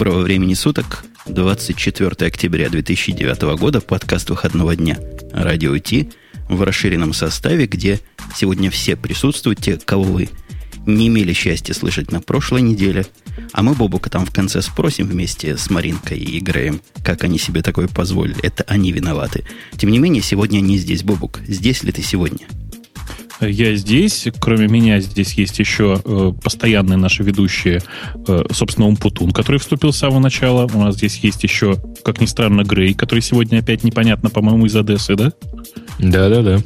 Доброго времени суток. 24 октября 2009 года. Подкаст выходного дня. Радио Ти в расширенном составе, где сегодня все присутствуют, те, кого вы не имели счастья слышать на прошлой неделе. А мы Бобука там в конце спросим вместе с Маринкой и Греем, как они себе такое позволили. Это они виноваты. Тем не менее, сегодня они здесь, Бобук. Здесь ли ты сегодня? Я здесь. Кроме меня здесь есть еще э, постоянные наши ведущие, э, собственно, Умпутун, который вступил с самого начала. У нас здесь есть еще, как ни странно, Грей, который сегодня опять непонятно, по-моему, из Одессы, да? Да-да-да.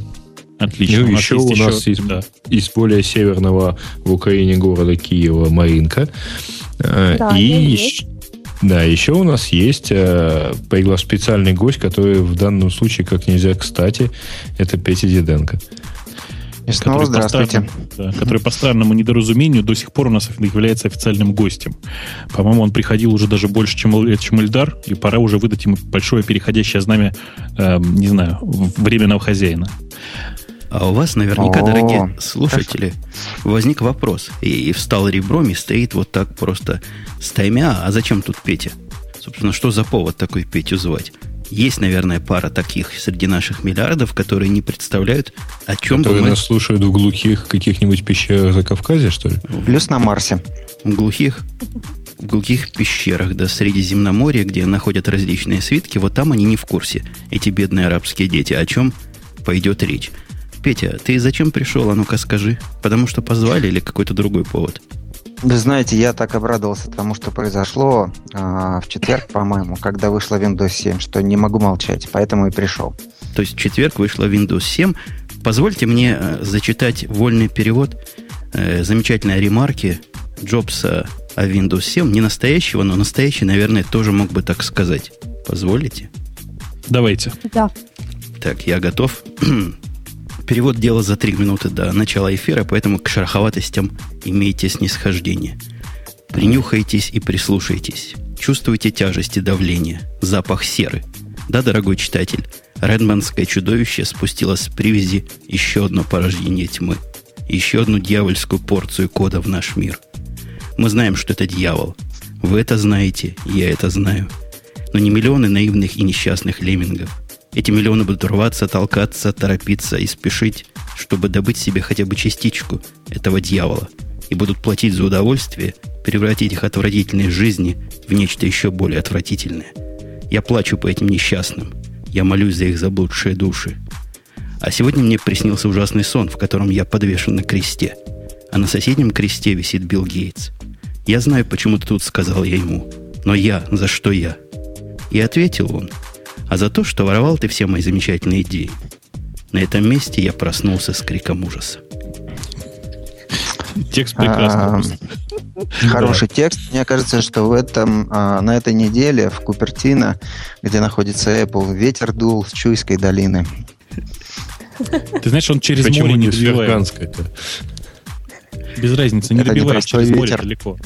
Отлично. Ну, у еще у нас еще... из, да. из более северного в Украине города Киева Маринка. Э, да, и еще, да, еще у нас есть э, специальный гость, который в данном случае как нельзя кстати, это Петя Диденко. И снова здравствуйте. По да, который по странному недоразумению до сих пор у нас является официальным гостем. По-моему, он приходил уже даже больше, чем, чем Эльдар, и пора уже выдать ему большое переходящее знамя, э, не знаю, временного хозяина. А у вас наверняка, О, дорогие слушатели, возник вопрос. И, и встал ребром и стоит вот так просто стаймя. А зачем тут Петя? Собственно, что за повод такой Петю звать? Есть, наверное, пара таких среди наших миллиардов, которые не представляют, о чем которые бы мы... нас слушают в глухих каких-нибудь пещерах за Кавказе, что ли? Плюс на Марсе. В глухих в глухих пещерах до Средиземноморья, где находят различные свитки, вот там они не в курсе, эти бедные арабские дети, о чем пойдет речь. Петя, ты зачем пришел, а ну-ка скажи? Потому что позвали или какой-то другой повод? Вы знаете, я так обрадовался тому, что произошло э, в четверг, по-моему, когда вышла Windows 7, что не могу молчать, поэтому и пришел. То есть в четверг вышла Windows 7. Позвольте мне э, зачитать вольный перевод э, замечательной ремарки Джобса о Windows 7. Не настоящего, но настоящий, наверное, тоже мог бы так сказать. Позволите? Давайте. Да. Так, я готов. Перевод дела за три минуты до начала эфира, поэтому к шероховатостям имейте снисхождение. Принюхайтесь и прислушайтесь. Чувствуйте тяжесть и давление, запах серы. Да, дорогой читатель, редманское чудовище спустило с привязи еще одно порождение тьмы. Еще одну дьявольскую порцию кода в наш мир. Мы знаем, что это дьявол. Вы это знаете, я это знаю. Но не миллионы наивных и несчастных леммингов – эти миллионы будут рваться, толкаться, торопиться и спешить, чтобы добыть себе хотя бы частичку этого дьявола. И будут платить за удовольствие, превратить их отвратительные жизни в нечто еще более отвратительное. Я плачу по этим несчастным. Я молюсь за их заблудшие души. А сегодня мне приснился ужасный сон, в котором я подвешен на кресте. А на соседнем кресте висит Билл Гейтс. Я знаю, почему ты тут, сказал я ему. Но я, за что я? И ответил он – а за то, что воровал ты все мои замечательные идеи. На этом месте я проснулся с криком ужаса. Текст прекрасный. Хороший текст. Мне кажется, что в этом, а, на этой неделе в Купертино, где находится Apple, ветер дул с Чуйской долины. Ты знаешь, он через море не добивает. Без разницы, не добивает через море далеко.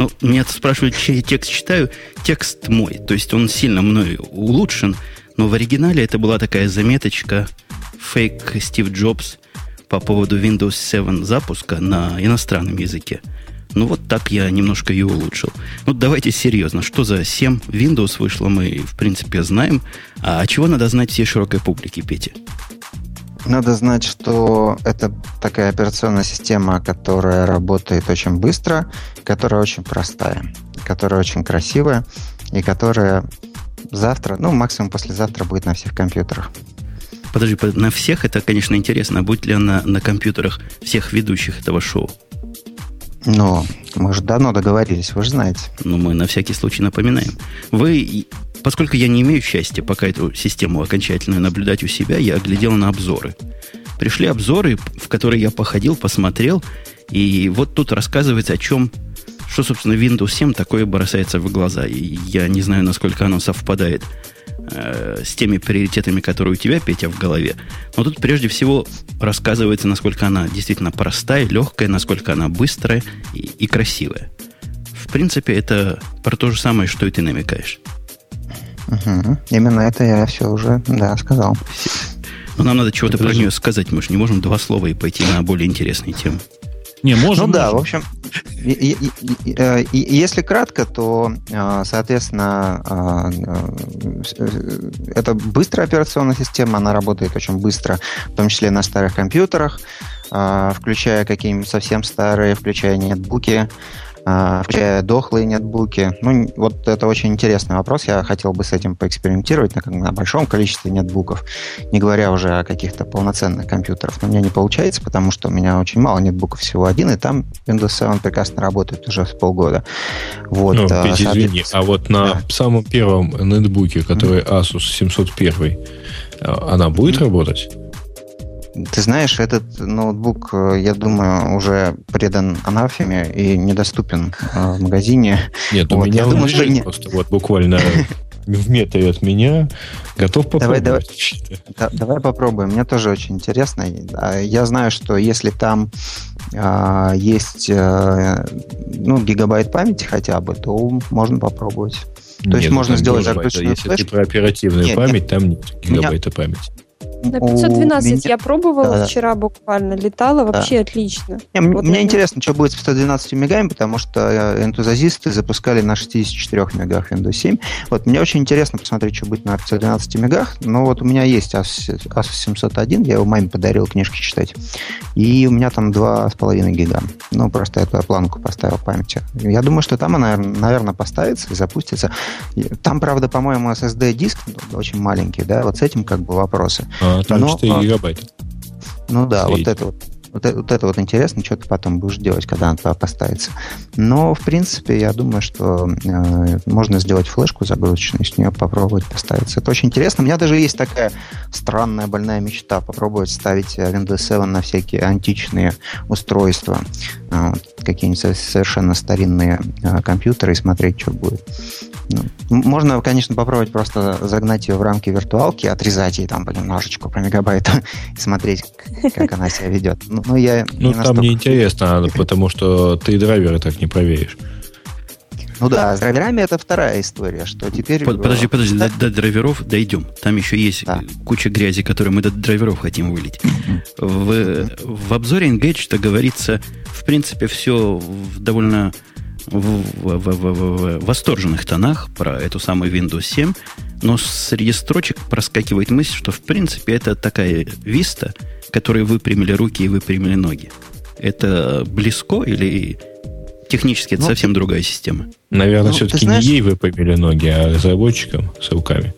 Ну, меня спрашивают, чей текст читаю. Текст мой. То есть он сильно мной улучшен. Но в оригинале это была такая заметочка фейк Стив Джобс по поводу Windows 7 запуска на иностранном языке. Ну вот так я немножко ее улучшил. Ну давайте серьезно, что за 7 Windows вышло, мы в принципе знаем. А чего надо знать всей широкой публике, Петя? Надо знать, что это такая операционная система, которая работает очень быстро, которая очень простая, которая очень красивая и которая завтра, ну, максимум послезавтра будет на всех компьютерах. Подожди, на всех это, конечно, интересно. А будет ли она на компьютерах всех ведущих этого шоу? Ну, мы же давно договорились, вы же знаете. Ну, мы на всякий случай напоминаем. Вы Поскольку я не имею счастья пока эту систему окончательно наблюдать у себя, я глядел на обзоры. Пришли обзоры, в которые я походил, посмотрел, и вот тут рассказывается о чем, что, собственно, Windows 7 такое бросается в глаза. И я не знаю, насколько оно совпадает э, с теми приоритетами, которые у тебя, Петя, в голове. Но тут прежде всего рассказывается, насколько она действительно простая, легкая, насколько она быстрая и, и красивая. В принципе, это про то же самое, что и ты намекаешь. Угу. Именно это я все уже, да, сказал. Но нам надо чего-то про нее сказать. Мы же не можем два слова и пойти на более интересные темы. Не, можем. Ну да, можем. в общем, и, и, и, и, если кратко, то, соответственно, это быстрая операционная система, она работает очень быстро, в том числе на старых компьютерах, включая какие-нибудь совсем старые, включая нетбуки, включая дохлые нетбуки. Ну, вот это очень интересный вопрос. Я хотел бы с этим поэкспериментировать на, на большом количестве нетбуков, не говоря уже о каких-то полноценных компьютерах. Но у меня не получается, потому что у меня очень мало нетбуков, всего один, и там Windows 7 прекрасно работает уже с полгода. Вот, ну, а, Петь, извини, а вот на да. самом первом нетбуке, который Asus 701, а, она будет работать? Ты знаешь, этот ноутбук, э, я думаю, уже предан анафеме и недоступен э, в магазине. Нет, вот, у меня я думаю, что нет. просто вот буквально в метре от меня готов попробовать. Давай, давай, давай попробуем. Мне тоже очень интересно. Я знаю, что если там а, есть а, ну, гигабайт памяти хотя бы, то можно попробовать. То нет, есть можно сделать загрузочную Если ты про оперативную нет, память, нет. там нет гигабайта меня... памяти. На 512 меня... я пробовала да, вчера буквально, летала вообще да. отлично. Не, вот мне интересно, что будет с 112 мегами, потому что э, энтузиасты запускали на 64 мегах Windows 7. Вот мне очень интересно посмотреть, что будет на 512 мегах, но вот у меня есть Asus, Asus 701, я его маме подарил книжки читать, и у меня там 2,5 гига. Ну, просто эту планку поставил памяти. Я думаю, что там она, наверное, поставится и запустится. Там, правда, по-моему, SSD-диск очень маленький, да, вот с этим как бы вопросы. А, там Но, 4 а, гигабайта. Ну да, вот это вот. Вот, вот это вот интересно, что ты потом будешь делать, когда она туда поставится. Но, в принципе, я думаю, что э, можно сделать флешку загрузочную, с нее попробовать поставиться. Это очень интересно. У меня даже есть такая странная больная мечта попробовать ставить Windows 7 на всякие античные устройства, э, какие-нибудь совершенно старинные э, компьютеры и смотреть, что будет. Ну, можно, конечно, попробовать просто загнать ее в рамки виртуалки, отрезать ей там понемножечку по мегабайту и смотреть, как она себя ведет. Ну, ну я ну там не интересно, потому что ты драйверы так не проверишь. Ну да, с драйверами это вторая история, что теперь... Подожди, подожди, до, до драйверов дойдем. Там еще есть да. куча грязи, которую мы до драйверов хотим вылить. В, в обзоре Engage говорится, в принципе, все в довольно в, в, в, в, в восторженных тонах про эту самую Windows 7, но среди строчек проскакивает мысль, что в принципе это такая виста, которые выпрямили руки и выпрямили ноги. Это близко или технически это ну, совсем другая система? Наверное, ну, все-таки знаешь... не ей выпрямили ноги, а разработчикам с руками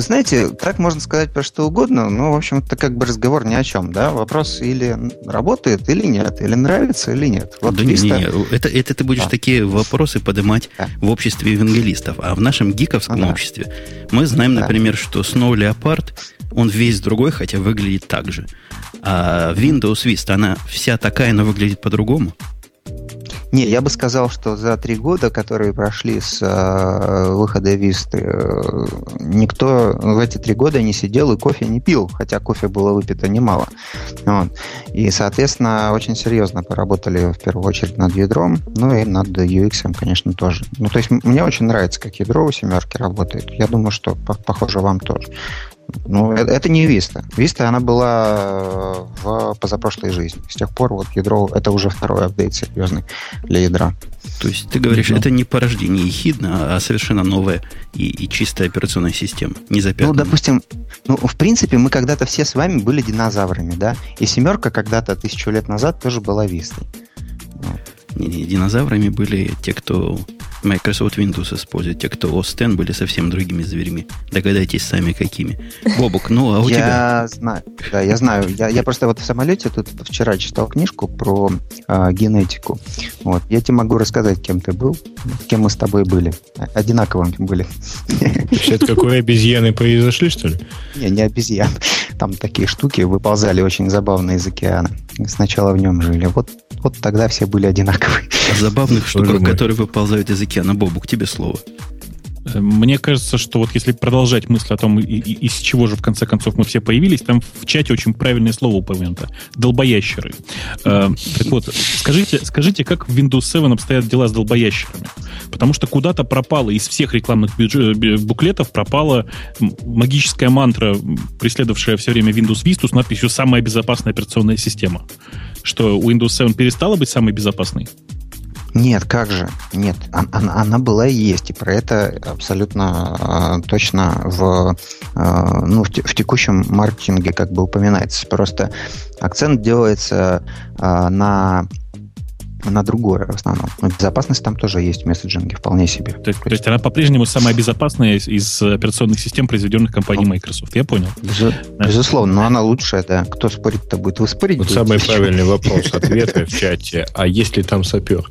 знаете, так можно сказать про что угодно, но, в общем, это как бы разговор ни о чем, да? Вопрос или работает, или нет, или нравится, или нет. Вот да Vista... не, не, это, это ты будешь а. такие вопросы поднимать да. в обществе евангелистов. А в нашем гиковском ну, да. обществе мы знаем, да. например, что Snow Leopard, он весь другой, хотя выглядит так же. А Windows Vista, она вся такая, но выглядит по-другому. Не, я бы сказал, что за три года, которые прошли с э, выхода Висты, э, никто в эти три года не сидел и кофе не пил, хотя кофе было выпито немало. Вот. И, соответственно, очень серьезно поработали в первую очередь над ядром, ну и над UX, конечно, тоже. Ну, то есть мне очень нравится, как ядро у семерки работает. Я думаю, что похоже вам тоже. Ну, это, это не Vista. Vista, она была э, в позапрошлой жизни. С тех пор вот ядро, это уже второй апдейт серьезный для ядра. То есть ты говоришь, ну, это не порождение ехидна, а совершенно новая и, и чистая операционная система, не запятнанная. Ну, допустим, ну, в принципе, мы когда-то все с вами были динозаврами, да? И семерка когда-то тысячу лет назад тоже была Вистой. Не, не, динозаврами были те, кто Microsoft Windows использует. Те, кто OS X, были совсем другими зверями. Догадайтесь сами, какими. Бобук, ну а у я тебя? Я знаю, да, я знаю. Я, я просто вот в самолете тут вчера читал книжку про э, генетику. Вот. Я тебе могу рассказать, кем ты был, кем мы с тобой были. Одинаковыми были. Все это какой обезьяны произошли, что ли? Не, не обезьян. Там такие штуки выползали очень забавные из океана. Сначала в нем жили. Вот, вот тогда все были одинаковые. О забавных штуках, которые выползают из океана. Бобук, тебе слово. Мне кажется, что вот если продолжать мысль о том, из чего же в конце концов мы все появились, там в чате очень правильное слово упомянуто. Долбоящеры. Э, так вот, скажите, скажите, как в Windows 7 обстоят дела с долбоящерами? Потому что куда-то пропала из всех рекламных бюджет, буклетов пропала магическая мантра, преследовавшая все время Windows Vista с надписью «Самая безопасная операционная система». что Windows 7 перестала быть самой безопасной? Нет, как же? Нет, она, она была и есть, и про это абсолютно э, точно в, э, ну, в, в текущем маркетинге как бы упоминается. Просто акцент делается э, на на другое в основном. Но безопасность там тоже есть в месседжинге, вполне себе. То, то есть она по-прежнему самая безопасная из, из операционных систем, произведенных компанией Microsoft. Я понял. Безу, да. Безусловно, но она лучшая, да. Кто спорить-то будет? Вы спорить Вот самый правильный вопрос, ответы в чате. А есть ли там сапер?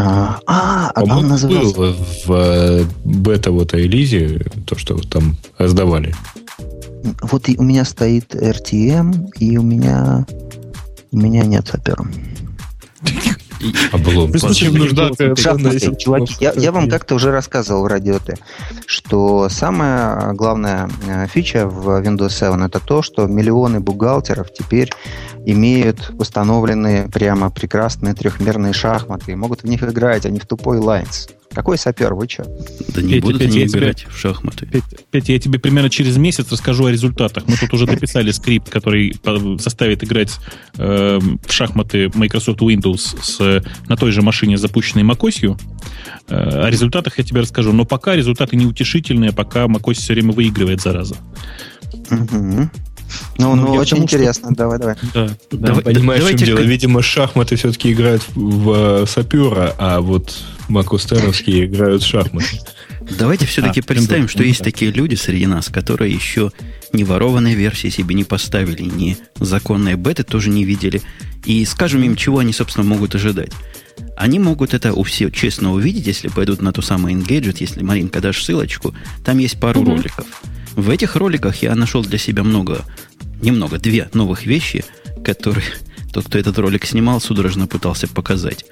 А, а, а он назывался... был в э, бета вот Элизе, то, что там раздавали. Вот и у меня стоит RTM, и у меня у меня нет сапера. Облом. Зачем нужна чуваки? Я, я вам как-то уже рассказывал в радио Т, что самая главная э, фича в Windows 7 это то, что миллионы бухгалтеров теперь имеют установленные прямо прекрасные трехмерные шахматы и могут в них играть, а не в тупой Lines. Какой сапер, вы что? Да не Петя, будут Петя, они играть тебе, в шахматы. Петя, Петя, я тебе примерно через месяц расскажу о результатах. Мы тут уже дописали скрипт, который заставит играть э, в шахматы Microsoft Windows с, на той же машине, запущенной macOS. Э, о результатах я тебе расскажу. Но пока результаты неутешительные, пока macOS все время выигрывает, зараза. Угу. Ну, ну, ну очень тому, интересно. Что... Давай, давай. Да, да. Давай, Понимаешь, давайте... чем дело? Видимо, шахматы все-таки играют в, в сапера, а вот макустеновские играют в шахматы. Давайте все-таки а, представим, что есть такие люди среди нас, которые еще ни ворованные версии себе не поставили, ни законные беты тоже не видели. И скажем им, чего они, собственно, могут ожидать. Они могут это у всех честно увидеть, если пойдут на ту самую Engagement, если, Маринка, дашь ссылочку, там есть пару угу. роликов. В этих роликах я нашел для себя много, немного, две новых вещи, которые тот, кто этот ролик снимал, судорожно пытался показать.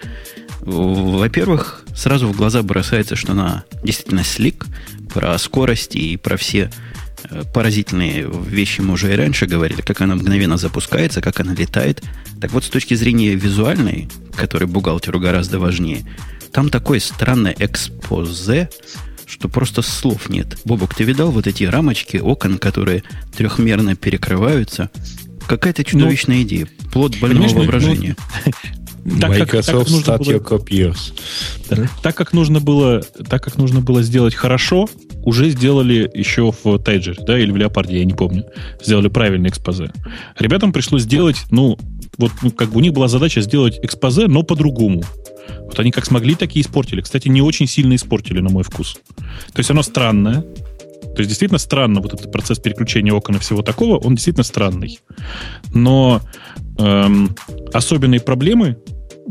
Во-первых, сразу в глаза бросается, что она действительно слик, про скорость и про все э, поразительные вещи мы уже и раньше говорили, как она мгновенно запускается, как она летает. Так вот, с точки зрения визуальной, которая бухгалтеру гораздо важнее, там такое странное экспозе, что просто слов нет. Бобок, ты видал вот эти рамочки окон, которые трехмерно перекрываются? Какая-то ну, чудовищная ну, идея. Плод больного ну, воображения. Ну, так, Microsoft как, так, как Copiers. Да. Так, как нужно было, так как нужно было сделать хорошо, уже сделали еще в Тайджере, да, или в Леопарде, я не помню. Сделали правильный экспозе. Ребятам пришлось сделать, ну, вот ну, как бы у них была задача сделать экспозе, но по-другому. Вот они как смогли, так и испортили. Кстати, не очень сильно испортили, на мой вкус. То есть оно странное. То есть действительно странно вот этот процесс переключения окон и всего такого, он действительно странный. Но эм, особенные проблемы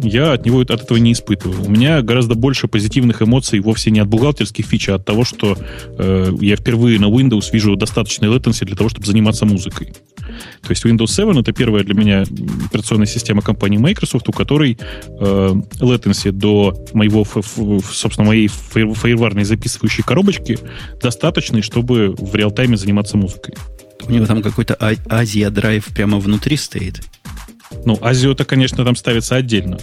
я от него от этого не испытываю. У меня гораздо больше позитивных эмоций вовсе не от бухгалтерских фич, а от того, что э, я впервые на Windows вижу достаточный latency для того, чтобы заниматься музыкой. То есть Windows 7 это первая для меня операционная система компании Microsoft, у которой э, latency до моего, собственно, моей фаерварной записывающей коробочки достаточный, чтобы в реал-тайме заниматься музыкой. У него там какой-то Азия драйв прямо внутри стоит. Ну, Азио-то, конечно, там ставится отдельно.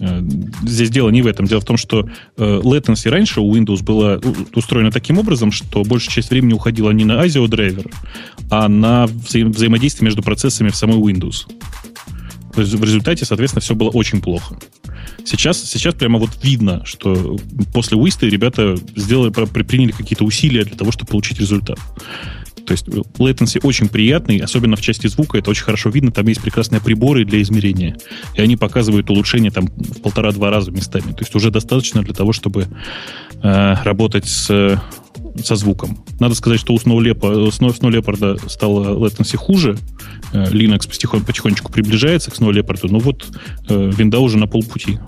Э, здесь дело не в этом. Дело в том, что э, latency раньше у Windows было устроено таким образом, что большая часть времени уходила не на ASIO драйвер, а на вза- взаимодействие между процессами в самой Windows. То есть в результате, соответственно, все было очень плохо. Сейчас, сейчас прямо вот видно, что после Уиста ребята сделали, приняли какие-то усилия для того, чтобы получить результат. То есть latency очень приятный, особенно в части звука, это очень хорошо видно, там есть прекрасные приборы для измерения, и они показывают улучшение там в полтора-два раза местами. То есть уже достаточно для того, чтобы э, работать с со звуком. Надо сказать, что у Snow Leopard, Snow, Snow Leopard стало latency хуже. Э, Linux потихонечку приближается к Snow Leopard, но вот э, винда уже на полпути.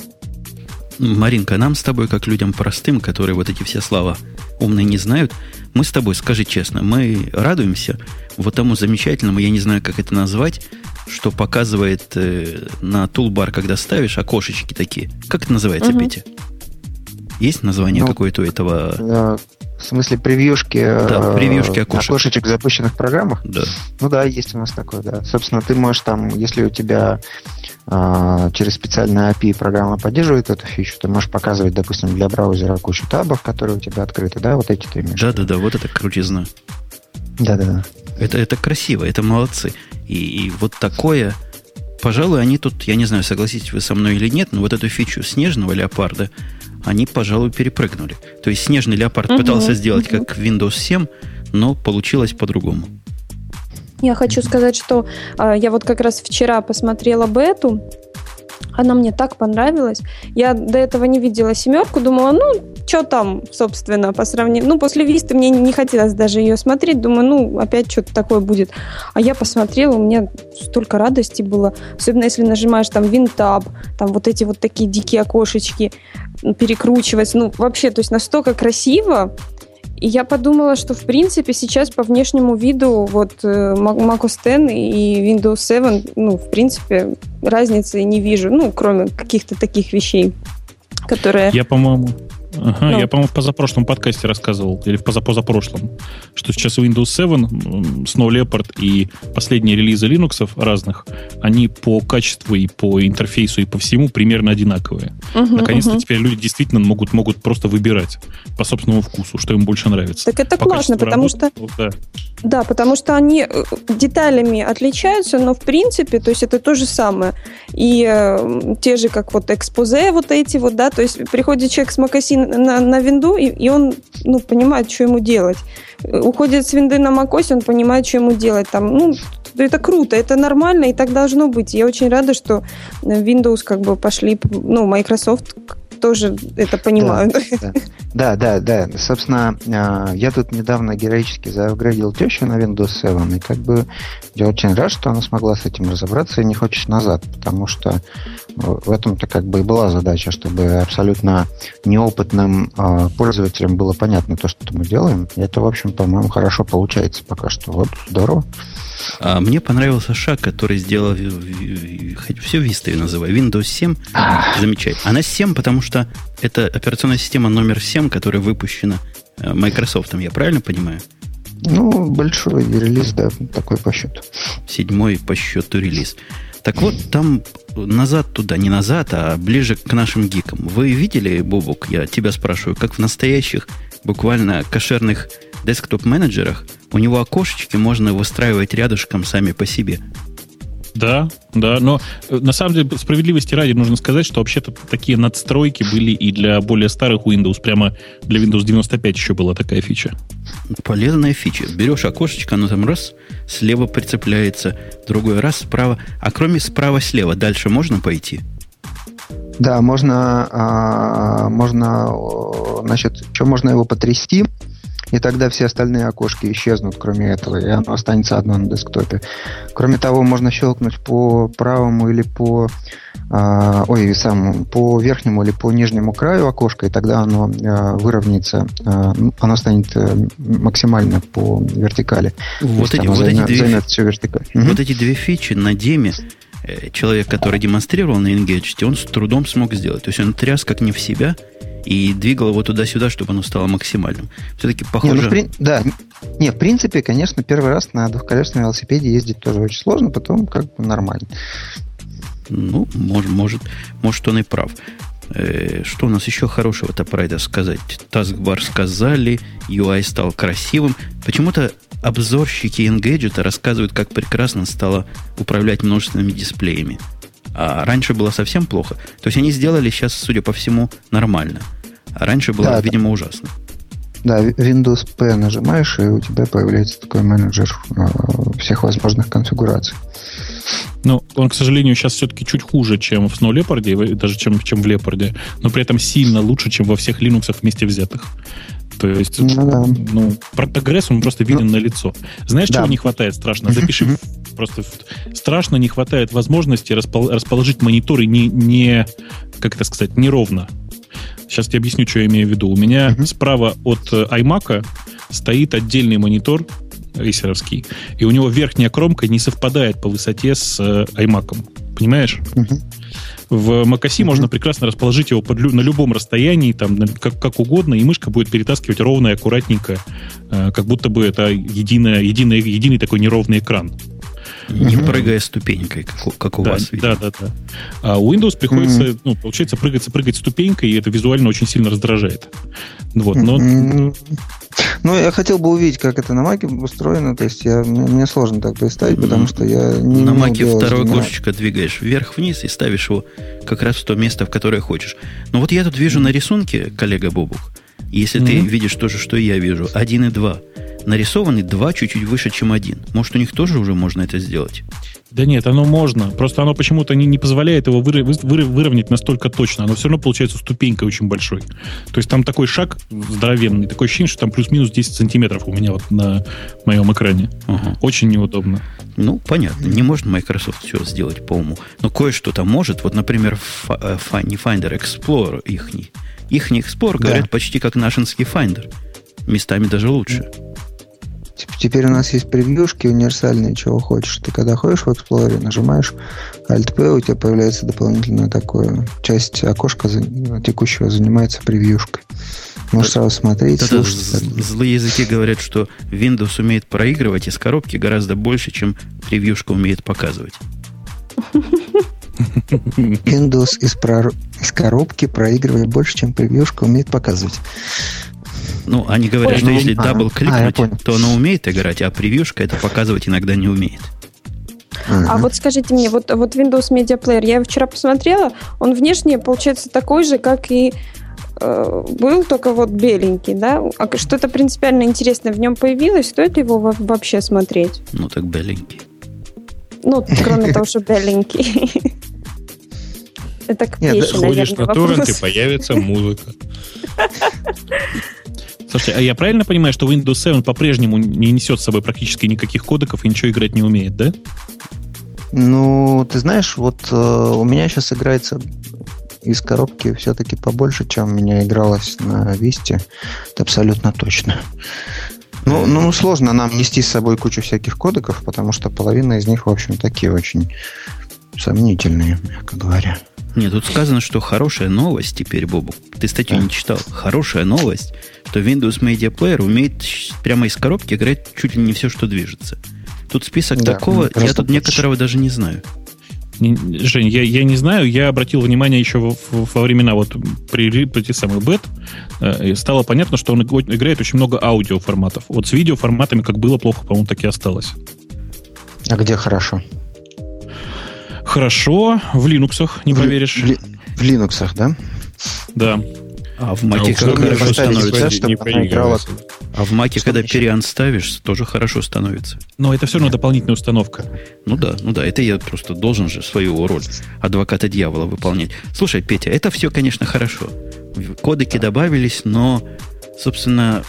Маринка, нам с тобой, как людям простым, которые вот эти все слова умные не знают, мы с тобой, скажи честно, мы радуемся вот тому замечательному, я не знаю, как это назвать, что показывает э, на тулбар, когда ставишь окошечки такие. Как это называется, угу. Петя? Есть название ну, какое-то у этого? В смысле превьюшки, да, э, превьюшки окошек. окошечек в запущенных программах? Да. Ну да, есть у нас такое, да. Собственно, ты можешь там, если у тебя э, через специальный API программа поддерживает эту фичу, ты можешь показывать, допустим, для браузера кучу табов, которые у тебя открыты, да, вот эти ты имеешь. Да-да-да, вот это крутизна. Да-да-да. Это, это красиво, это молодцы. И, и вот такое пожалуй, они тут, я не знаю, согласитесь вы со мной или нет, но вот эту фичу снежного леопарда они, пожалуй, перепрыгнули. То есть снежный леопард угу, пытался сделать угу. как Windows 7, но получилось по-другому. Я хочу сказать, что э, я вот как раз вчера посмотрела бету, она мне так понравилась. Я до этого не видела семерку, думала, ну, что там, собственно, по сравнению... Ну, после Висты мне не хотелось даже ее смотреть. Думаю, ну, опять что-то такое будет. А я посмотрела, у меня столько радости было. Особенно, если нажимаешь там винтаб, там вот эти вот такие дикие окошечки перекручивать. Ну, вообще, то есть настолько красиво. И я подумала, что, в принципе, сейчас по внешнему виду вот э, Mac OS X и Windows 7, ну, в принципе, разницы не вижу, ну, кроме каких-то таких вещей, которые... Я, по-моему, Ага, ну. Я, по-моему, в позапрошлом подкасте рассказывал, или в позапозапрошлом, что сейчас Windows 7, Snow Leopard и последние релизы Linux разных, они по качеству и по интерфейсу и по всему примерно одинаковые. Угу, Наконец-то угу. теперь люди действительно могут, могут просто выбирать по собственному вкусу, что им больше нравится. Так это по классно, потому работы, что... Да. да, потому что они э, деталями отличаются, но в принципе, то есть это то же самое. И э, те же, как вот экспозе вот эти вот, да, то есть приходит человек с Макасин на, на винду, и, и он ну, понимает, что ему делать. Уходит с винды на macOS, он понимает, что ему делать. Там, ну, это круто, это нормально, и так должно быть. Я очень рада, что Windows как бы пошли, ну, Microsoft тоже это понимают. Да, да, да. да. Собственно, а, я тут недавно героически заапгрейдил тещу на Windows 7, и как бы я очень рад, что она смогла с этим разобраться и не хочет назад, потому что в этом-то как бы и была задача, чтобы абсолютно неопытным а, пользователям было понятно то, что мы делаем. И это, в общем, по-моему, хорошо получается пока что. Вот, здорово. А мне понравился шаг, который сделал, хоть все Vista ее называю, Windows 7. Замечательно. Она 7, потому что это операционная система номер 7, которая выпущена э, Microsoft, я правильно понимаю? Ну, большой релиз, да, такой по счету. Седьмой по счету релиз. Так вот, там назад туда, не назад, а ближе к нашим гикам. Вы видели, Бобук, я тебя спрашиваю, как в настоящих, буквально кошерных десктоп-менеджерах у него окошечки можно выстраивать рядышком сами по себе. Да, да, но э, на самом деле справедливости ради нужно сказать, что вообще-то такие надстройки были и для более старых Windows, прямо для Windows 95 еще была такая фича. Полезная фича. Берешь окошечко, оно там раз, слева прицепляется, другой раз справа. А кроме справа-слева, дальше можно пойти? Да, можно, а, можно, значит, что можно его потрясти, и тогда все остальные окошки исчезнут, кроме этого, и оно останется одно на десктопе. Кроме того, можно щелкнуть по правому или по э, ой, сам, по верхнему или по нижнему краю окошка, и тогда оно э, выровняется, э, оно станет э, максимально по вертикали. Вот, эти, вот, займет, эти две, всю вертикаль. вот эти две фичи на деме э, человек, который демонстрировал на Engage, он с трудом смог сделать. То есть он тряс как не в себя, и двигал его туда-сюда, чтобы оно стало максимальным. Все-таки похоже... Не, ну, при... Да, не, в принципе, конечно, первый раз на двухколесном велосипеде ездить тоже очень сложно, потом как бы нормально. Ну, может, может, может он и прав. Э, что у нас еще хорошего-то про это сказать? Taskbar сказали, UI стал красивым. Почему-то обзорщики Engadget рассказывают, как прекрасно стало управлять множественными дисплеями. А раньше было совсем плохо. То есть они сделали сейчас, судя по всему, нормально. А раньше было, да, видимо, да. ужасно. Да, Windows P нажимаешь, и у тебя появляется такой менеджер э, всех возможных конфигураций. Ну, он, к сожалению, сейчас все-таки чуть хуже, чем в Snow Leopard, даже чем, чем в Leopard, но при этом сильно лучше, чем во всех Linux вместе взятых. То есть, ну, да. ну прогресс, он просто виден ну, на лицо. Знаешь, да. чего не хватает страшно? Запиши просто страшно не хватает возможности расположить мониторы не, не как это сказать, неровно. Сейчас я объясню, что я имею в виду. У меня uh-huh. справа от э, iMac стоит отдельный монитор рейсеровский, и у него верхняя кромка не совпадает по высоте с э, iMac. Понимаешь? Uh-huh. В macOS uh-huh. можно прекрасно расположить его под, на любом расстоянии, там, как, как угодно, и мышка будет перетаскивать ровно и аккуратненько, э, как будто бы это единое, единое, единый такой неровный экран. Не угу. прыгая ступенькой, как, как у да, вас. Видимо. Да, да, да. А у Windows приходится, mm ну, получается, прыгать, прыгать ступенькой, и это визуально очень сильно раздражает. Вот, но... Ну, я хотел бы увидеть, как это на Маке устроено. То есть я, мне, мне сложно так представить, потому что я не На Маке второе окошечко двигаешь вверх-вниз и ставишь его как раз в то место, в которое хочешь. Но вот я тут вижу на рисунке, коллега Бобук, если mm-hmm. ты видишь то же, что и я вижу, 1 и 2, нарисованы 2 чуть-чуть выше, чем 1. Может, у них тоже уже можно это сделать? Да нет, оно можно. Просто оно почему-то не, не позволяет его выры, выры, выровнять настолько точно. Оно все равно получается ступенькой очень большой. То есть там такой шаг здоровенный. Такое ощущение, что там плюс-минус 10 сантиметров у меня вот на моем экране. Ага. Очень неудобно. Ну, понятно. Не может Microsoft все сделать по уму. Но кое-что там может. Вот, например, э, не Finder, Explorer ихний. Ихний Explorer, да. говорят, почти как нашинский Finder. Местами даже лучше. Теперь у нас есть превьюшки универсальные, чего хочешь. Ты когда ходишь в Explorer, нажимаешь Alt-P, у тебя появляется дополнительная такое часть окошка текущего занимается превьюшкой. Можешь сразу смотреть. Это злые языки говорят, что Windows умеет проигрывать из коробки гораздо больше, чем превьюшка умеет показывать. Windows из, прор... из коробки проигрывает больше, чем превьюшка умеет показывать. Ну, они говорят, Ой, что ну, если а, double кликнуть, а, то она умеет играть, а превьюшка это показывать иногда не умеет. Uh-huh. А вот скажите мне, вот, вот Windows Media Player, я его вчера посмотрела, он внешне получается такой же, как и э, был, только вот беленький, да? А что-то принципиально интересное в нем появилось, стоит ли его вообще смотреть? Ну, так беленький. Ну, кроме того, что беленький. Это к Нет, ходишь на торрент, и появится музыка. Слушайте, а я правильно понимаю, что Windows 7 по-прежнему не несет с собой практически никаких кодеков и ничего играть не умеет, да? Ну, ты знаешь, вот э, у меня сейчас играется из коробки все-таки побольше, чем у меня игралось на Висте. Это абсолютно точно. Ну, ну, сложно нам нести с собой кучу всяких кодеков, потому что половина из них, в общем, такие очень сомнительные, мягко говоря. Нет, тут сказано, что хорошая новость теперь, Бобу. Ты статью а. не читал. Хорошая новость, что Windows Media Player умеет прямо из коробки играть чуть ли не все, что движется. Тут список да, такого, я тут некоторого даже не знаю. Жень, я, я не знаю, я обратил внимание еще во, во времена вот при, при тех самых бет, э, стало понятно, что он играет очень много аудиоформатов. Вот с видеоформатами как было плохо, по-моему, так и осталось. А где хорошо? Хорошо, в Linux, не в, поверишь. В, в Linux, да? Да. А в Маке, а когда хорошо становится, не играла... А в Маке, когда периан ставишь, тоже хорошо становится. Но это все равно дополнительная установка. Ну да, ну да, это я просто должен же свою роль адвоката дьявола выполнять. Слушай, Петя, это все, конечно, хорошо. Кодеки добавились, но, собственно,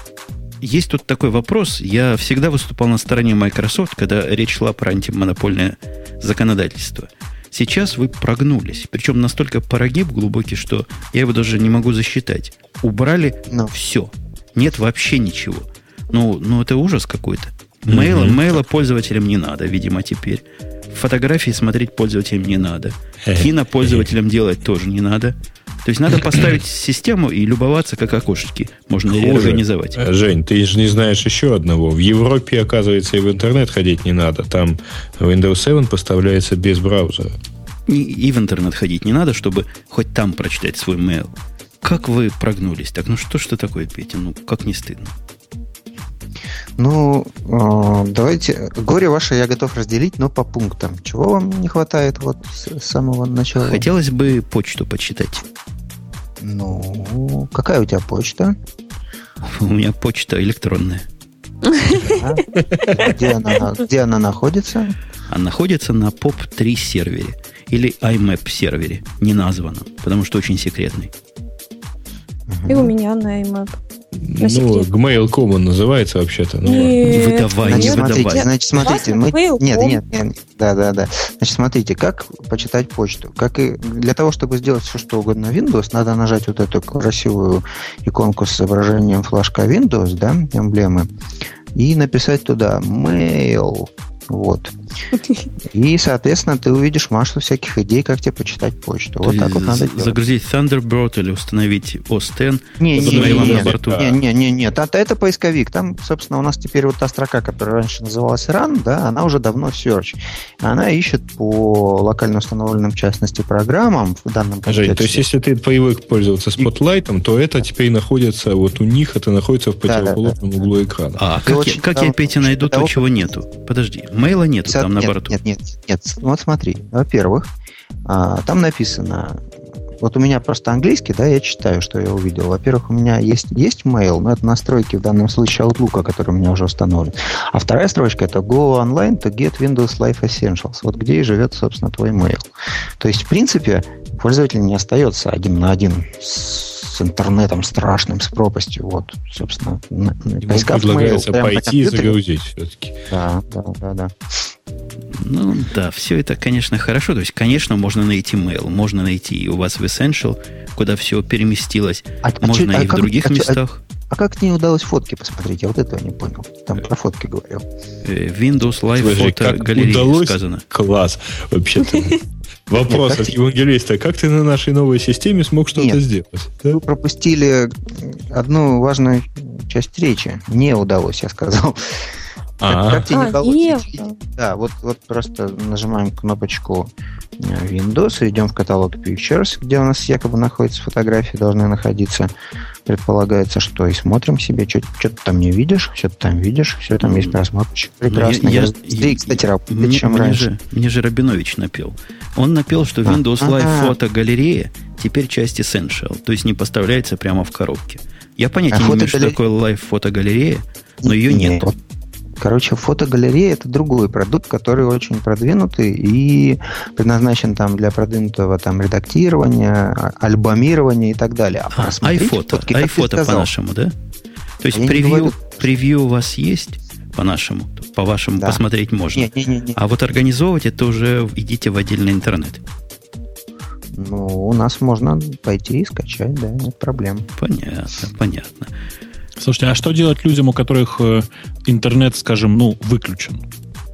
есть тут такой вопрос. Я всегда выступал на стороне Microsoft, когда речь шла про антимонопольное законодательство. Сейчас вы прогнулись. Причем настолько прогиб глубокий, что я его даже не могу засчитать. Убрали no. Все. Нет вообще ничего. Ну, ну это ужас какой-то. Мейла, mm-hmm. мейла пользователям не надо, видимо, теперь. Фотографии смотреть пользователям не надо. Кино пользователям делать тоже не надо. То есть надо поставить систему и любоваться, как окошечки можно Хуже. организовать. Э, Жень, ты же не знаешь еще одного. В Европе, оказывается, и в интернет ходить не надо. Там Windows 7 поставляется без браузера. И, и в интернет ходить не надо, чтобы хоть там прочитать свой mail. Как вы прогнулись? Так, ну что ж такое, Петя? Ну, как не стыдно? Ну, э, давайте, горе ваше я готов разделить, но по пунктам. Чего вам не хватает вот с самого начала? Хотелось бы почту почитать. Ну, какая у тебя почта? У меня почта электронная. Где она, где она находится? Она находится на POP3 сервере или IMAP сервере, не названном, потому что очень секретный. И у меня на IMAP. На ну, Gmail Common называется вообще-то. Ну, не выдавай, значит, не смотрите, выдавай. Значит, смотрите, мы... Нет, нет, нет, да, да, да. Значит, смотрите, как почитать почту. Как и для того, чтобы сделать все, что угодно Windows, надо нажать вот эту красивую иконку с изображением флажка Windows, да, эмблемы, и написать туда mail Вот. И, соответственно, ты увидишь массу всяких идей, как тебе почитать почту. Вот так вот надо делать. Загрузить Thunderbird или установить OS X не, не, не, не. Не, не, не, не, это, это поисковик. Там, собственно, у нас теперь вот та строка, которая раньше называлась Run, да, она уже давно Search. Она ищет по локально установленным, в частности, программам в данном контексте. Жень, то есть, если ты привык пользоваться Spotlight, то это теперь находится, вот у них это находится в противоположном да, да, да. углу экрана. А как, я, как я, Петя, найду то, чего нету? Подожди, мейла нету там нет, на борту? Нет, нет, нет. Вот смотри. Во-первых, а, там написано вот у меня просто английский, да, я читаю, что я увидел. Во-первых, у меня есть, есть mail, но это настройки в данном случае Outlook, который у меня уже установлен. А вторая строчка это Go online to get Windows Live Essentials. Вот где и живет, собственно, твой mail. То есть, в принципе, пользователь не остается один на один с интернетом страшным, с пропастью. Вот, собственно, Ему предлагается mail, пойти и загрузить все-таки. Да, да, да, да. Ну да, все это, конечно, хорошо. То есть, конечно, можно найти mail, можно найти и у вас в Essential, куда все переместилось, а, а можно а, и а в как, других а, местах. А, а как не удалось фотки посмотреть? Я вот этого не понял. Там про фотки говорил. Э, Windows Live Слушай, фото галерея удалось? сказано. Класс, вообще-то. Вопрос от евангелиста. Как ты на нашей новой системе смог что-то сделать? Вы пропустили одну важную часть речи. Не удалось, я сказал. А, как тебе не а, Да, вот, вот просто нажимаем кнопочку э, Windows, идем в каталог Pictures, где у нас якобы находятся фотографии, должны находиться. Предполагается, что и смотрим себе, что ты там не видишь, что ты там видишь, все там есть просмотрщик. Ну, Прекрасно. Я, я, кстати, работает, мне, чем мне раньше. Же, мне же Рабинович напел. Он напел, что Windows а, Live а, фотогалерея теперь часть Essential, то есть не поставляется прямо в коробке. Я понятия а не имею, что такое Live фотогалерея, но ее нет. нет. Короче, фотогалерея это другой продукт, который очень продвинутый и предназначен там для продвинутого там редактирования, а, альбомирования и так далее. А, а айфото, фотки, айфото по-нашему, да? То есть а превью, говорю... превью у вас есть по-нашему, по-вашему да. посмотреть можно. Нет, нет, нет, нет. А вот организовывать это уже идите в отдельный интернет. Ну, у нас можно пойти и скачать, да, нет проблем. Понятно, понятно. Слушайте, а что делать людям, у которых э, интернет, скажем, ну, выключен?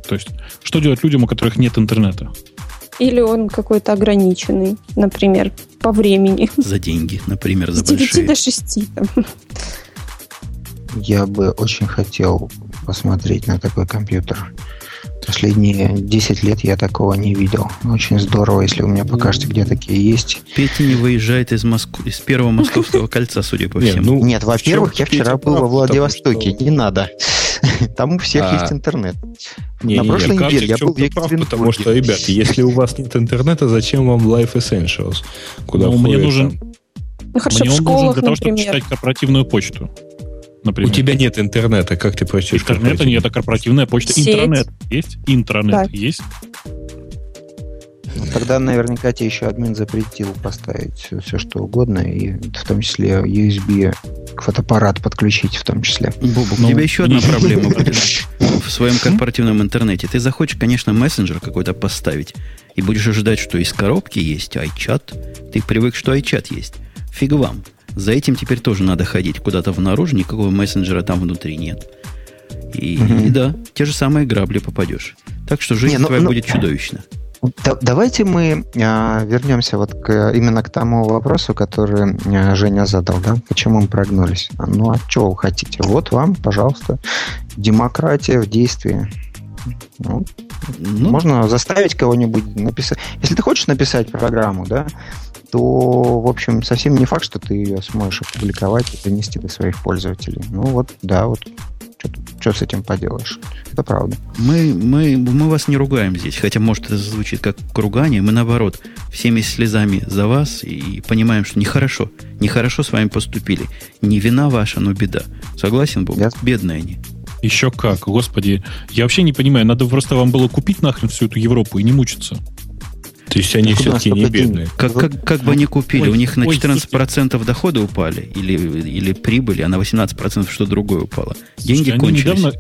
То есть, что делать людям, у которых нет интернета? Или он какой-то ограниченный, например, по времени. За деньги, например, за С 9 большие. до 6. Там. Я бы очень хотел посмотреть на такой компьютер. Последние 10 лет я такого не видел. Очень здорово, если вы мне покажете, где такие есть. Петя не выезжает из, Москвы, из первого московского кольца, судя по всему. Ну, Нет, во-первых, я вчера был во Владивостоке. Не надо. Там у всех а. есть интернет. Не, На прошлой неделе я был в Екатеринбурге. Потому что, ребят, если у вас нет интернета, зачем вам Life Essentials? Куда ну, мне нужен... Ну, хорошо, мне он нужен для того, чтобы читать корпоративную почту например. У тебя нет интернета, как ты прочтешь? Интернета нет, а корпоративная почта. Сеть. Интернет есть? Интернет да. есть? Ну, тогда наверняка тебе еще админ запретил поставить все, все что угодно, и в том числе USB фотоаппарат подключить в том числе. Бобук, ну, у тебя еще одна проблема будет в своем корпоративном интернете. Ты захочешь, конечно, мессенджер какой-то поставить, и будешь ожидать, что из коробки есть iChat. Ты привык, что iChat есть. Фиг вам. За этим теперь тоже надо ходить куда-то в наружу, никакого мессенджера там внутри нет. И, угу. и да, те же самые грабли попадешь. Так что жизнь Не, ну, твоя ну, будет чудовищна. Да, давайте мы а, вернемся вот к, именно к тому вопросу, который а, Женя задал, да? Почему мы прогнулись? Ну, а что вы хотите? Вот вам, пожалуйста, демократия в действии. Ну, ну, можно заставить кого-нибудь написать. Если ты хочешь написать программу, да, то, в общем, совсем не факт, что ты ее сможешь опубликовать и донести до своих пользователей. Ну вот, да, вот что с этим поделаешь? Это правда. Мы, мы, мы вас не ругаем здесь, хотя, может, это звучит как ругание. Мы, наоборот, всеми слезами за вас и понимаем, что нехорошо. Нехорошо с вами поступили. Не вина ваша, но беда. Согласен, Бог? Я... Бедные они. Еще как, господи. Я вообще не понимаю, надо просто вам было купить нахрен всю эту Европу и не мучиться. То есть они все-таки не бедные. Как, как, как бы они купили, ой, у них на 14% ой, дохода упали, или, или прибыли, а на 18% что другое упало. Деньги Слушайте, кончились. Недавно,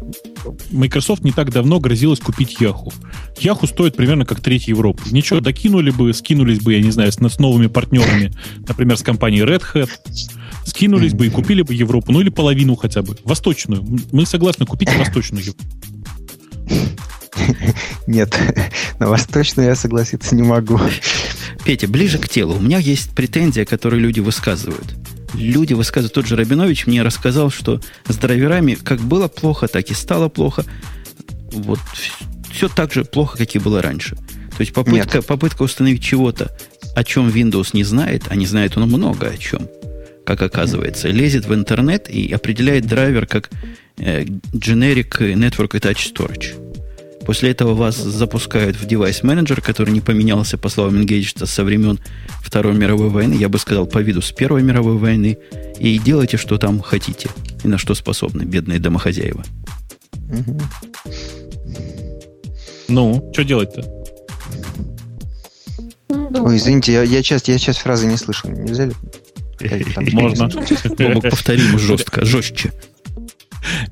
Microsoft не так давно грозилась купить Yahoo. Yahoo стоит примерно как треть Европы. Ничего, докинули бы, скинулись бы, я не знаю, с, с новыми партнерами, например, с компанией Red Hat, скинулись бы и купили бы Европу, ну или половину хотя бы, восточную. Мы согласны купить восточную Европу. Нет, на восточную я согласиться не могу. Петя, ближе к телу. У меня есть претензия, которую люди высказывают. Люди высказывают. Тот же Рабинович мне рассказал, что с драйверами как было плохо, так и стало плохо. Вот все так же плохо, как и было раньше. То есть попытка, попытка установить чего-то, о чем Windows не знает, а не знает он много о чем, как оказывается, лезет в интернет и определяет драйвер как э, generic network attached storage. После этого вас запускают в девайс менеджер, который не поменялся, по словам Engaged, со времен Второй мировой войны, я бы сказал, по виду с Первой мировой войны, и делайте, что там хотите, и на что способны бедные домохозяева. Ну, что делать-то? Ой, извините, я, я, сейчас, я сейчас фразы не слышал. Нельзя ли? Можно. Повторим жестко, жестче.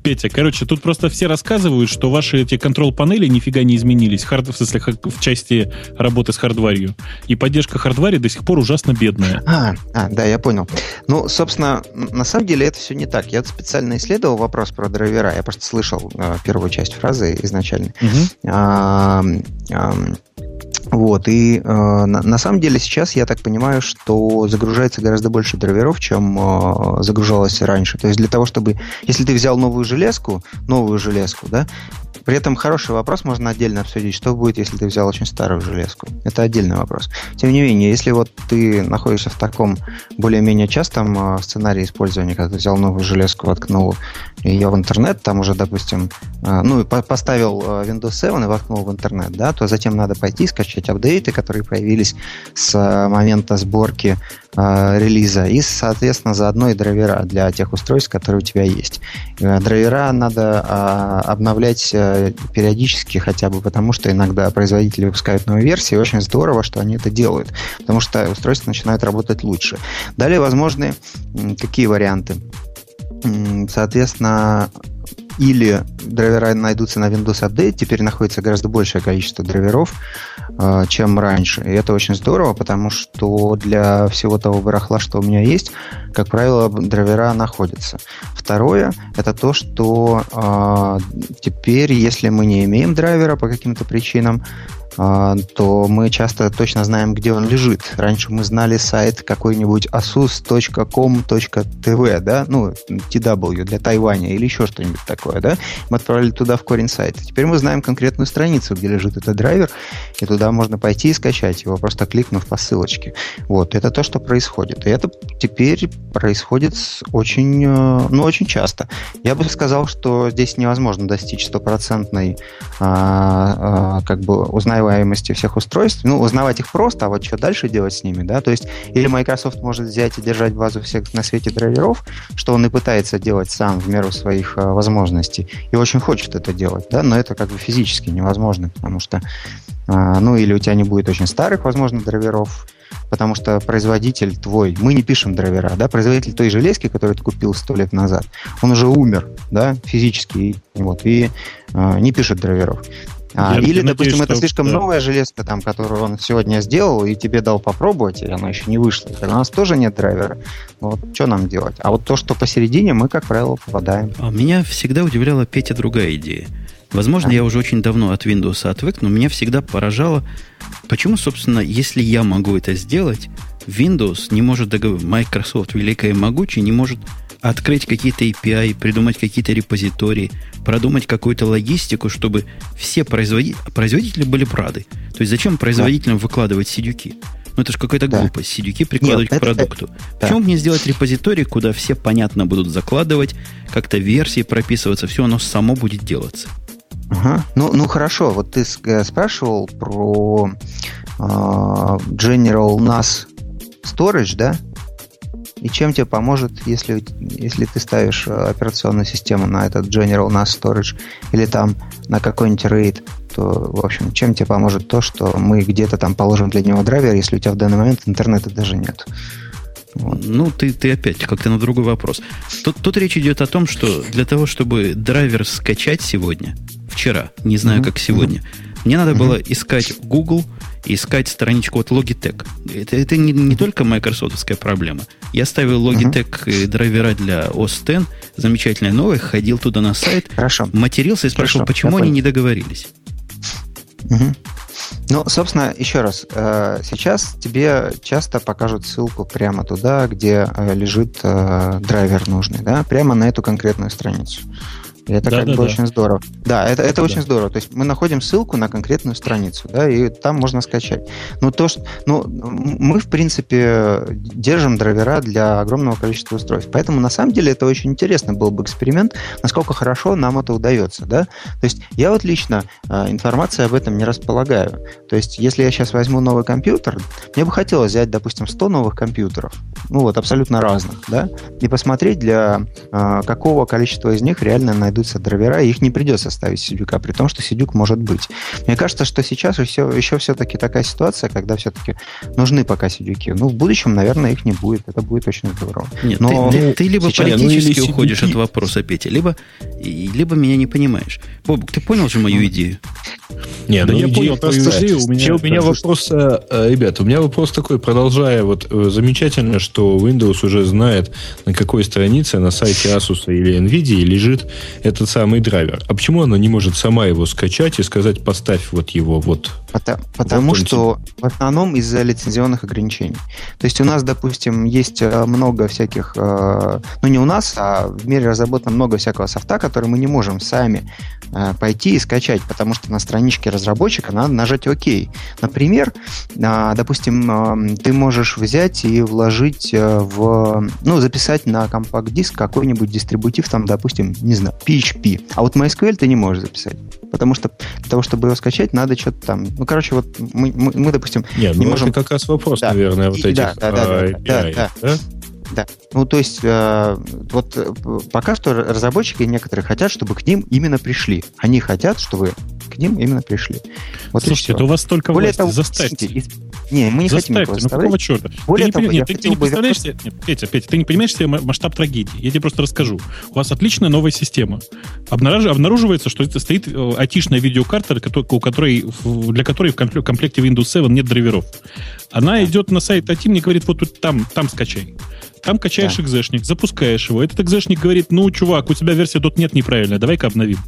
Петя, короче, тут просто все рассказывают, что ваши эти контрол-панели нифига не изменились хард, в, смысле, в части работы с хардварью. И поддержка хардвари до сих пор ужасно бедная. А, а, да, я понял. Ну, собственно, на самом деле это все не так. Я специально исследовал вопрос про драйвера. Я просто слышал э, первую часть фразы изначально. Угу. А, а, вот, и э, на, на самом деле сейчас я так понимаю, что загружается гораздо больше драйверов, чем э, загружалось раньше. То есть для того, чтобы... Если ты взял новую железку, новую железку, да, при этом хороший вопрос можно отдельно обсудить, что будет, если ты взял очень старую железку. Это отдельный вопрос. Тем не менее, если вот ты находишься в таком более-менее частом э, сценарии использования, когда ты взял новую железку, воткнул ее в интернет, там уже, допустим, э, ну, поставил э, Windows 7 и воткнул в интернет, да, то затем надо пойти скачать апдейты, которые появились с момента сборки релиза, и, соответственно, заодно и драйвера для тех устройств, которые у тебя есть. Э, драйвера надо обновлять э, периодически хотя бы, потому что иногда производители выпускают новые версии, и очень здорово, что они это делают, потому что устройства начинают работать лучше. Далее возможны какие варианты? Соответственно, или драйвера найдутся на Windows Update, теперь находится гораздо большее количество драйверов, э, чем раньше. И это очень здорово, потому что для всего того барахла, что у меня есть, как правило, драйвера находятся. Второе, это то, что э, теперь, если мы не имеем драйвера по каким-то причинам, а, то мы часто точно знаем, где он лежит. Раньше мы знали сайт какой-нибудь asus.com.tv, да, ну, TW для Тайваня или еще что-нибудь такое, да. Мы отправляли туда в корень сайта. Теперь мы знаем конкретную страницу, где лежит этот драйвер, и туда можно пойти и скачать его, просто кликнув по ссылочке. Вот, это то, что происходит. И это теперь происходит очень, э, ну, очень часто. Я бы сказал, что здесь невозможно достичь стопроцентной, а, а, как бы, узнаваемости узнаваемости всех устройств. Ну, узнавать их просто, а вот что дальше делать с ними, да, то есть или Microsoft может взять и держать базу всех на свете драйверов, что он и пытается делать сам в меру своих э, возможностей, и очень хочет это делать, да, но это как бы физически невозможно, потому что, э, ну, или у тебя не будет очень старых, возможно, драйверов, потому что производитель твой, мы не пишем драйвера, да, производитель той железки, которую ты купил сто лет назад, он уже умер, да, физически, вот, и э, не пишет драйверов. А, или, надеюсь, допустим, что... это слишком да. новая железка, там, которую он сегодня сделал, и тебе дал попробовать, и она еще не вышла. И у нас тоже нет драйвера. Вот что нам делать? А вот то, что посередине, мы, как правило, попадаем. А меня всегда удивляла Петя другая идея. Возможно, а? я уже очень давно от Windows отвык, но меня всегда поражало, почему, собственно, если я могу это сделать, Windows не может договориться, Microsoft, великая и могучая, не может открыть какие-то API, придумать какие-то репозитории, продумать какую-то логистику, чтобы все производители, производители были рады. То есть зачем производителям да. выкладывать сидюки? Ну, это же какая-то да. глупость. Сидюки прикладывать Нет, к это, продукту. Это, Почему да. мне сделать репозиторий, куда все понятно будут закладывать, как-то версии прописываться, все оно само будет делаться? Ага. Ну, ну хорошо, вот ты э, спрашивал про э, General NAS Storage, да? И чем тебе поможет, если, если ты ставишь э, операционную систему на этот General NAS Storage или там на какой-нибудь RAID, то, в общем, чем тебе поможет то, что мы где-то там положим для него драйвер, если у тебя в данный момент интернета даже нет. Вот. Ну, ты, ты опять как-то на другой вопрос. Тут, тут речь идет о том, что для того, чтобы драйвер скачать сегодня, вчера, не знаю, mm-hmm. как сегодня, mm-hmm. мне надо mm-hmm. было искать Google искать страничку от Logitech. Это, это не, не только майкрософтовская проблема. Я ставил Logitech uh-huh. драйвера для OS X, замечательная новая, ходил туда на сайт, Хорошо. матерился и спрашивал, Хорошо, почему они не договорились. Угу. Ну, собственно, еще раз, э, сейчас тебе часто покажут ссылку прямо туда, где э, лежит драйвер нужный, да, прямо на эту конкретную страницу. И это да, как да, бы да. очень здорово. Да, это, это да. очень здорово. То есть мы находим ссылку на конкретную страницу, да, и там можно скачать. Но то, что, ну, мы, в принципе, держим драйвера для огромного количества устройств. Поэтому, на самом деле, это очень интересный был бы эксперимент, насколько хорошо нам это удается, да. То есть я вот лично э, информации об этом не располагаю. То есть если я сейчас возьму новый компьютер, мне бы хотелось взять, допустим, 100 новых компьютеров, ну вот, абсолютно разных, да, и посмотреть, для э, какого количества из них реально на найдутся драйвера, и их не придется ставить сидюка, при том, что сидюк может быть. Мне кажется, что сейчас еще, еще все-таки такая ситуация, когда все-таки нужны пока сидюки. Ну, в будущем, наверное, их не будет. Это будет очень здорово. Нет, Но ты, ты, ты либо сейчас, политически ну, уходишь сидюки... от вопроса, Петя, либо, либо меня не понимаешь. Бобук, ты понял же мою идею? Не, ну, я понял, просто идею, у меня, у меня вопрос, э, э, ребят, у меня вопрос такой, продолжая, вот э, замечательно, что Windows уже знает, на какой странице на сайте Asus или NVIDIA лежит этот самый драйвер. А почему она не может сама его скачать и сказать, поставь вот его вот? Потому, потому вот что в основном из-за лицензионных ограничений. То есть у нас, допустим, есть э, много всяких, э, ну не у нас, а в мире разработано много всякого софта, который мы не можем сами э, пойти и скачать, потому что на страничке разработчика надо нажать ОК. Например, допустим, ты можешь взять и вложить в, ну, записать на компакт-диск какой-нибудь дистрибутив, там, допустим, не знаю, PHP. А вот MySQL ты не можешь записать. Потому что для того, чтобы его скачать, надо что-то там... Ну, короче, вот мы, мы, мы допустим, Нет, не ну можем... это как раз вопрос, да. наверное, вот и, этих да, да, да, API, да, да, да. Да. Ну, то есть, э, вот э, пока что разработчики некоторые хотят, чтобы к ним именно пришли. Они хотят, чтобы к ним именно пришли. Вот Слушайте, это у вас только Более власть. Того, заставьте. Не, мы не заставьте, хотим ну какого черта? Более ты того, не, нет, ты, ты не представляешь себе, нет, Петя, Петя, ты не понимаешь себе масштаб трагедии. Я тебе просто расскажу. У вас отличная новая система. Обнаруживается, обнаруживается что это стоит э, айтишная видеокарта, у которой, для которой в комплекте Windows 7 нет драйверов. Она идет на сайт ATIM и говорит, вот тут там, там скачай. Там качаешь да. экзешник, запускаешь его. Этот экзешник говорит, ну, чувак, у тебя версия .NET неправильная, давай-ка обновим.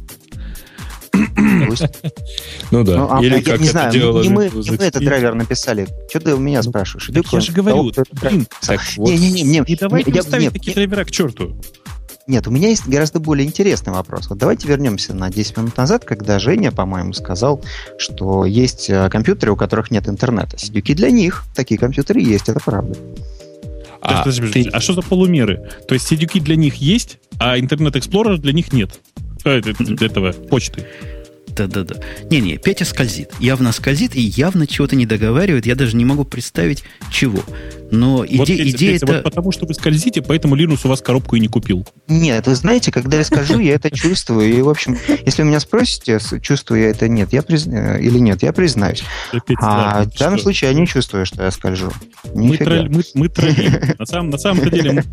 Ну да. Ну, а, Или как не знаю, не мы, не мы этот драйвер написали. Что ты у меня ну, спрашиваешь? я же говорю, блин, не, не, не, не давайте ставить такие драйвера к черту. Нет, у меня есть гораздо более интересный вопрос. Вот давайте вернемся на 10 минут назад, когда Женя, по-моему, сказал, что есть э, компьютеры, у которых нет интернета. Сидюки для них. Такие компьютеры есть, это правда. А, есть, ты... а что за полумеры? То есть сидюки для них есть, а интернет Explorer для них нет. Э, для этого почты. Да-да-да. Не-не, Петя скользит. Явно скользит и явно чего-то не договаривает. Я даже не могу представить, чего. Но иде, вот, Петя, идея Петя, это... Вот потому что вы скользите, поэтому Linux у вас коробку и не купил. Нет, вы знаете, когда я скажу, я это чувствую. И, в общем, если вы меня спросите, чувствую я это нет, я приз... Э, или нет, я признаюсь. А в данном случае я не чувствую, что я скольжу. Мы, троллим. На самом, на самом деле,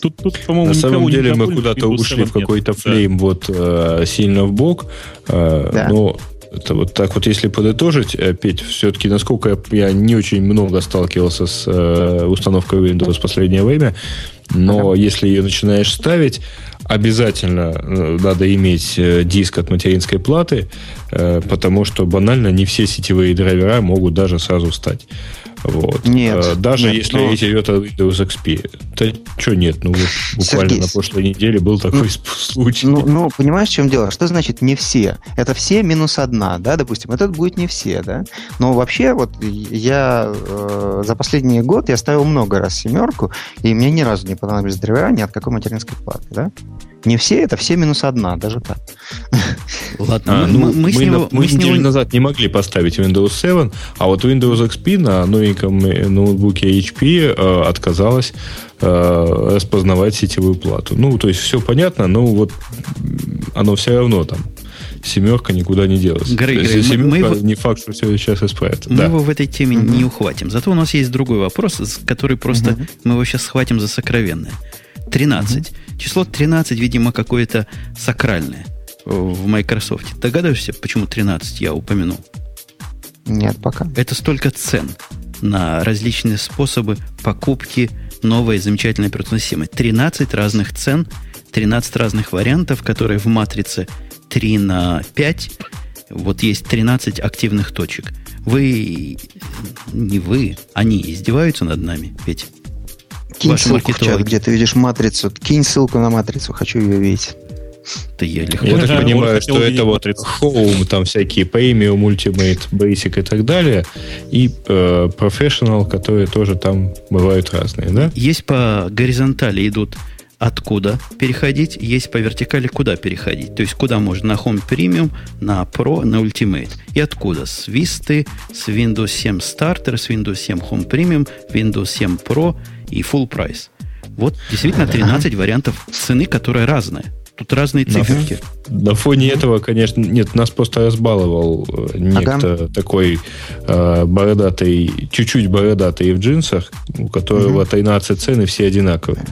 тут, тут по-моему, На самом деле мы куда-то ушли в какой-то флейм вот э, сильно в бок. Э, да. Но это вот так вот, если подытожить, э, Петь, все-таки, насколько я, не очень много сталкивался с э, установкой Windows в последнее время, но ага. если ее начинаешь ставить, обязательно э, надо иметь э, диск от материнской платы, э, потому что банально не все сетевые драйвера могут даже сразу стать. Вот. Нет. А, даже нет, если но... речь идет о Windows XP. Да что нет? Ну, вот буквально Сергей, на прошлой неделе был такой ну, случай. Ну, ну, понимаешь, в чем дело? Что значит не все? Это все минус одна, да, допустим. Этот будет не все, да. Но вообще, вот я э, за последний год я ставил много раз семерку, и мне ни разу не понадобились драйвера ни от какой материнской платы, да. Не все, это все минус одна, даже так. Ладно, а, ну, мы, мы, с него, мы, мы неделю него... назад не могли поставить Windows 7, а вот Windows XP на новеньком ноутбуке HP э, отказалась э, распознавать сетевую плату. Ну, то есть все понятно, но вот оно все равно там семерка никуда не делась. Грей, Грей, семерка, мы его, не факт, что все сейчас исправится. Мы да. его в этой теме угу. не ухватим. Зато у нас есть другой вопрос, который просто угу. мы его сейчас схватим за сокровенное. 13. Угу. Число 13, видимо, какое-то сакральное в Microsoft. Догадываешься, почему 13 я упомянул? Нет, пока. Это столько цен на различные способы покупки новой замечательной операционной системы. 13 разных цен, 13 разных вариантов, которые в матрице 3 на 5 Вот есть 13 активных точек. Вы, не вы, они издеваются над нами, Петь? Кинь Ваши ссылку в чат, где ты видишь матрицу. Кинь ссылку на матрицу, хочу ее видеть. Да я легко. Я так понимаю, что это вот Home, там всякие Premium, Ultimate, Basic и так далее, и э, Professional, которые тоже там бывают разные, да? Есть по горизонтали идут откуда переходить, есть по вертикали куда переходить. То есть куда можно на Home Premium, на Pro, на Ultimate. И откуда? С Vista, с Windows 7 Starter, с Windows 7 Home Premium, Windows 7 Pro и Full Price. Вот действительно 13 вариантов цены, которые разные. Тут разные циферки. На, на фоне этого, конечно, нет, нас просто разбаловал э, некто ага. такой э, бородатый, чуть-чуть бородатый в джинсах, у которого угу. 13 цены все одинаковые.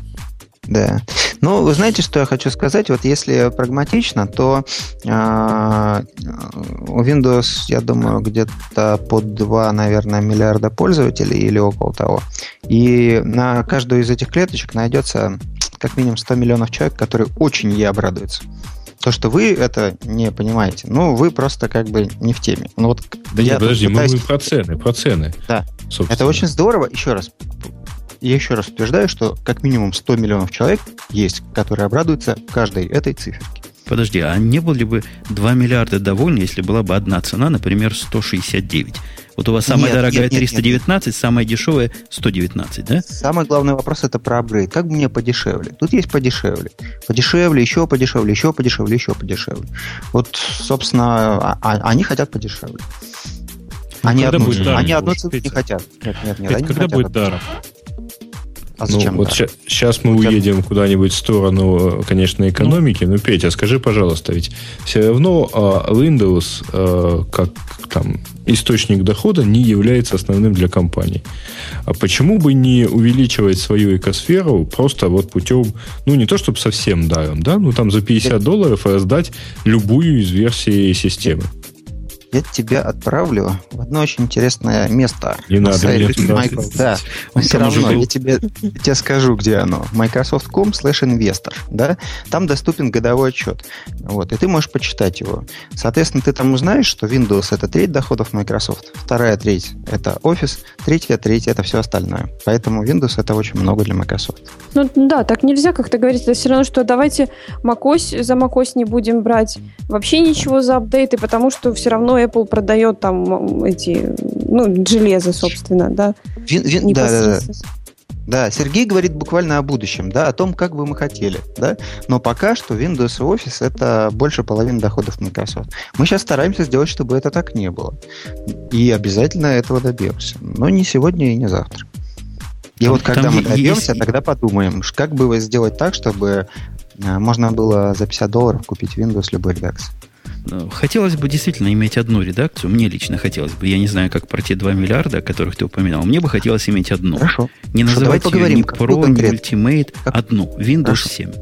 Да. Ну, вы знаете, что я хочу сказать? Вот если прагматично, то э, у Windows, я думаю, где-то под 2, наверное, миллиарда пользователей или около того. И на каждую из этих клеточек найдется как минимум 100 миллионов человек, которые очень ей обрадуются. То, что вы это не понимаете, ну, вы просто как бы не в теме. Ну, вот да нет, подожди, пытаюсь... мы про цены, про цены. Да, собственно. это очень здорово. Еще раз, я еще раз утверждаю, что как минимум 100 миллионов человек есть, которые обрадуются каждой этой циферке. Подожди, а не было ли бы 2 миллиарда довольны, если была бы одна цена, например, 169? Вот у вас самая нет, дорогая нет, нет, 319, нет, самая дешевая 119, да? Самый главный вопрос это про апгрейд. Как бы мне подешевле? Тут есть подешевле. Подешевле, еще подешевле, еще подешевле, еще подешевле. Вот, собственно, а, а, они хотят подешевле. Ну, они, одну, будет они одну цену не хотят. Нет, нет, нет. Петь, когда будет даром? А зачем? Ну, вот сейчас мы уедем куда-нибудь в сторону, конечно, экономики. Ну, Петя, скажи, пожалуйста, ведь все равно а, Windows а, как там источник дохода не является основным для компании. А почему бы не увеличивать свою экосферу просто вот путем, ну, не то чтобы совсем даром, да, ну, там за 50 долларов раздать любую из версий системы? Я тебя отправлю в одно очень интересное место. Не надо сайт Microsoft. Да, но все равно я тебе, я тебе скажу, где оно. Microsoft.com slash investor. Да? Там доступен годовой отчет. Вот, и ты можешь почитать его. Соответственно, ты там узнаешь, что Windows это треть доходов Microsoft, вторая треть это Office, третья треть это все остальное. Поэтому Windows это очень много для Microsoft. Ну да, так нельзя как-то говорить. Это все равно, что давайте macOS за macOS не будем брать вообще ничего за апдейты, потому что все равно Apple продает там эти, ну, железо, собственно, да. Вин, вин, да, да, да. Да, Сергей говорит буквально о будущем, да, о том, как бы мы хотели, да. Но пока что Windows и Office это больше половины доходов Microsoft. Мы сейчас стараемся сделать, чтобы это так не было. И обязательно этого добьемся. Но не сегодня и не завтра. И там, вот когда мы добьемся, есть... тогда подумаем, как бы сделать так, чтобы э, можно было за 50 долларов купить Windows любой редакции. Хотелось бы действительно иметь одну редакцию. Мне лично хотелось бы. Я не знаю, как про те 2 миллиарда, о которых ты упоминал. Мне бы хотелось иметь одну. Хорошо. Не называть ее поговорим, ни Pro, ни Ultimate. Как... Одну. Windows Хорошо. 7.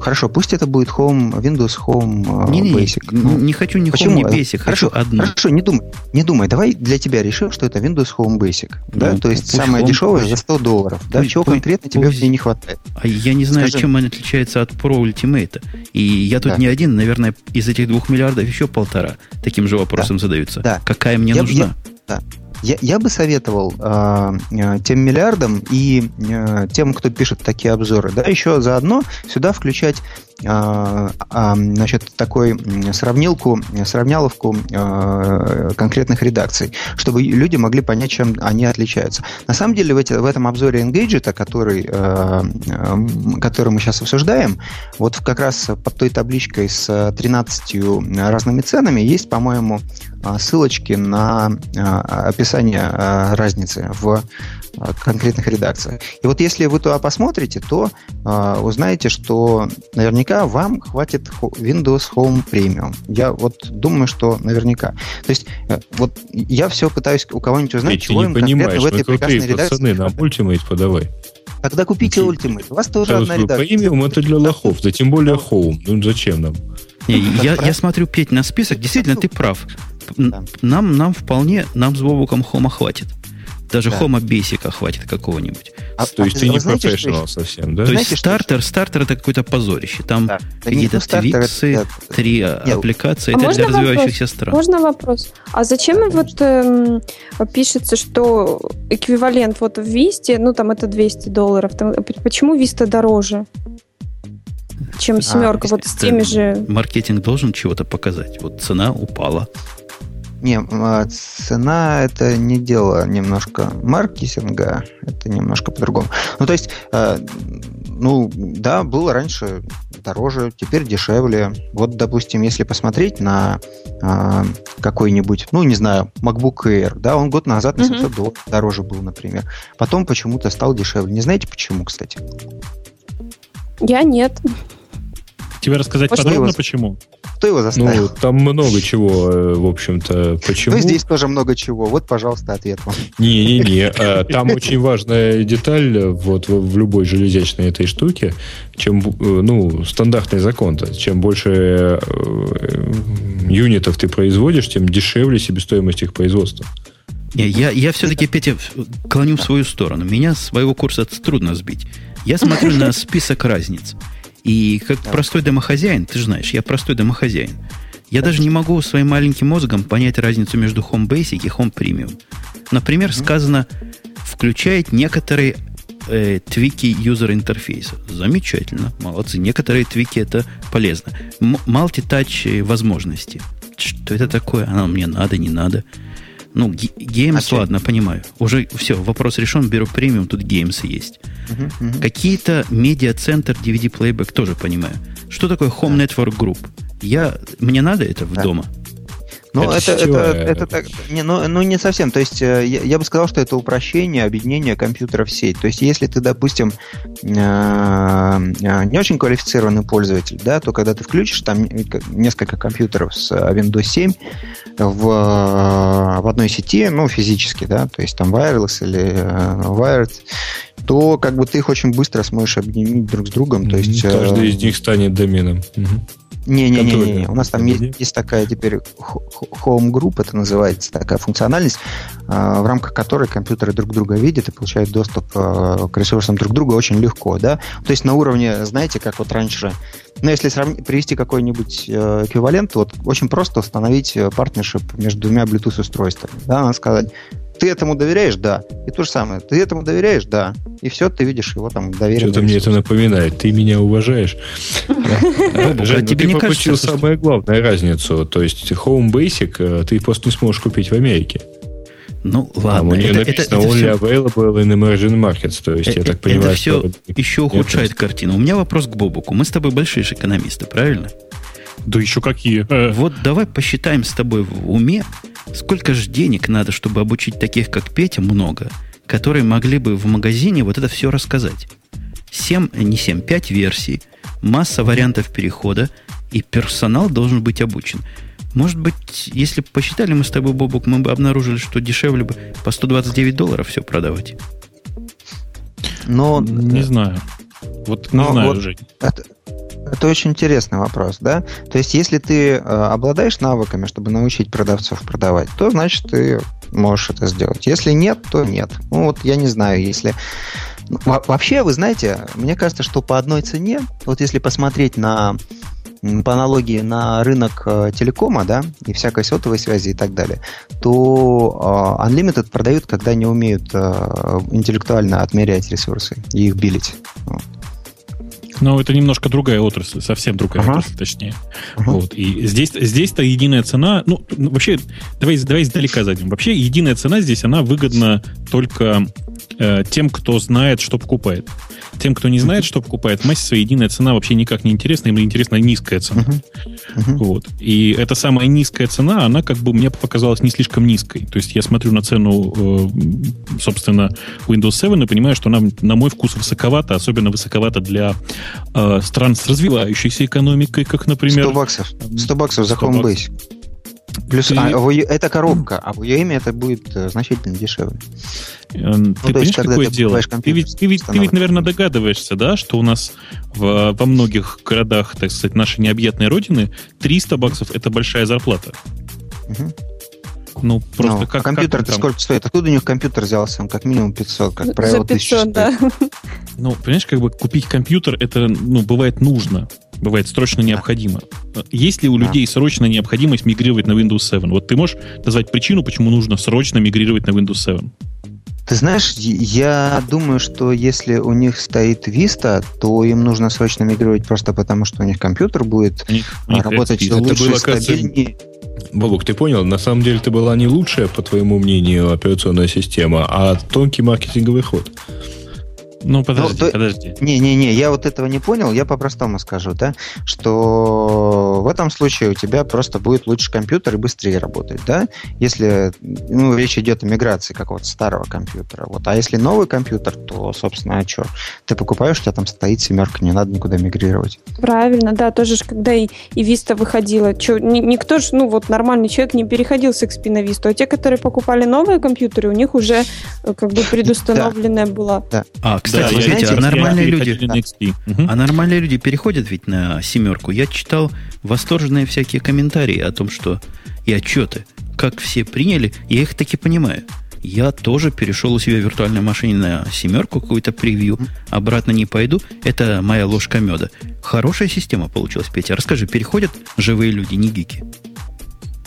Хорошо, пусть это будет Home, Windows Home не, не, Basic. Не, ну, не хочу ни Почему? Home, ни Basic, хорошо, хочу одну. Хорошо, не думай, не думай. Давай для тебя решим, что это Windows Home Basic. Ну, да? То есть самое Home дешевое Basic. за 100 долларов. Да? Чего пусть, конкретно тебе в ней не хватает? А я не знаю, Скажи. чем она отличается от Pro Ultimate. И я тут да. не один, наверное, из этих двух миллиардов еще полтора таким же вопросом да. задаются. Да. Какая мне я, нужна? Я, да. Я, я бы советовал э, тем миллиардам и э, тем, кто пишет такие обзоры, да, еще заодно сюда включать э, э, значит, такой сравнилку, сравняловку э, конкретных редакций, чтобы люди могли понять, чем они отличаются. На самом деле в, эти, в этом обзоре Engadget, который, э, который мы сейчас обсуждаем, вот как раз под той табличкой с 13 разными ценами есть, по-моему, ссылочки на описание разницы в конкретных редакциях. И вот если вы туда посмотрите, то э, узнаете, что наверняка вам хватит Windows Home Premium. Я вот думаю, что наверняка. То есть э, вот я все пытаюсь у кого-нибудь узнать, Ведь чего им конкретно в этой прекрасной редакции. Пацаны, нам Ultimate подавай. Тогда купите Ultimate. У вас тоже Сейчас одна редакция. Премиум это для лохов, да тем более Home. Ну зачем нам? Не, я, я смотрю, Петь, на список, действительно, ты прав. Нам, нам вполне, нам с Бобуком Хома хватит. Даже да. Хома Бейсика хватит какого-нибудь. А, то есть а ты не профессионал совсем, да? То знаете, есть стартер, что... стартер это какое-то позорище. Там да. какие-то твиксы, это... три Нет. аппликации. А это для развивающихся вопрос? стран. Можно вопрос? А зачем вот эм, пишется, что эквивалент вот в Висте, ну там это 200 долларов, там, почему Виста дороже? чем семерка, а, вот с теми же... Маркетинг должен чего-то показать. Вот цена упала. Не, а, цена это не дело немножко маркетинга, это немножко по-другому. Ну, то есть, а, ну, да, было раньше дороже, теперь дешевле. Вот, допустим, если посмотреть на какой-нибудь, ну, не знаю, MacBook Air, да, он год назад на 700 долларов дороже был, например. Потом почему-то стал дешевле. Не знаете почему, кстати? Я нет. Тебе рассказать Может, подробно, его... почему? Кто его заставил? Ну, там много чего, э, в общем-то. Почему? Ну, здесь тоже много чего. Вот, пожалуйста, ответ вам. Не-не-не. А, там очень важная деталь вот в любой железячной этой штуке. Чем, э, ну, стандартный закон -то. Чем больше э, юнитов ты производишь, тем дешевле себестоимость их производства. Не, я, я все-таки, Петя, клоню в свою сторону. Меня с своего курса трудно сбить. Я смотрю на список разниц. И как да. простой домохозяин, ты же знаешь, я простой домохозяин. Я даже не могу своим маленьким мозгом понять разницу между Home Basic и Home Premium. Например, mm-hmm. сказано, включает некоторые э, твики юзер интерфейса. Замечательно, молодцы. Некоторые твики это полезно. Multi-touch возможности. Что это такое? Оно мне надо, не надо. Ну, геймс, а ладно, понимаю. Уже все, вопрос решен, беру премиум, тут геймсы есть. Uh-huh, uh-huh. Какие-то медиа-центр, DVD-плейбэк тоже понимаю. Что такое Home Network Group? Я, мне надо это в да. дома? Ну, это, это, это, это так, не, ну, ну, не совсем. То есть, э, я, я бы сказал, что это упрощение, объединение компьютеров в сеть. То есть, если ты, допустим, э, э, не очень квалифицированный пользователь, да, то когда ты включишь там несколько компьютеров с Windows 7 в, в одной сети, ну, физически, да, то есть там wireless или wired, то как бы ты их очень быстро сможешь объединить друг с другом. То есть, Каждый из них станет доменом. Угу. Не-не-не, у нас там есть, есть такая теперь Home Group, это называется, такая функциональность, а, в рамках которой компьютеры друг друга видят и получают доступ а, к ресурсам друг друга очень легко, да. То есть на уровне, знаете, как вот раньше, ну, если сравнить, привести какой-нибудь э, эквивалент, вот очень просто установить партнершип между двумя Bluetooth-устройствами, да, надо сказать, ты этому доверяешь? Да. И то же самое. Ты этому доверяешь? Да. И все, ты видишь его там доверие. Что-то мне это напоминает. Ты меня уважаешь. Жень, ну тебе не кажется, самую главную разницу. То есть Home Basic э, ты просто не сможешь купить в Америке. Ну, ладно. у нее это, написано это, only все... available in emerging markets. То есть, я так понимаю, это все еще ухудшает картину. У меня вопрос к Бобуку. Мы с тобой большие же экономисты, правильно? Да еще какие. Э. Вот давай посчитаем с тобой в уме, сколько же денег надо, чтобы обучить таких, как Петя, много, которые могли бы в магазине вот это все рассказать. 7, не 7, 5 версий, масса вариантов перехода, и персонал должен быть обучен. Может быть, если бы посчитали мы с тобой, Бобук, мы бы обнаружили, что дешевле бы по 129 долларов все продавать. Но... Не знаю. Вот не знаю, вот Жень. Это, это очень интересный вопрос, да? То есть, если ты э, обладаешь навыками, чтобы научить продавцов продавать, то значит ты можешь это сделать. Если нет, то нет. Ну вот я не знаю, если ну, Вообще, вы знаете, мне кажется, что по одной цене, вот если посмотреть на по аналогии на рынок э, телекома, да, и всякой сотовой связи и так далее, то э, Unlimited продают, когда не умеют интеллектуально отмерять ресурсы и их билить. Но это немножко другая отрасль, совсем другая ага. отрасль, точнее. Ага. Вот. И здесь, здесь-то единая цена, ну, ну, вообще, давай, давай издалека зайдем. Вообще, единая цена здесь, она выгодна только э, тем, кто знает, что покупает. Тем, кто не знает, что покупает, массе своей единая цена вообще никак не интересна, им интересна низкая цена. Uh-huh. Uh-huh. Вот. И эта самая низкая цена, она как бы мне показалась не слишком низкой. То есть я смотрю на цену, э, собственно, Windows 7 и понимаю, что она, на мой вкус, высоковата, особенно высоковата для э, стран с развивающейся экономикой, как, например... 100 баксов. 100 баксов за Homebase. Плюс, ты... а, в, это коробка, а в UEM это будет э, значительно дешевле. Ты ну, понимаешь, есть, какое ты дело? Ты ведь, ты, ведь, ты ведь, наверное, догадываешься, да, что у нас в, во многих городах, так сказать, нашей необъятной родины 300 баксов – это большая зарплата. Угу. Ну, просто ну, как... А компьютер как, сколько стоит? Откуда у них компьютер взялся? Он как минимум 500, как правило, За 500, да. Ну, понимаешь, как бы купить компьютер, это, ну, бывает нужно. Бывает срочно необходимо. Есть ли у людей срочно необходимость мигрировать на Windows 7? Вот ты можешь назвать причину, почему нужно срочно мигрировать на Windows 7? Ты знаешь, я думаю, что если у них стоит Vista, то им нужно срочно мигрировать просто потому, что у них компьютер будет у них, у них работать это лучше, было, стабильнее. Бобук, ты понял, на самом деле это была не лучшая, по твоему мнению, операционная система, а тонкий маркетинговый ход. Ну, подожди, ну, подожди. Не-не-не, я вот этого не понял, я по-простому скажу, да, что в этом случае у тебя просто будет лучше компьютер и быстрее работать, да, если, ну, речь идет о миграции какого-то старого компьютера, вот, а если новый компьютер, то, собственно, а что? Ты покупаешь, у тебя там стоит семерка, не надо никуда мигрировать. Правильно, да, тоже же, когда и, и Vista выходила, что, ни, никто же, ну, вот, нормальный человек не переходил с XP на Vista, а те, которые покупали новые компьютеры, у них уже э, как бы предустановленная да. была. Да. А, кстати, да, смотрите, а нормальные люди, а, а нормальные люди переходят ведь на семерку. Я читал восторженные всякие комментарии о том, что и отчеты, как все приняли, я их таки понимаю. Я тоже перешел у себя в виртуальной машине на семерку, какую-то превью. Обратно не пойду. Это моя ложка меда. Хорошая система получилась, Петя. Расскажи, переходят живые люди, не гики?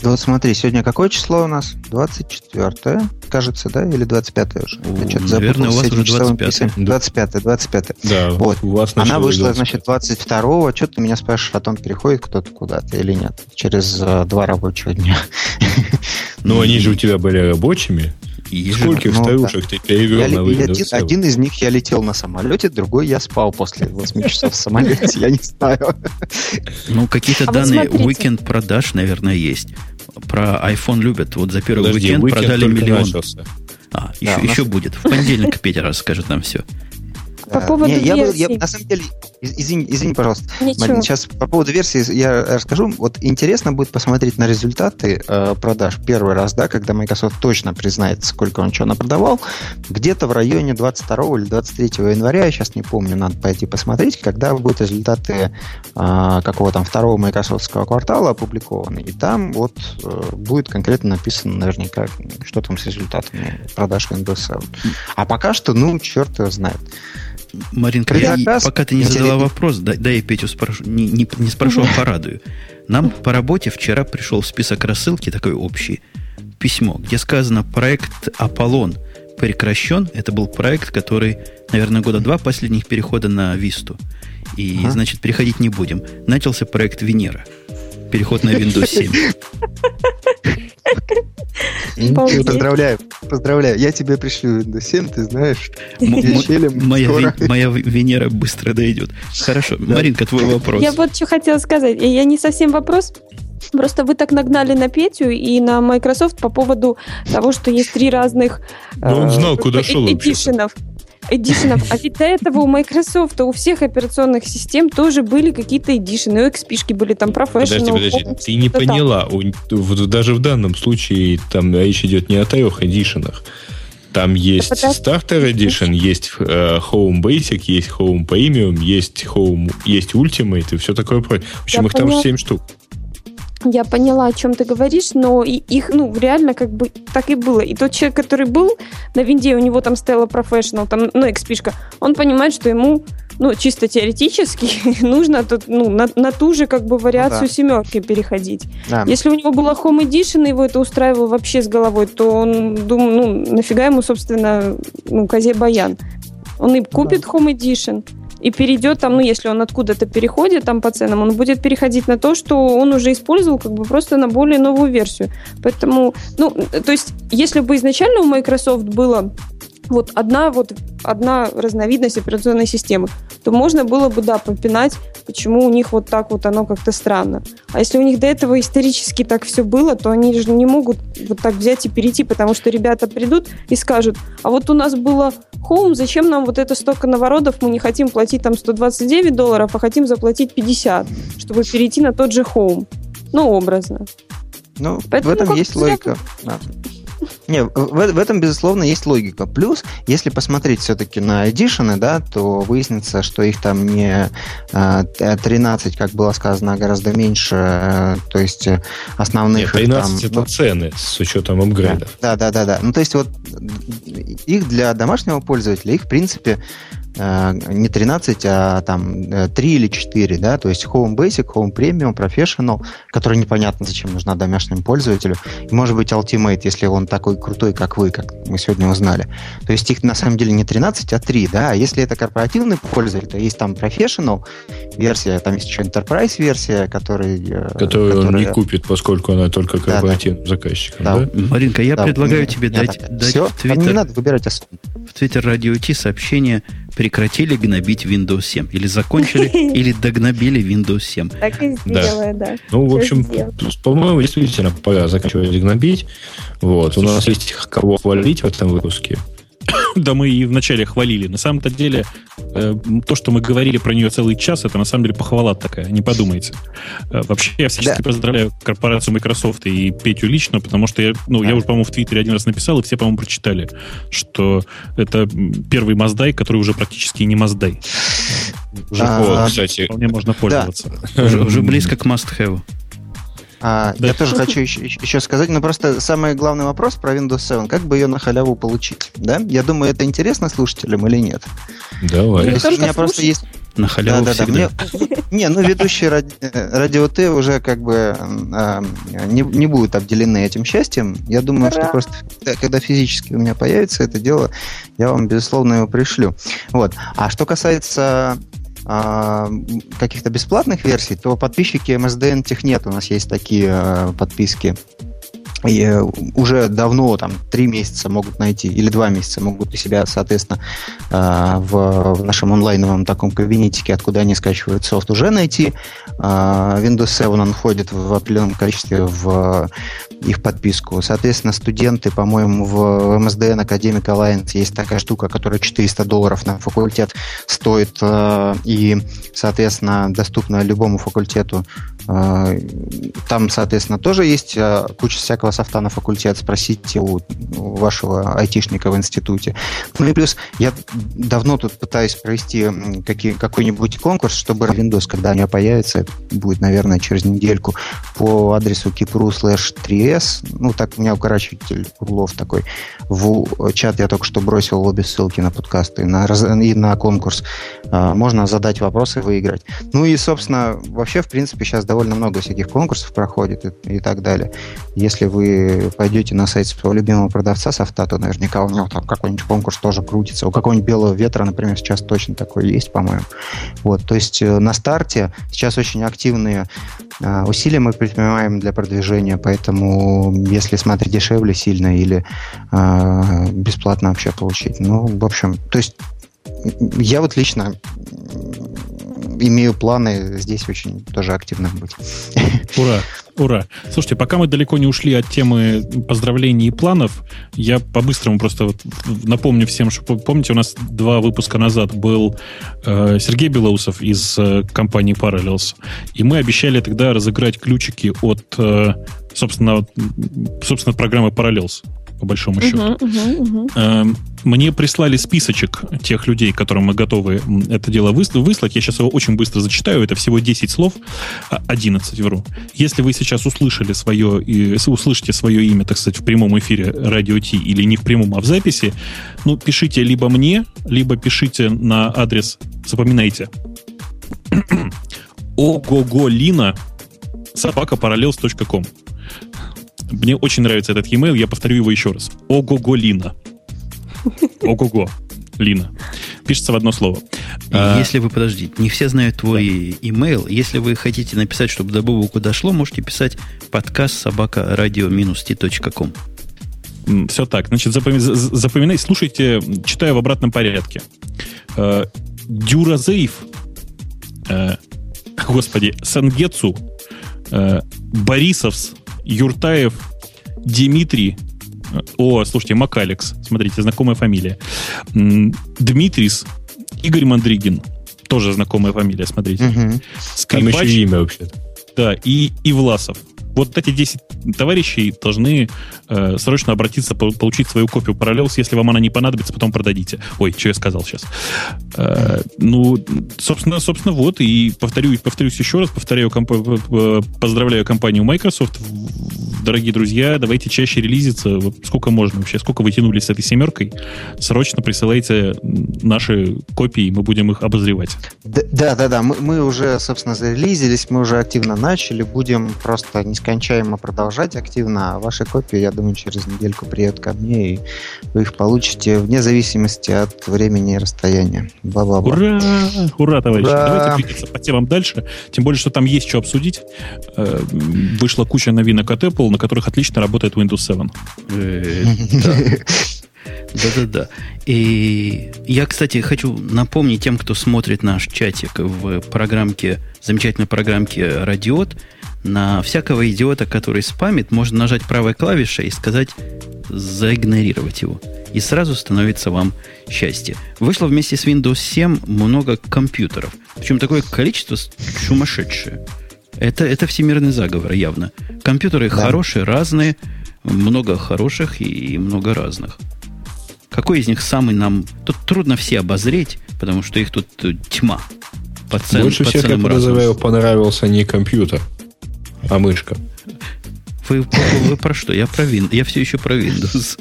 Да вот смотри, сегодня какое число у нас? 24 кажется, да? Или 25 уже? Я Наверное, у вас уже 25 25 25 Да, вот. у вас Она вышла, 25. значит, 22 Что ты меня спрашиваешь, о том переходит кто-то куда-то или нет? Через uh, два рабочих дня. Ну, они же у тебя были рабочими. Скольких ну, старушек да. ты перевел я, на Windows один, один из них я летел на самолете, другой я спал после 8 часов в самолете, я не знаю. Ну, какие-то а данные уикенд продаж, наверное, есть. Про iPhone любят. Вот за первый уикенд продали миллион. А, еще, еще будет. В понедельник Петя расскажет нам все. По поводу не, я, был, я, на самом деле, извини, извини, пожалуйста. Ничего. Сейчас по поводу версии я расскажу. Вот интересно будет посмотреть на результаты э, продаж первый раз, да, когда Microsoft точно признает, сколько он что напродавал. Где-то в районе 22 или 23 января, я сейчас не помню, надо пойти посмотреть, когда будут результаты э, какого там второго Microsoftского квартала опубликованы. И там вот э, будет конкретно написано наверняка, что там с результатами продаж Windows 7. А пока что, ну, черт его знает. Маринка, я, пока ты не задала вопрос, дай, дай я Петю спрошу, не, не, не спрошу, а порадую. Нам по работе вчера пришел список рассылки, такой общий, письмо, где сказано проект Аполлон прекращен. Это был проект, который, наверное, года два последних перехода на Висту. И, ага. значит, переходить не будем. Начался проект Венера. Переход на Windows 7. Поздравляю, поздравляю. Я тебе пришлю Windows 7, ты знаешь. Моя Венера быстро дойдет. Хорошо, Маринка, твой вопрос. Я вот что хотела сказать. Я не совсем вопрос. Просто вы так нагнали на Петю и на Microsoft по поводу того, что есть три разных Но он знал, куда шел эдишенов эдишенов. А ведь до этого у Microsoft, у всех операционных систем тоже были какие-то эдишены. У XP были там Professional. Подожди, подожди. Ты не поняла. У, в, даже в данном случае там речь идет не о трех эдишенах. Там есть да, Starter Edition, есть э, Home Basic, есть Home Premium, есть Home, есть Ultimate и все такое прочее. В общем, Я их поняла. там 7 штук. Я поняла, о чем ты говоришь, но и их, ну, реально как бы так и было. И тот человек, который был на винде, у него там стояла Professional, там, ну, XP, он понимает, что ему, ну, чисто теоретически нужно тут, ну, на, на ту же, как бы, вариацию ну, да. семерки переходить. Да. Если у него была Home Edition, и его это устраивало вообще с головой, то он думал, ну, нафига ему, собственно, ну, козе баян. Он и купит да. Home Edition, и перейдет там, ну, если он откуда-то переходит там по ценам, он будет переходить на то, что он уже использовал как бы просто на более новую версию. Поэтому, ну, то есть, если бы изначально у Microsoft было вот одна, вот одна разновидность операционной системы, то можно было бы, да, попинать, почему у них вот так вот оно как-то странно. А если у них до этого исторически так все было, то они же не могут вот так взять и перейти, потому что ребята придут и скажут, а вот у нас было Home, зачем нам вот это столько наворотов, мы не хотим платить там 129 долларов, а хотим заплатить 50, чтобы перейти на тот же Home. Ну, образно. Ну, Поэтому в этом есть логика. Да. Не, в, в этом, безусловно, есть логика. Плюс, если посмотреть все-таки на Edition, да, то выяснится, что их там не э, 13, как было сказано, а гораздо меньше. Э, то есть э, основных... Нет, 13 там, это ну, цены с учетом апгрейдов. Да, да, да, да. Ну, то есть вот их для домашнего пользователя, их, в принципе, не 13, а там 3 э, или 4, да, то есть Home Basic, Home Premium, Professional, который непонятно, зачем нужна домашнему пользователю, и может быть Ultimate, если он такой крутой, как вы, как мы сегодня узнали. То есть их на самом деле не 13, а 3, да, а если это корпоративный пользователь, то есть там Professional версия, там есть еще Enterprise версия, который... Э, Которую он не купит, поскольку она только корпоративным да, заказчиком, да? да? Маринка, я да, предлагаю тебе дать, дать Все, в Twitter, не надо выбирать особо. В Twitter T сообщение прекратили гнобить Windows 7. Или закончили, или догнобили Windows 7. Так и сделаю, да. Ну, в общем, по-моему, действительно пора заканчивать гнобить. Вот. У нас есть кого хвалить в этом выпуске. да мы и вначале хвалили. На самом-то деле, э, то, что мы говорили про нее целый час, это на самом деле похвала такая, не подумайте. Э, вообще, я всячески да. поздравляю корпорацию Microsoft и Петю лично, потому что я, ну, да. я уже, по-моему, в Твиттере один раз написал, и все, по-моему, прочитали, что это первый Маздай, который уже практически не Маздай. Уже, а, кстати, вполне можно пользоваться. Да. Уже, уже близко к must-have. А, да. Я тоже хочу еще, еще сказать, но просто самый главный вопрос про Windows 7. Как бы ее на халяву получить? Да? Я думаю, это интересно слушателям или нет? Давай. Или у меня просто есть... На халяву да, да, всегда. Да. Мне, не, ну ведущие ради, радио Т уже как бы э, не, не будут обделены этим счастьем. Я думаю, Ура! что просто когда физически у меня появится это дело, я вам, безусловно, его пришлю. Вот. А что касается а, каких-то бесплатных версий, то подписчики MSDN тех нет. У нас есть такие а, подписки и э, уже давно, там, три месяца могут найти, или два месяца могут у себя, соответственно, а, в, нашем онлайновом таком кабинетике, откуда они скачивают софт, уже найти. Windows 7 он входит в определенном количестве в их подписку. Соответственно, студенты, по-моему, в MSDN Academic Alliance есть такая штука, которая 400 долларов на факультет стоит э, и, соответственно, доступна любому факультету. Э, там, соответственно, тоже есть э, куча всякого софта на факультет. Спросите у вашего айтишника в институте. Ну и плюс я давно тут пытаюсь провести какие, какой-нибудь конкурс, чтобы Windows, когда у меня появится, будет, наверное, через недельку, по адресу kipru slash 3 ЕС, ну так у меня укорачиватель углов такой, в чат я только что бросил обе ссылки на подкасты и на, и на конкурс. А, можно задать вопросы, выиграть. Ну и, собственно, вообще, в принципе, сейчас довольно много всяких конкурсов проходит и, и так далее. Если вы пойдете на сайт своего любимого продавца софта, то наверняка у него там какой-нибудь конкурс тоже крутится. У какого-нибудь белого ветра, например, сейчас точно такой есть, по-моему. Вот, то есть э, на старте сейчас очень активные а, усилия мы предпринимаем для продвижения, поэтому если смотреть дешевле сильно или э, бесплатно вообще получить. Ну, в общем, то есть я вот лично имею планы здесь очень тоже активно быть. Ура! Ура! Слушайте, пока мы далеко не ушли от темы поздравлений и планов, я по-быстрому просто вот напомню всем, что помните, у нас два выпуска назад был э, Сергей Белоусов из э, компании Parallels, и мы обещали тогда разыграть ключики от, э, собственно, собственно, программы Parallels по большому счету. Uh-huh, uh-huh, uh-huh. Мне прислали списочек тех людей, которым мы готовы это дело выслать. Я сейчас его очень быстро зачитаю. Это всего 10 слов. 11, а, вру. Если вы сейчас услышали свое, если услышите свое имя, так сказать, в прямом эфире радио Ти или не в прямом, а в записи, ну, пишите либо мне, либо пишите на адрес, запоминайте, огоголина собака parallels.com. Мне очень нравится этот e-mail, я повторю его еще раз. Ого-го Лина. Ого-го. Лина. Пишется в одно слово. А, если вы, подождите, не все знают твой email. Если вы хотите написать, чтобы до Бобуку дошло, можете писать подкаст собака радио-t.ком. Все так. Значит, запоминай, слушайте, читаю в обратном порядке. А, Дюразейв, а, господи, Сангецу, Борисовс, Юртаев Дмитрий. О, слушайте, Макалекс. Смотрите, знакомая фамилия. Дмитрис Игорь Мандригин. Тоже знакомая фамилия, смотрите. Угу. Скрипач. Там еще имя вообще Да, и, и Власов. Вот эти 10 товарищей должны э, срочно обратиться, получить свою копию Parallels. Если вам она не понадобится, потом продадите. Ой, что я сказал сейчас. Э, ну, собственно, собственно, вот. И повторюсь, повторюсь еще раз, повторяю, комп... поздравляю компанию Microsoft. Дорогие друзья, давайте чаще релизиться. Сколько можно вообще? Сколько вы тянулись с этой семеркой? Срочно присылайте наши копии, мы будем их обозревать. Да, да, да. Мы, мы уже, собственно, зарелизились, мы уже активно начали. Будем просто нескончаемо продолжать активно. А ваши копии, я думаю, через недельку приедут ко мне, и вы их получите вне зависимости от времени и расстояния. Бла-бла-бла. Ура! Ура, товарищи! Ура! Давайте двигаться по темам дальше. Тем более, что там есть что обсудить. Э, вышла куча новинок от Apple, на которых отлично работает Windows 7. Э, Да-да-да. И я, кстати, хочу напомнить тем, кто смотрит наш чатик в программке, замечательной программке Радиот, на всякого идиота, который спамит, можно нажать правой клавишей и сказать заигнорировать его. И сразу становится вам счастье. Вышло вместе с Windows 7 много компьютеров. Причем такое количество сумасшедшее. Это, это всемирный заговор, явно. Компьютеры да. хорошие, разные, много хороших и много разных. Какой из них самый нам... Тут трудно все обозреть, потому что их тут э, тьма. По цен, Больше по всех, я подозреваю, понравился не компьютер, а мышка. Вы, вы про что? Я про Windows. Я все еще про Windows.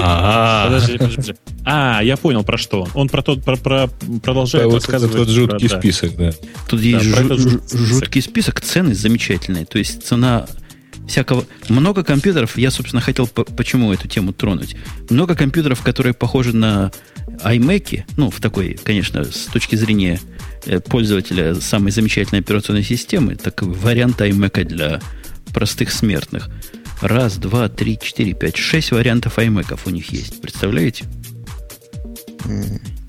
А, подожди, подожди. А, я понял про что. Он про тот, про, про продолжает вот рассказывать. Тот жуткий список, да. Тут есть жуткий список, цены замечательные. То есть цена всякого... Много компьютеров, я, собственно, хотел почему эту тему тронуть. Много компьютеров, которые похожи на iMac, ну, в такой, конечно, с точки зрения пользователя самой замечательной операционной системы, такой вариант iMac для простых смертных. Раз, два, три, четыре, пять, шесть вариантов iMac у них есть. Представляете?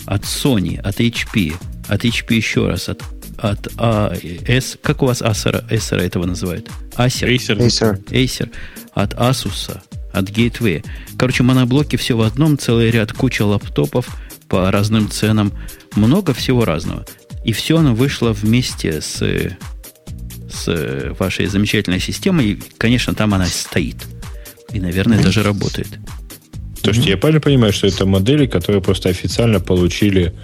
От Sony, от HP, от HP еще раз, от от а, S, как у вас Acer, Acer этого называют? Acer. Acer. Acer. Acer. От Asus, от Gateway. Короче, моноблоки все в одном, целый ряд, куча лаптопов по разным ценам. Много всего разного. И все оно вышло вместе с, с вашей замечательной системой. И, конечно, там она стоит. И, наверное, даже работает. То есть я правильно понимаю, что это модели, которые просто официально получили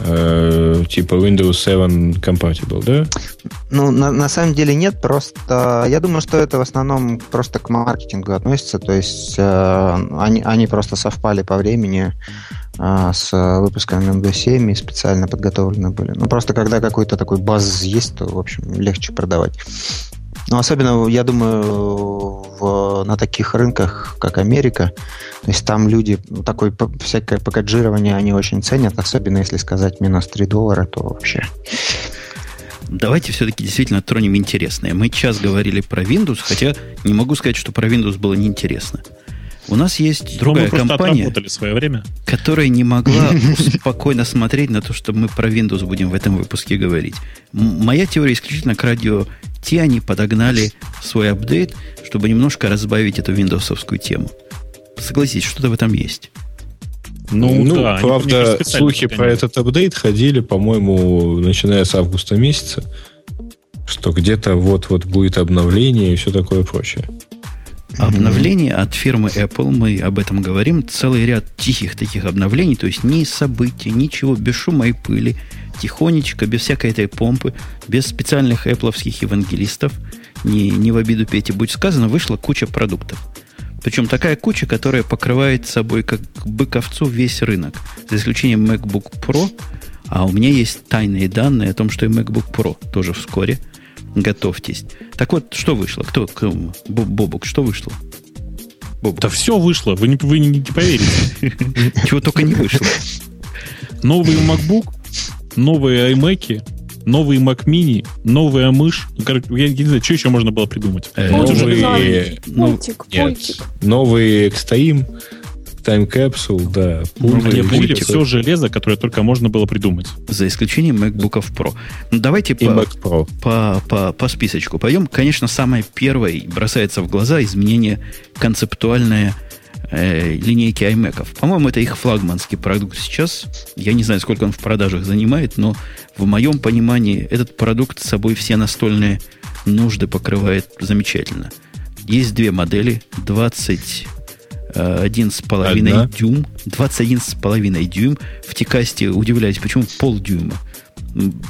э, типа Windows 7 compatible, да? Ну, на, на самом деле нет, просто я думаю, что это в основном просто к маркетингу относится, то есть э, они, они просто совпали по времени э, с выпуском Windows 7 и специально подготовлены были. Ну, просто когда какой-то такой баз есть, то, в общем, легче продавать. Ну, особенно, я думаю, в, на таких рынках, как Америка, то есть там люди, ну, такое всякое пакетжирование они очень ценят, особенно если сказать минус 3 доллара, то вообще... Давайте все-таки действительно тронем интересное. Мы час говорили про Windows, хотя не могу сказать, что про Windows было неинтересно. У нас есть другая компания, свое время. которая не могла спокойно смотреть на то, что мы про Windows будем в этом выпуске говорить. Моя теория исключительно к радио те они подогнали свой апдейт, чтобы немножко разбавить эту виндовсовскую тему. Согласитесь, что-то в этом есть. Ну, ну да, правда, слухи про этот апдейт ходили, по-моему, начиная с августа месяца, что где-то вот-вот будет обновление и все такое прочее. Обновление от фирмы Apple, мы об этом говорим, целый ряд тихих таких обновлений, то есть ни событий, ничего, без шума и пыли, тихонечко, без всякой этой помпы, без специальных эпловских евангелистов, не, не в обиду Пети будет сказано, вышла куча продуктов. Причем такая куча, которая покрывает собой как быковцу весь рынок, за исключением MacBook Pro, а у меня есть тайные данные о том, что и MacBook Pro тоже вскоре. Готовьтесь. Так вот, что вышло? Кто? кто Бобук, что вышло? Бобук. Да все вышло, вы не, вы не, не поверите. Чего только не вышло. Новый MacBook новые iMac, новые Mac Mini, новая мышь. Короче, я не знаю, что еще можно было придумать. Э, новые... Пультик, Нет, новые Extreme, Time Capsule, да. Они обновили все железо, которое только можно было придумать. За исключением MacBook Pro. Ну, давайте по, Mac Pro. По, по, по списочку пойдем. Конечно, самое первое бросается в глаза изменение концептуальное – э, линейки iMac. По-моему, это их флагманский продукт сейчас. Я не знаю, сколько он в продажах занимает, но в моем понимании этот продукт с собой все настольные нужды покрывает замечательно. Есть две модели, 20 один с половиной дюйм, 21 с половиной дюйм. В Тикасте удивляюсь, почему полдюйма.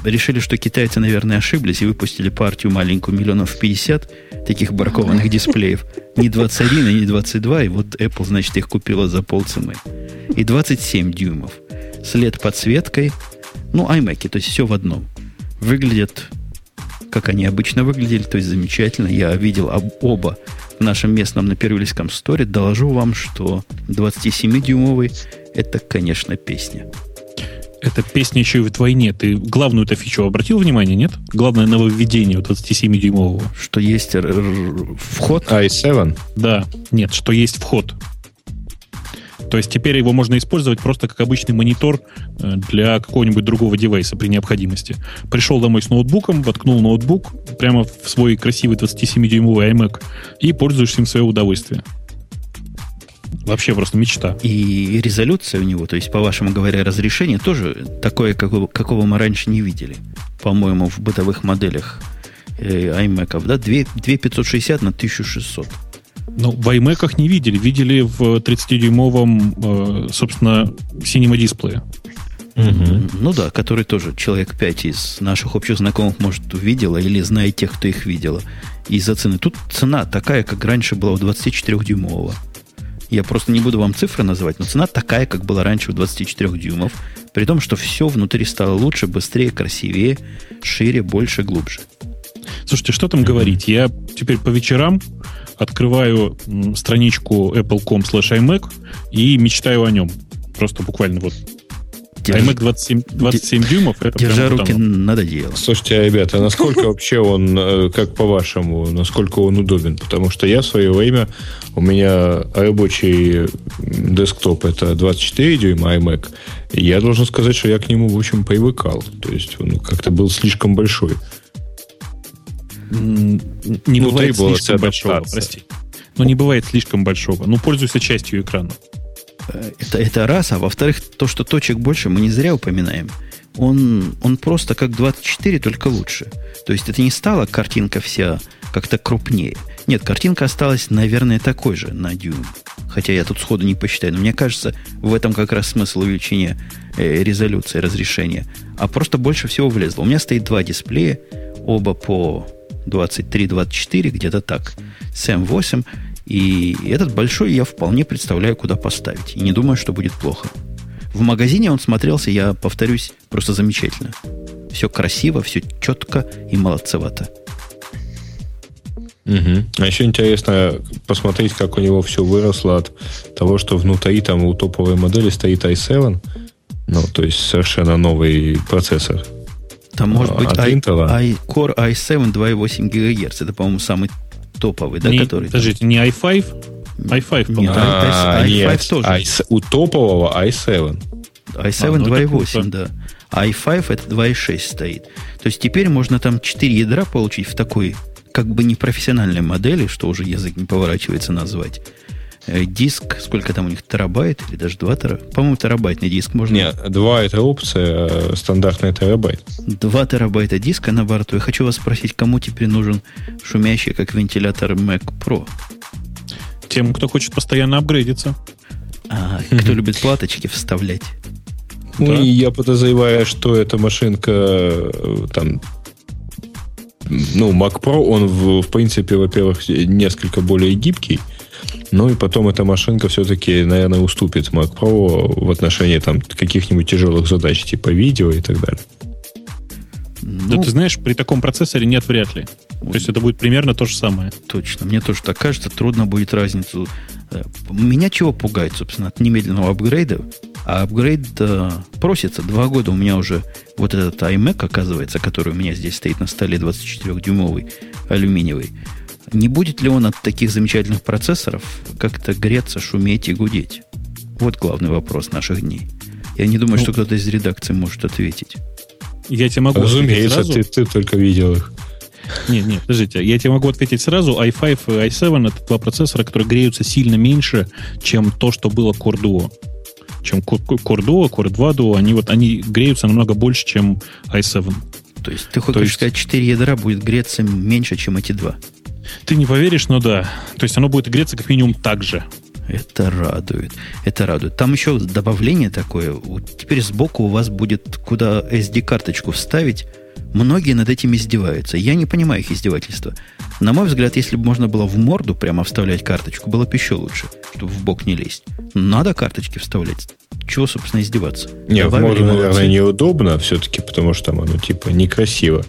Решили, что китайцы, наверное, ошиблись и выпустили партию маленькую миллионов 50 таких баркованных дисплеев. Не 21 и не 22, и вот Apple, значит, их купила за полцены. И 27 дюймов. След подсветкой, ну, iMac, то есть все в одном. Выглядят, как они обычно выглядели, то есть замечательно. Я видел оба в нашем местном на Первильском сторе. Доложу вам, что 27-дюймовый это, конечно, песня. Это песня еще и в двойне. Ты главную-то фичу обратил внимание, нет? Главное нововведение у 27-дюймового. Что есть вход? i7? Да. Нет, что есть вход. То есть теперь его можно использовать просто как обычный монитор э, для какого-нибудь другого девайса при необходимости. Пришел домой с ноутбуком, воткнул ноутбук прямо в свой красивый 27-дюймовый iMac и пользуешься им в свое удовольствие. Вообще просто мечта. И резолюция у него, то есть, по-вашему говоря, разрешение тоже такое, какого, какого мы раньше не видели, по-моему, в бытовых моделях э, iMac, да? 2, 2560 на 1600. Ну, в iMac не видели. Видели в 30-дюймовом, э, собственно, Cinema дисплее. Угу. Ну да, который тоже человек 5 из наших общих знакомых, может, увидела или знает тех, кто их видела. Из-за цены. Тут цена такая, как раньше была у 24-дюймового. Я просто не буду вам цифры называть, но цена такая, как была раньше у 24 дюймов. При том, что все внутри стало лучше, быстрее, красивее, шире, больше, глубже. Слушайте, что там говорить? Я теперь по вечерам открываю страничку apple.com slash iMac и мечтаю о нем. Просто буквально вот Держ... iMac 27, 27 дюймов, это Держа руки там... надоело. Слушайте, а, ребята, а насколько вообще он, э, как по-вашему, насколько он удобен? Потому что я в свое время, у меня рабочий десктоп это 24 дюйма iMac, и я должен сказать, что я к нему, в общем, привыкал. То есть он как-то был слишком большой. Не ну, бывает слишком большого, прости. Но не бывает слишком большого. Ну, пользуйся частью экрана. Э, это, это раз, а во-вторых, то, что точек больше, мы не зря упоминаем. Он, он просто как 24, только лучше. То есть это не стала картинка вся как-то крупнее. Нет, картинка осталась, наверное, такой же на дюйм. Хотя я тут сходу не посчитаю. Но мне кажется, в этом как раз смысл увеличения э, резолюции, разрешения. А просто больше всего влезло. У меня стоит два дисплея, оба по 23-24, где-то так. С M8. И этот большой я вполне представляю, куда поставить. И не думаю, что будет плохо. В магазине он смотрелся, я повторюсь, просто замечательно. Все красиво, все четко и молодцевато. Угу. А еще интересно посмотреть, как у него все выросло от того, что внутри там у топовой модели стоит i7, ну, то есть совершенно новый процессор. Там может быть от I, Intel. I, Core i7 2.8 ГГц. Это, по-моему, самый топовый, да, не, который... Подождите, не i5? i5, по-моему. А, i5 тоже. I, у топового i7. i7 а, ну 2.8, да. i5 это 2.6 стоит. То есть теперь можно там 4 ядра получить в такой как бы непрофессиональной модели, что уже язык не поворачивается назвать. Э, диск, сколько там у них, терабайт или даже 2 терабайта? По-моему, терабайтный диск можно... Нет, 2 это опция, а стандартный терабайт. 2 терабайта диска на борту. Я хочу вас спросить, кому теперь нужен шумящий, как вентилятор Mac Pro? Тем, кто хочет постоянно апгрейдиться. А, кто любит платочки вставлять. Ну, да. и я подозреваю, что эта машинка э, там ну, Mac Pro, он, в, в принципе, во-первых, несколько более гибкий, ну и потом эта машинка все-таки, наверное, уступит Mac Pro в отношении там каких-нибудь тяжелых задач типа видео и так далее. Ну, да ты знаешь, при таком процессоре нет вряд ли. То есть это будет примерно то же самое. Точно. Мне тоже так кажется. Трудно будет разницу. Э, меня чего пугает, собственно, от немедленного апгрейда? А апгрейд э, просится. Два года у меня уже вот этот iMac, оказывается, который у меня здесь стоит на столе 24-дюймовый, алюминиевый. Не будет ли он от таких замечательных процессоров как-то греться, шуметь и гудеть? Вот главный вопрос наших дней. Я не думаю, ну, что кто-то из редакции может ответить. Я тебе могу Разумеется, ты, ты только видел их. Нет, нет, подождите. Я тебе могу ответить сразу. i5 и i7 это два процессора, которые греются сильно меньше, чем то, что было Core Duo. Чем Core Duo, Core 2 Duo, они, вот, они греются намного больше, чем i7. То есть ты хочешь есть... сказать, 4 ядра будет греться меньше, чем эти два? Ты не поверишь, но да. То есть оно будет греться как минимум так же. Это радует. Это радует. Там еще добавление такое. Теперь сбоку у вас будет куда SD-карточку вставить. Многие над этим издеваются. Я не понимаю их издевательства. На мой взгляд, если бы можно было в морду прямо вставлять карточку, было бы еще лучше, чтобы в бок не лезть. Надо карточки вставлять. Чего, собственно, издеваться? Не, Добавили в морду, наверное, неудобно все-таки, потому что там оно типа некрасиво.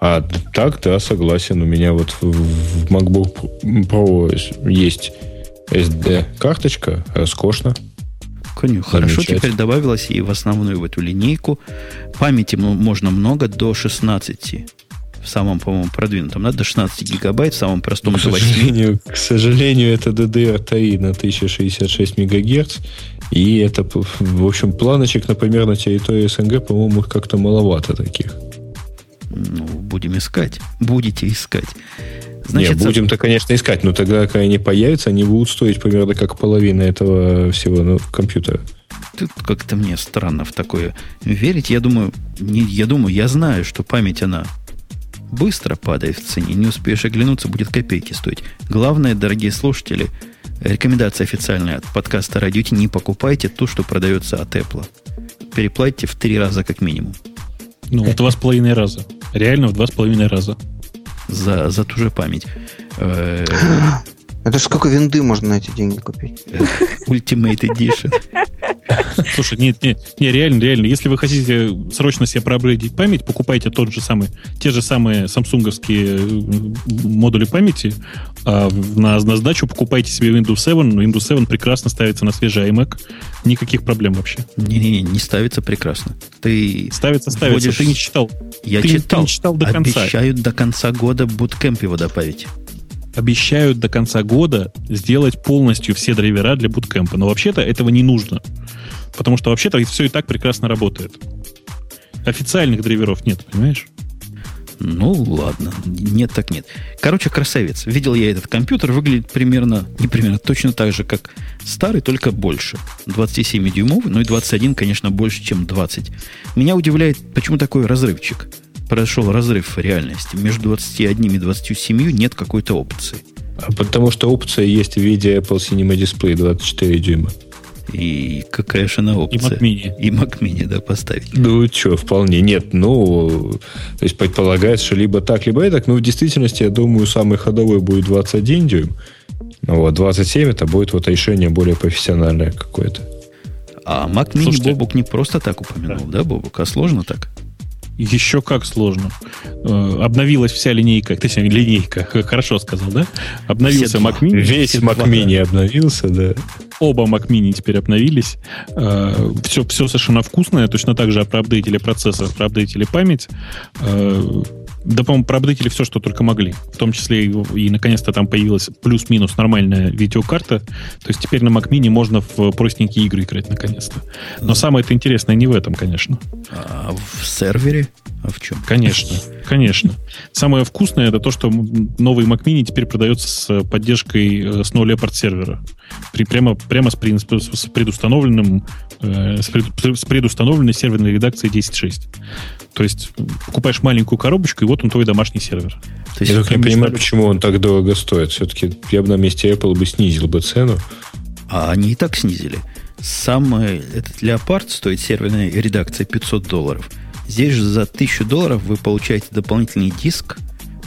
А так, да, согласен. У меня вот в MacBook Pro есть SD-карточка, роскошно. Конечно, хорошо теперь добавилось и в основную в эту линейку. Памяти можно много, до 16 в самом, по-моему, продвинутом. Надо 16 гигабайт, в самом простом к сожалению, К сожалению, это DDR3 на 1066 мегагерц. И это, в общем, планочек, например, на территории СНГ, по-моему, как-то маловато таких. Ну, будем искать. Будете искать. Значит, Не, будем-то, конечно, искать, но тогда, когда они появятся, они будут стоить примерно как половина этого всего ну, компьютера. Тут как-то мне странно в такое верить. Я думаю, не, я думаю, я знаю, что память, она быстро падает в цене. Не успеешь оглянуться, будет копейки стоить. Главное, дорогие слушатели, рекомендация официальная от подкаста «Радио не покупайте то, что продается от Apple. Переплатите в три раза как минимум. Ну, в два с половиной раза. Реально в два с половиной раза за, за ту же память. Это сколько винды можно на эти деньги купить? Ultimate Edition. Слушай, нет, нет, не, реально, реально. Если вы хотите срочно себе проапгрейдить память, покупайте тот же самый, те же самые самсунговские модули памяти, а на, на сдачу покупайте себе Windows 7. Windows 7 прекрасно ставится на свежий iMac. Никаких проблем вообще. Не-не-не, не ставится прекрасно. Ты ставится, ставится. Вводишь... Ты не читал. Я ты, читал. Ты не читал до конца. Обещают до конца года буткемп его добавить обещают до конца года сделать полностью все драйвера для буткемпа. Но вообще-то этого не нужно. Потому что вообще-то все и так прекрасно работает. Официальных драйверов нет, понимаешь? Ну, ладно. Нет, так нет. Короче, красавец. Видел я этот компьютер. Выглядит примерно, не примерно, точно так же, как старый, только больше. 27-дюймовый, ну и 21, конечно, больше, чем 20. Меня удивляет, почему такой разрывчик произошел разрыв реальности. Между 21 и 27 нет какой-то опции. А потому что опция есть в виде Apple Cinema Display 24 дюйма. И какая же она опция? И Mac Mini. И Mac Mini, да, поставить. Ну, что, вполне. Нет, ну, то есть предполагается, что либо так, либо так. Но в действительности, я думаю, самый ходовой будет 21 дюйм. Ну, вот 27 это будет вот решение более профессиональное какое-то. А Mac Mini Слушайте, Бобук не просто так упомянул, да, да Бобук? А сложно так? Еще как сложно. Э, обновилась вся линейка, точнее, линейка, хорошо сказал, да? Обновился Mac Mini. Весь Mac Mini обновился, да. Оба Mac Mini теперь обновились. Все, э, все совершенно вкусное. Точно так же проапдейтили процессор, проапдейтили память. Э, да, по-моему, проапдейтили все, что только могли. В том числе и, и наконец-то там появилась плюс-минус нормальная видеокарта. То есть теперь на Mac Mini можно в простенькие игры играть наконец-то. Но самое это интересное не в этом, конечно. А в сервере? А в чем? Конечно, конечно. Самое вкусное это то, что новый Mac Mini теперь продается с поддержкой э, с No Leopard сервера. При, прямо, прямо с, с предустановленным э, с, пред, с предустановленной серверной редакцией 10.6. То есть покупаешь маленькую коробочку, и вот он твой домашний сервер. То есть, я только не понимаю, почему он так дорого стоит. Все-таки я бы на месте Apple бы снизил бы цену. А они и так снизили. Сам этот Leopard стоит серверной редакции 500 долларов. Здесь же за 1000 долларов вы получаете дополнительный диск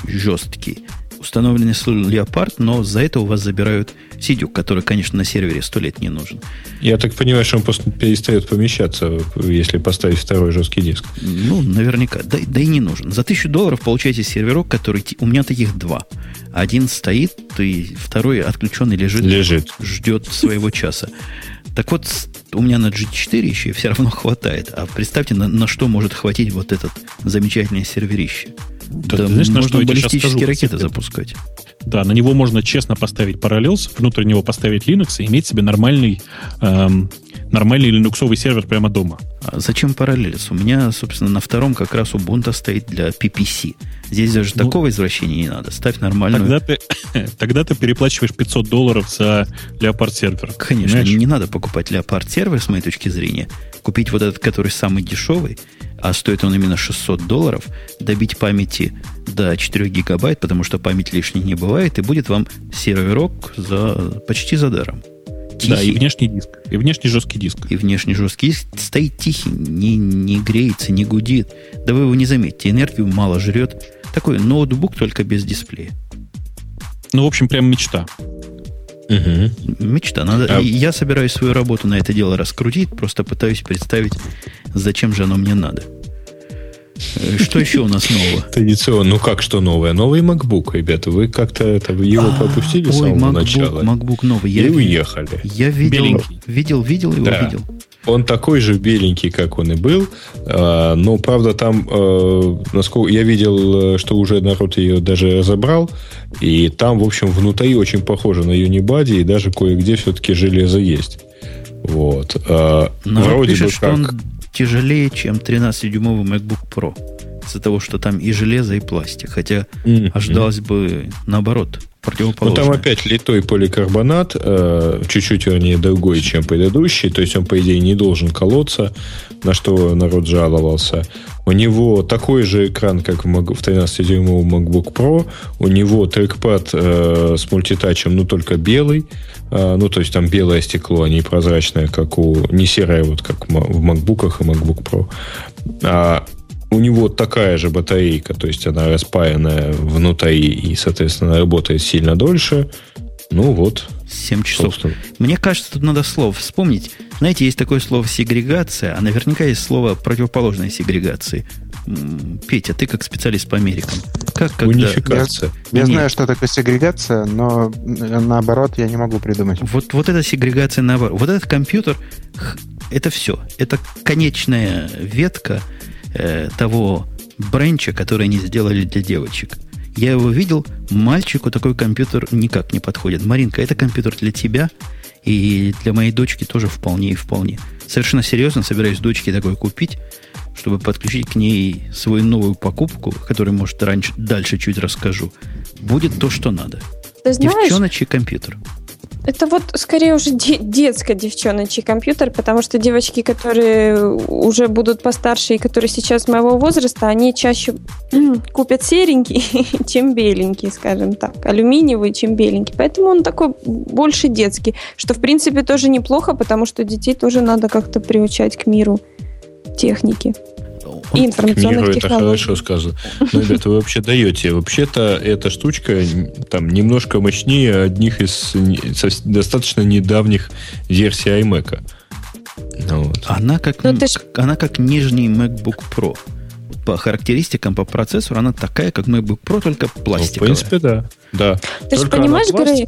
жесткий, установленный с Leopard, но за это у вас забирают Сидюк, который, конечно, на сервере сто лет не нужен. Я так понимаю, что он просто перестает помещаться, если поставить второй жесткий диск. Ну, наверняка. Да, да и не нужен. За тысячу долларов получаете серверок, который... У меня таких два. Один стоит, и второй отключенный лежит. Лежит. Ждет своего часа. Так вот, у меня на G4 еще все равно хватает. А представьте, на, на что может хватить вот этот замечательный серверище. Да, да знаешь, можно на баллистические ракеты запускать. Да, на него можно честно поставить Parallels, внутрь него поставить Linux и иметь себе нормальный, эм, нормальный линуксовый сервер прямо дома. А зачем Parallels? У меня, собственно, на втором как раз Ubuntu стоит для PPC. Здесь даже ну, такого извращения не надо. Ставь нормальную. Тогда ты, тогда ты переплачиваешь 500 долларов за Leopard сервер. Конечно, понимаешь? не надо покупать Leopard сервер, с моей точки зрения. Купить вот этот, который самый дешевый, а стоит он именно 600 долларов, добить памяти до 4 гигабайт, потому что память лишней не бывает, и будет вам серверок за, почти за даром. Тихий. Да, и внешний диск. И внешний жесткий диск. И внешний жесткий диск стоит тихий, не, не греется, не гудит. Да вы его не заметите, энергию мало жрет. Такой ноутбук, только без дисплея. Ну, в общем, прям мечта. Угу. Мечта. Надо, а... Я собираюсь свою работу на это дело раскрутить, просто пытаюсь представить, зачем же оно мне надо. Э, что еще у нас нового? Традиционно. Ну как что новое? Новый MacBook, ребята. Вы как-то это, его а, пропустили с самого начала. MacBook новый. И уехали. Я видел, видел, видел его, видел. Он такой же беленький, как он и был. А, но, правда, там, э, насколько я видел, что уже народ ее даже разобрал. И там, в общем, внутри очень похоже на Unibody. И даже кое-где все-таки железо есть. Вот. А, народ Вроде пишет, бы как... что он тяжелее, чем 13-дюймовый MacBook Pro. Из-за того, что там и железо, и пластик. Хотя mm-hmm. ожидалось бы наоборот, противоположное. Ну, там опять литой поликарбонат, э, чуть-чуть вернее другой, чем предыдущий. То есть он, по идее, не должен колоться, на что народ жаловался. У него такой же экран, как в, в 13-дюймовом MacBook Pro. У него трекпад э, с мультитачем, но только белый. Э, ну, то есть там белое стекло, а не прозрачное, как у... Не серое, вот как в MacBook и MacBook Pro. А у него такая же батарейка, то есть она распаянная внутри и, соответственно, работает сильно дольше. Ну вот. 7 часов. Собственно. Мне кажется, тут надо слово вспомнить. Знаете, есть такое слово сегрегация, а наверняка есть слово противоположной сегрегации. Петя, ты как специалист по Америкам. Как когда... Унификация. Я, я знаю, что такое сегрегация, но наоборот я не могу придумать. Вот, вот эта сегрегация наоборот. Вот этот компьютер, это все. Это конечная ветка э, того бренча, который они сделали для девочек. Я его видел, мальчику такой компьютер никак не подходит. Маринка, это компьютер для тебя, и для моей дочки тоже вполне и вполне. Совершенно серьезно собираюсь дочке такой купить, чтобы подключить к ней свою новую покупку, которую, может, раньше, дальше чуть расскажу. Будет то, что надо. Ты знаешь, Девчоночий компьютер. Это вот скорее уже де- детско-девчоночий компьютер, потому что девочки, которые уже будут постарше и которые сейчас моего возраста, они чаще купят серенький, чем беленький, скажем так, алюминиевый, чем беленький. Поэтому он такой больше детский, что в принципе тоже неплохо, потому что детей тоже надо как-то приучать к миру техники и информационных миру технологий. это хорошо сказано. Но, ну, ребята, вы вообще даете. Вообще-то эта штучка там немножко мощнее одних из достаточно недавних версий iMac. Ну, вот. Она, как, ну, ж... она как нижний MacBook Pro. По характеристикам, по процессору она такая, как MacBook Pro, только пластиковая. Ну, в принципе, да. да. Ты же понимаешь, Грей,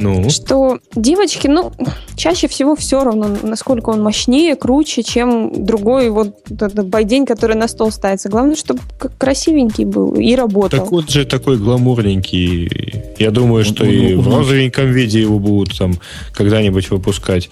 ну? Что девочки, ну, чаще всего все равно, насколько он мощнее, круче, чем другой вот этот байдень, который на стол ставится. Главное, чтобы красивенький был и работал. Так вот же такой гламурненький. Я думаю, что он, и он, в розовеньком виде его будут там когда-нибудь выпускать.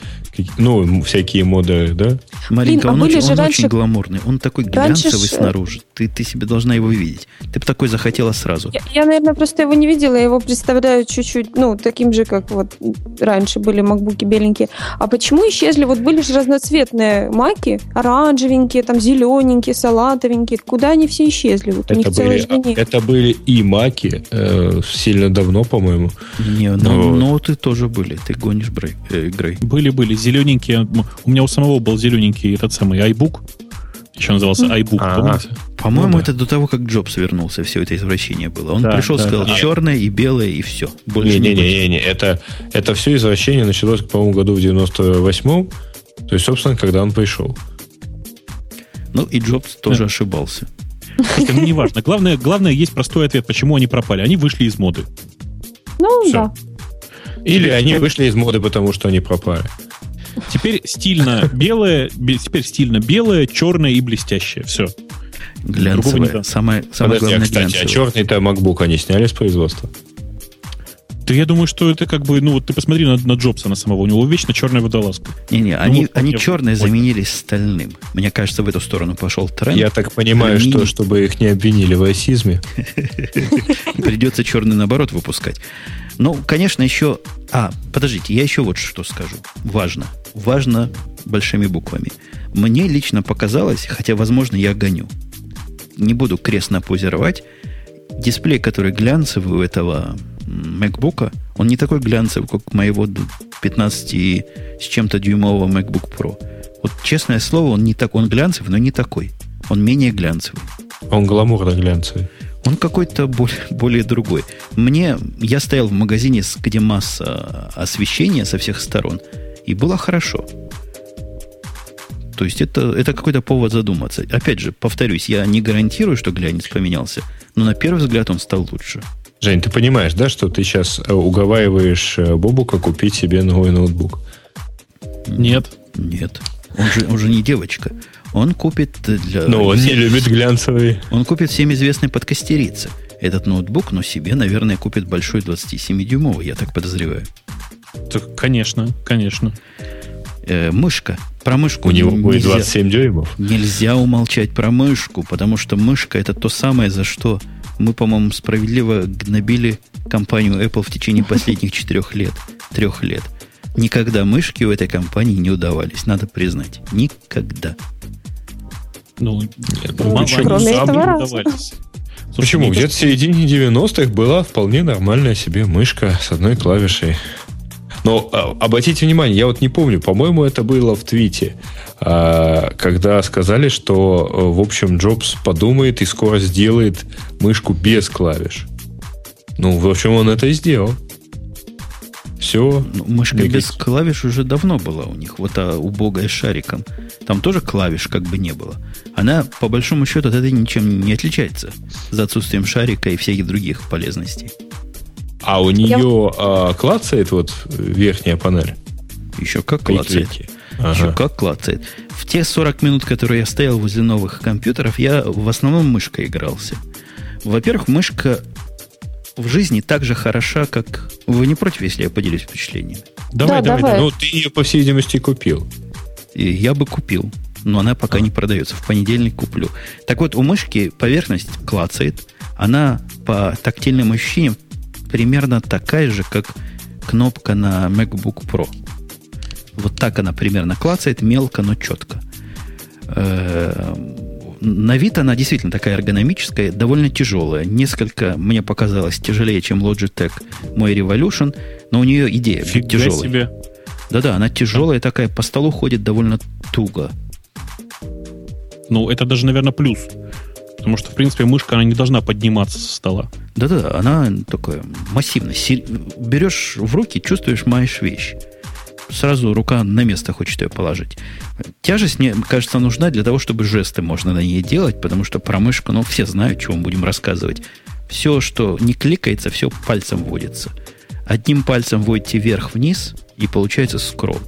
Ну, всякие моды, да? Маринка, Блин, а он, очень, он раньше... очень гламурный. Он такой глянцевый раньше... снаружи. Ты, ты себе должна его видеть. Ты бы такой захотела сразу. Я, я, наверное, просто его не видела. Я его представляю чуть-чуть, ну, таким же, как вот раньше были макбуки беленькие. А почему исчезли? Вот были же разноцветные маки, оранжевенькие, там зелененькие, салатовенькие. Куда они все исчезли? Вот это, у них были, целый это были и маки э, сильно давно, по-моему. Не, но, но, но ты тоже были. Ты гонишь Брей, э, Грей. Были, были. Зелененькие. У меня у самого был зелененький этот самый iBook. Еще назывался iBook, а, помните? По-моему, ну, да. это до того, как Джобс вернулся, все это извращение было. Он да, пришел, да, сказал, да. черное и белое, и все. Не-не-не, не, это, это все извращение началось, по-моему, году в 98-м. То есть, собственно, когда он пришел. Ну, и Джобс тоже да. ошибался. Это не важно. Главное, главное, есть простой ответ, почему они пропали. Они вышли из моды. Ну, все. да. Или они вышли из моды, потому что они пропали. Теперь стильно белое, теперь стильно белое, черное и блестящее. Все. Глянцевое. Самое, самое Подожди, главное, а, кстати, глянцевое. а черный-то MacBook они сняли с производства? Да я думаю, что это как бы, ну вот ты посмотри на, на Джобса на самого, у него вечно черная водолазка. Не-не, ну, они, вот, они черные вот. заменились стальным. Мне кажется, в эту сторону пошел тренд. Я так понимаю, Алюминий... что чтобы их не обвинили в расизме. Придется черный наоборот выпускать. Ну, конечно, еще... А, подождите, я еще вот что скажу. Важно. Важно большими буквами. Мне лично показалось, хотя, возможно, я гоню. Не буду крест на пузе рвать. Дисплей, который глянцевый у этого MacBook, он не такой глянцевый, как моего 15 с чем-то дюймового MacBook Pro. Вот честное слово, он не так, он глянцевый, но не такой. Он менее глянцевый. Он гламурно глянцевый. Он какой-то более, более другой. Мне, я стоял в магазине, где масса освещения со всех сторон, и было хорошо. То есть это, это какой-то повод задуматься. Опять же, повторюсь, я не гарантирую, что глянец поменялся, но на первый взгляд он стал лучше. Жень, ты понимаешь, да, что ты сейчас э, уговариваешь э, Бобука купить себе новый ноутбук? Нет. Нет. Он же, он же не девочка. Он купит для... Но он не любит глянцевые. Он купит всем известный подкастерица. Этот ноутбук, но себе, наверное, купит большой 27-дюймовый, я так подозреваю. Так, конечно, конечно. Э, мышка. Про мышку У него будет 27 дюймов. Нельзя умолчать про мышку, потому что мышка это то самое, за что мы, по-моему, справедливо гнобили компанию Apple в течение последних четырех лет, трех лет. Никогда мышки у этой компании не удавались, надо признать. Никогда. Ну, нет, ну, мало кроме этого раза. Почему? Где-то в середине 90-х была вполне нормальная себе мышка с одной клавишей. Но а, обратите внимание, я вот не помню, по-моему, это было в твите, а, когда сказали, что, э, в общем, Джобс подумает и скоро сделает мышку без клавиш. Ну, в общем, он это и сделал. Все. Ну, мышка без клавиш уже давно была у них. Вот а убогая с шариком. Там тоже клавиш как бы не было. Она, по большому счету, от этой ничем не отличается. За отсутствием шарика и всяких других полезностей. А у нее Я... а, клацает вот верхняя панель? Еще как клацает. Ага. Еще как клацает. В те 40 минут, которые я стоял возле новых компьютеров, я в основном мышкой игрался. Во-первых, мышка в жизни так же хороша, как... Вы не против, если я поделюсь впечатлениями? Давай, да, давай, давай. Ну, ты ее, по всей видимости, купил. И я бы купил, но она пока а. не продается. В понедельник куплю. Так вот, у мышки поверхность клацает. Она по тактильным ощущениям примерно такая же, как кнопка на MacBook Pro. Вот так она примерно клацает, мелко, но четко. Э, на вид она действительно такая эргономическая, довольно тяжелая. Несколько, мне показалось, тяжелее, чем Logitech мой Revolution, но у нее идея Фига тяжелая. себе. Да-да, она тяжелая такая, по столу ходит довольно туго. Ну, это даже, наверное, плюс. Потому что, в принципе, мышка, она не должна подниматься со стола. Да-да, она такая массивная. Берешь в руки, чувствуешь, маешь вещь. Сразу рука на место хочет ее положить. Тяжесть, мне кажется, нужна для того, чтобы жесты можно на ней делать, потому что про мышку, ну, все знают, чего мы будем рассказывать. Все, что не кликается, все пальцем вводится. Одним пальцем вводите вверх-вниз, и получается скролл.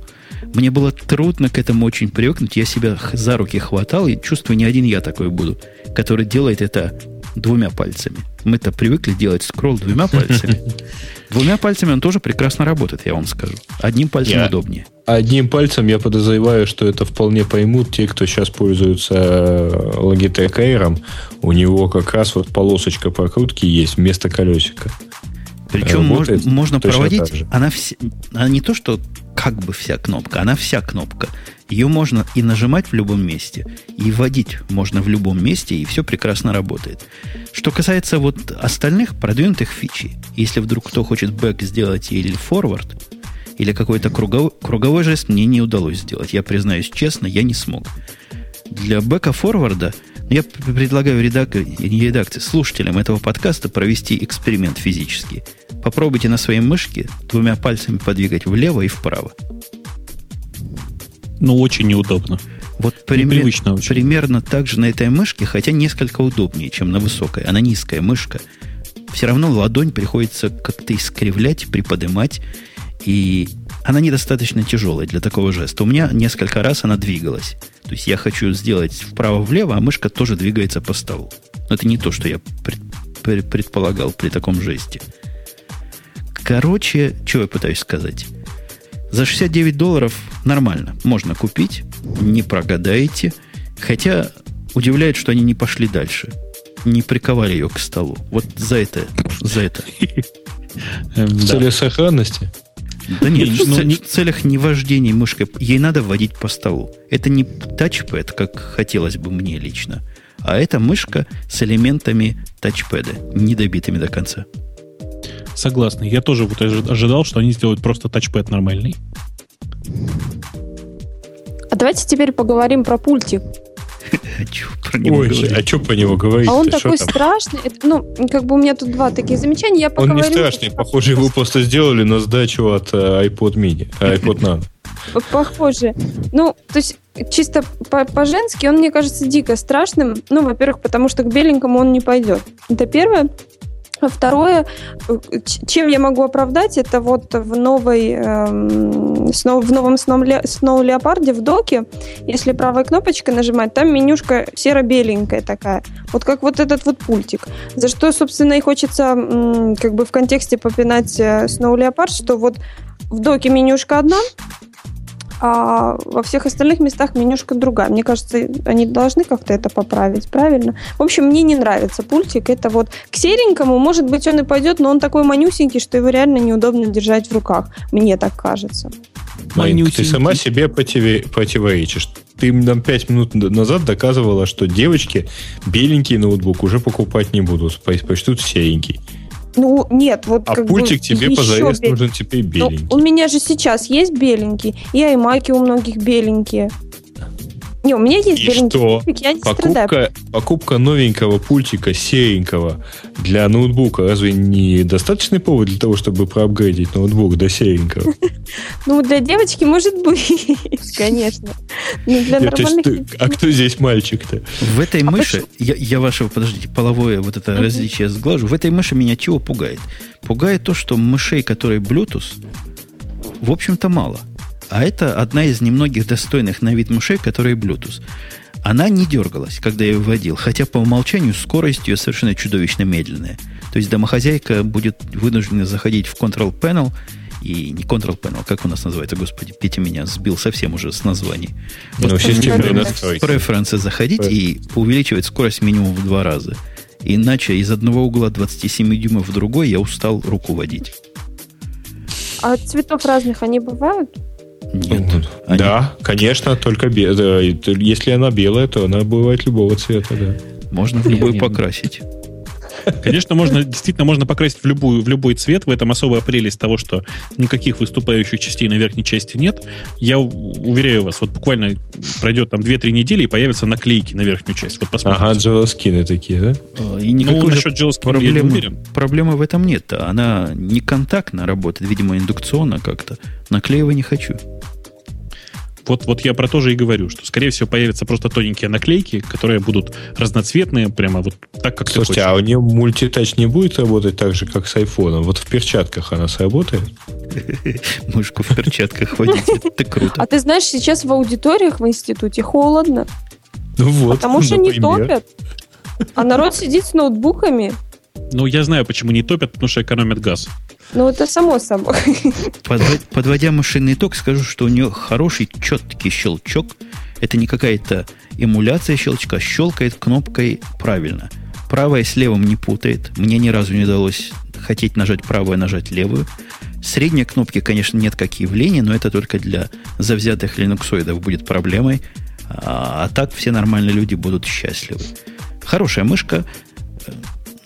Мне было трудно к этому очень привыкнуть. Я себя за руки хватал и чувствую, не один я такой буду, который делает это двумя пальцами. Мы-то привыкли делать скролл двумя пальцами. Двумя пальцами он тоже прекрасно работает, я вам скажу. Одним пальцем я, удобнее. Одним пальцем я подозреваю, что это вполне поймут те, кто сейчас пользуется э, Logitech Air. У него как раз вот полосочка прокрутки есть вместо колесика. Причем можно, можно проводить, она, вся, она не то, что как бы вся кнопка, она вся кнопка. Ее можно и нажимать в любом месте, и вводить можно в любом месте, и все прекрасно работает. Что касается вот остальных продвинутых фичей, если вдруг кто хочет бэк сделать или форвард, или какой-то круговой, круговой жест мне не удалось сделать. Я признаюсь честно, я не смог. Для бэка форварда я предлагаю редак... редакции, слушателям этого подкаста провести эксперимент физический. Попробуйте на своей мышке двумя пальцами подвигать влево и вправо. Ну, очень неудобно. Вот пример, очень. примерно так же на этой мышке, хотя несколько удобнее, чем на высокой. Она низкая мышка. Все равно ладонь приходится как-то искривлять, приподнимать. И она недостаточно тяжелая для такого жеста. У меня несколько раз она двигалась. То есть я хочу сделать вправо-влево, а мышка тоже двигается по столу. Но это не то, что я пред, предполагал при таком жесте. Короче, что я пытаюсь сказать? За 69 долларов нормально. Можно купить, не прогадаете. Хотя удивляет, что они не пошли дальше. Не приковали ее к столу. Вот за это. За это. В целях сохранности? Да нет, в, ну, в целях не вождения мышкой. Ей надо вводить по столу. Это не тачпэд, как хотелось бы мне лично. А это мышка с элементами тачпэда, недобитыми до конца. Согласна. Я тоже вот ожидал, что они сделают просто тачпэд нормальный. А давайте теперь поговорим про пультик. А что про него Ой, говорить? а что по него говорить? А он такой страшный. Это, ну, как бы у меня тут два таких замечания. Я он не страшный. Похоже, его просто сделали на сдачу от uh, iPod mini, iPod Nano. Похоже. Ну, то есть чисто по-женски он, мне кажется, дико страшным. Ну, во-первых, потому что к беленькому он не пойдет. Это первое. А второе, чем я могу оправдать, это вот в новой, эм, в новом Snow Leopard в доке, если правой кнопочкой нажимать, там менюшка серо-беленькая такая. Вот как вот этот вот пультик. За что, собственно, и хочется как бы в контексте попинать э, Snow Leopard, что вот в доке менюшка одна, а во всех остальных местах менюшка другая. Мне кажется, они должны как-то это поправить, правильно? В общем, мне не нравится пультик. Это вот к серенькому, может быть, он и пойдет, но он такой манюсенький, что его реально неудобно держать в руках. Мне так кажется. Манюсенький. Ты сама себе противоречишь. Ты нам пять минут назад доказывала, что девочки беленький ноутбук уже покупать не будут, предпочтут серенький. Ну, нет, вот А как пультик бы тебе позарез бел... нужен теперь беленький. Ну, у меня же сейчас есть беленький, и аймаки у многих беленькие. Не, у меня есть и что? я не покупка, покупка новенького пультика серенького для ноутбука разве не достаточный повод для того, чтобы проапгрейдить ноутбук до серенького? Ну, для девочки может быть, конечно. Но для нормальных... А кто здесь мальчик-то? В этой а мыши, я вашего, подождите, половое вот это различие сглажу, в этой мыши меня чего пугает? Пугает то, что мышей, которые Bluetooth, в общем-то, мало. А это одна из немногих достойных на вид мышей, которые Bluetooth. Она не дергалась, когда я ее вводил, хотя по умолчанию скорость ее совершенно чудовищно медленная. То есть домохозяйка будет вынуждена заходить в Control Panel и не Control Panel, как у нас называется, господи, Петя меня сбил совсем уже с названий. Ну, вот в преференсы заходить и увеличивать скорость минимум в два раза. Иначе из одного угла 27 дюймов в другой я устал руку водить. А цветов разных они бывают? Нет. Они... Да, конечно, только бе... если она белая, то она бывает любого цвета, да. Можно в любой покрасить. Конечно, можно, действительно можно покрасить в, любую, в любой цвет. В этом особая прелесть того, что никаких выступающих частей на верхней части нет. Я уверяю вас, вот буквально пройдет там 2-3 недели и появятся наклейки на верхнюю часть. Вот посмотрите. Ага, джелоскины такие, да? А, и ну, насчет джелоскина проблемы, я не уверен. Проблемы в этом нет. Она не контактно работает, видимо, индукционно как-то. Наклеивать не хочу. Вот, вот я про то же и говорю, что, скорее всего, появятся просто тоненькие наклейки, которые будут разноцветные, прямо вот так, как Слушайте, ты хочешь. а у нее мультитач не будет работать так же, как с айфоном? Вот в перчатках она сработает? Мышку в перчатках водить, это круто. А ты знаешь, сейчас в аудиториях в институте холодно. Ну вот, Потому что не топят. А народ сидит с ноутбуками. Ну, я знаю, почему не топят, потому что экономят газ. Ну, это само собой. Подводя машинный ток, скажу, что у нее хороший четкий щелчок. Это не какая-то эмуляция щелчка. Щелкает кнопкой правильно. Правая с левым не путает. Мне ни разу не удалось хотеть нажать правую, нажать левую. Средней кнопки, конечно, нет как явления, но это только для завзятых линуксоидов будет проблемой. А, а так все нормальные люди будут счастливы. Хорошая мышка.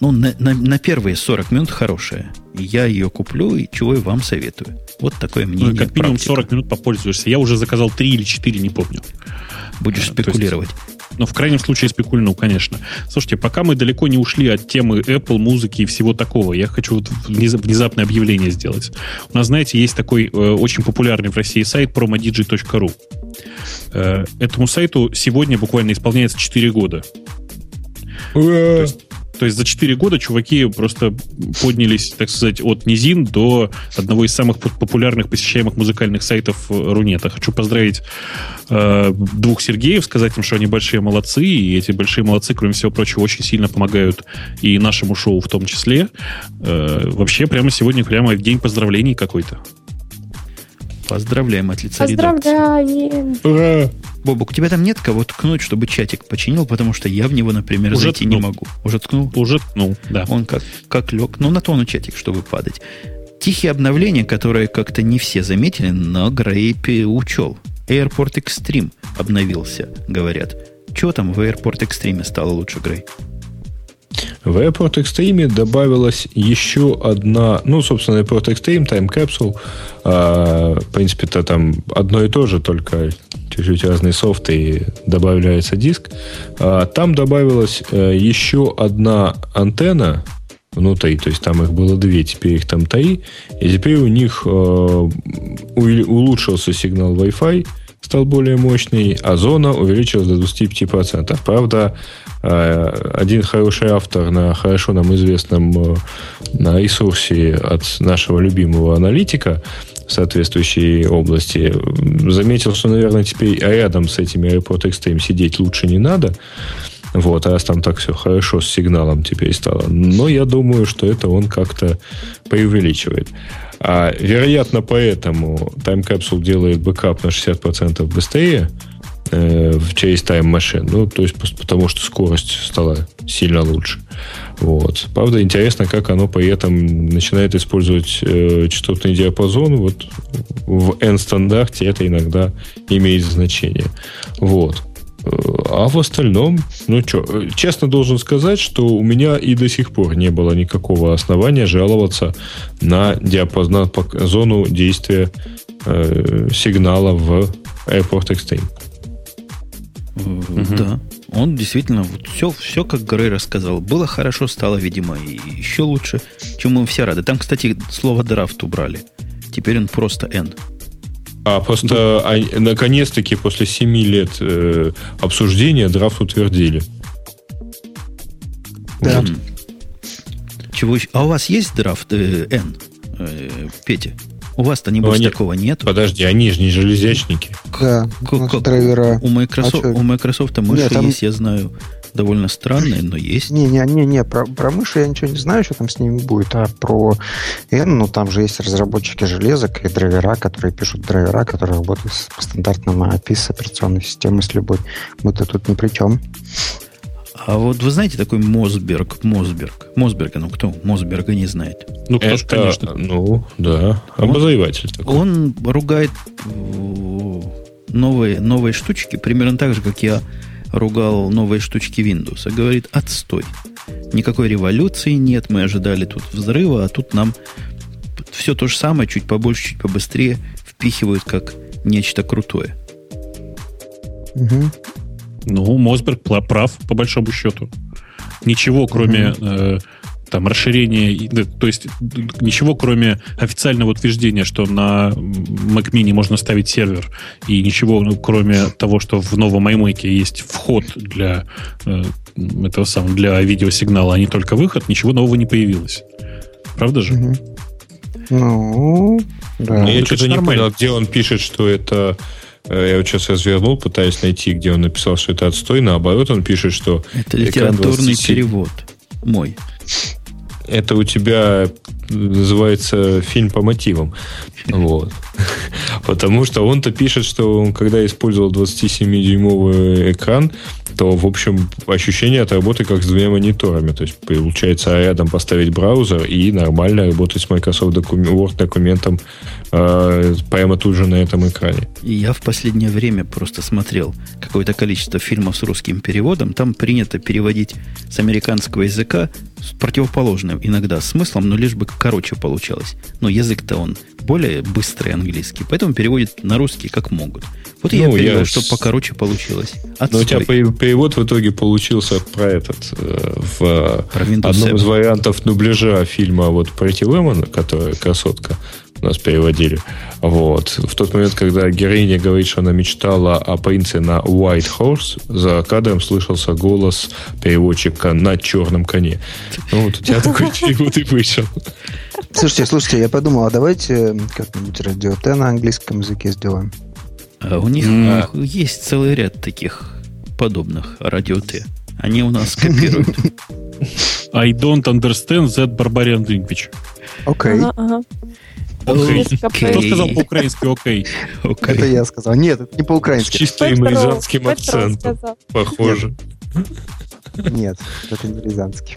Ну, на, на, на первые 40 минут хорошая я ее куплю и чего и вам советую. Вот такое мнение. Ну, как минимум практика. 40 минут попользуешься. Я уже заказал 3 или 4, не помню. Будешь спекулировать. Есть, ну, в крайнем случае спекульну, конечно. Слушайте, пока мы далеко не ушли от темы Apple, музыки и всего такого, я хочу вот внезапное объявление сделать. У нас, знаете, есть такой э, очень популярный в России сайт promodigi.ru. Э, этому сайту сегодня буквально исполняется 4 года. То есть то есть за 4 года чуваки просто поднялись, так сказать, от низин до одного из самых популярных посещаемых музыкальных сайтов Рунета. Хочу поздравить э, двух Сергеев, сказать им, что они большие молодцы, и эти большие молодцы, кроме всего прочего, очень сильно помогают и нашему шоу в том числе. Э, вообще, прямо сегодня прямо день поздравлений какой-то. Поздравляем от лица Поздравляем. Ура! Бобок, у тебя там нет кого ткнуть, чтобы чатик починил, потому что я в него, например, Уже зайти ткнул. не могу. Уже ткнул? Уже ткнул, да. Он как, как лег. Ну, на то он чатик, чтобы падать. Тихие обновления, которые как-то не все заметили, но Грей учел. Airport Extreme обновился, говорят. Чего там в Airport Extreme стало лучше, Грей? В Airport Extreme добавилась еще одна, ну, собственно, Airport Extreme, Time Capsule. А, в принципе, это там одно и то же, только чуть-чуть разные софты и добавляется диск. А, там добавилась а, еще одна антенна внутри, то есть там их было две, теперь их там три, и теперь у них а, улучшился сигнал Wi-Fi, стал более мощный, а зона увеличилась до 25%. Правда, э, один хороший автор на хорошо нам известном э, на ресурсе от нашего любимого аналитика соответствующей области заметил, что, наверное, теперь рядом с этими Airport Extreme сидеть лучше не надо. Вот, раз там так все хорошо с сигналом теперь стало. Но я думаю, что это он как-то преувеличивает. А, вероятно, поэтому Time Capsule делает бэкап на 60% быстрее э, через Machine. Ну, то есть потому что скорость стала сильно лучше. Вот. Правда, интересно, как оно при этом начинает использовать э, частотный диапазон. Вот в N-стандарте это иногда имеет значение. Вот. А в остальном, ну что, честно должен сказать, что у меня и до сих пор не было никакого основания жаловаться на диапазон, зону действия э, сигнала в Airport Extreme. Угу. Да, он действительно вот все, все, как Грей рассказал. Было хорошо, стало, видимо, и еще лучше, чему мы все рады. Там, кстати, слово драфт убрали. Теперь он просто N. А просто а, наконец-таки после 7 лет э, обсуждения драфт утвердили. Да. Вот. Чего еще? А у вас есть драфт э, N, э, Петя? У вас-то, небось, ну, такого нет. Подожди, они же не железячники. Да, как, драйвера. У Microsoft, а у Microsoft мыши нет, там... есть, я знаю довольно странные, но есть. Не, не, не, не, про, про мыши я ничего не знаю, что там с ними будет, а про N, ну там же есть разработчики железок и драйвера, которые пишут драйвера, которые работают по стандартному API с операционной системой с любой. Мы-то тут ни при чем. А вот вы знаете такой Мосберг? Мосберг. Мосберга, ну кто Мосберга не знает? Ну, кто ж, конечно. Ну, да, обозреватель он, такой. Он ругает новые, новые штучки, примерно так же, как я ругал новые штучки Windows, а говорит, отстой. Никакой революции нет, мы ожидали тут взрыва, а тут нам все то же самое, чуть побольше, чуть побыстрее впихивают как нечто крутое. Угу. Ну, Мосберг прав, по большому счету. Ничего, кроме угу. э, там расширение, то есть ничего, кроме официального утверждения, что на Mac Mini можно ставить сервер, и ничего, ну, кроме того, что в новом iMac есть вход для э, этого самого, для видеосигнала, а не только выход, ничего нового не появилось. Правда же? Ну, да. Ну, я что-то не понял, где он пишет, что это я вот сейчас развернул, пытаюсь найти, где он написал, что это отстой. Наоборот, он пишет, что... Это литературный перевод мой. Это у тебя называется фильм по мотивам. Вот. Потому что он-то пишет, что он, когда использовал 27-дюймовый экран, то, в общем, ощущение от работы как с двумя мониторами. То есть, получается, рядом поставить браузер и нормально работать с Microsoft Word документом э, прямо тут же на этом экране. Я в последнее время просто смотрел какое-то количество фильмов с русским переводом. Там принято переводить с американского языка с противоположным иногда смыслом, но лишь бы короче получалось. Но язык-то он более быстрый английский, поэтому переводит на русский как могут. Вот ну, я перевел, я... чтобы покороче получилось. Отстой. Но у тебя перевод в итоге получился про этот, э, в про одном 7. из вариантов дубляжа фильма вот Pretty Woman, которая красотка, нас переводили. Вот. В тот момент, когда героиня говорит, что она мечтала о принце на White Horse, за кадром слышался голос переводчика на черном коне. Ну, вот у тебя такой перевод и вышел. Слушайте, слушайте, я подумал, а давайте как-нибудь радио Т на английском языке сделаем. А у них mm. есть целый ряд таких подобных радио Т. Они у нас копируют. I don't understand that barbarian language. Окей. Okay. Ага, ага. Кто сказал по-украински окей? Это я сказал. Нет, это не по-украински. С чистым рязанским акцентом. Похоже. Нет, это не рязанский.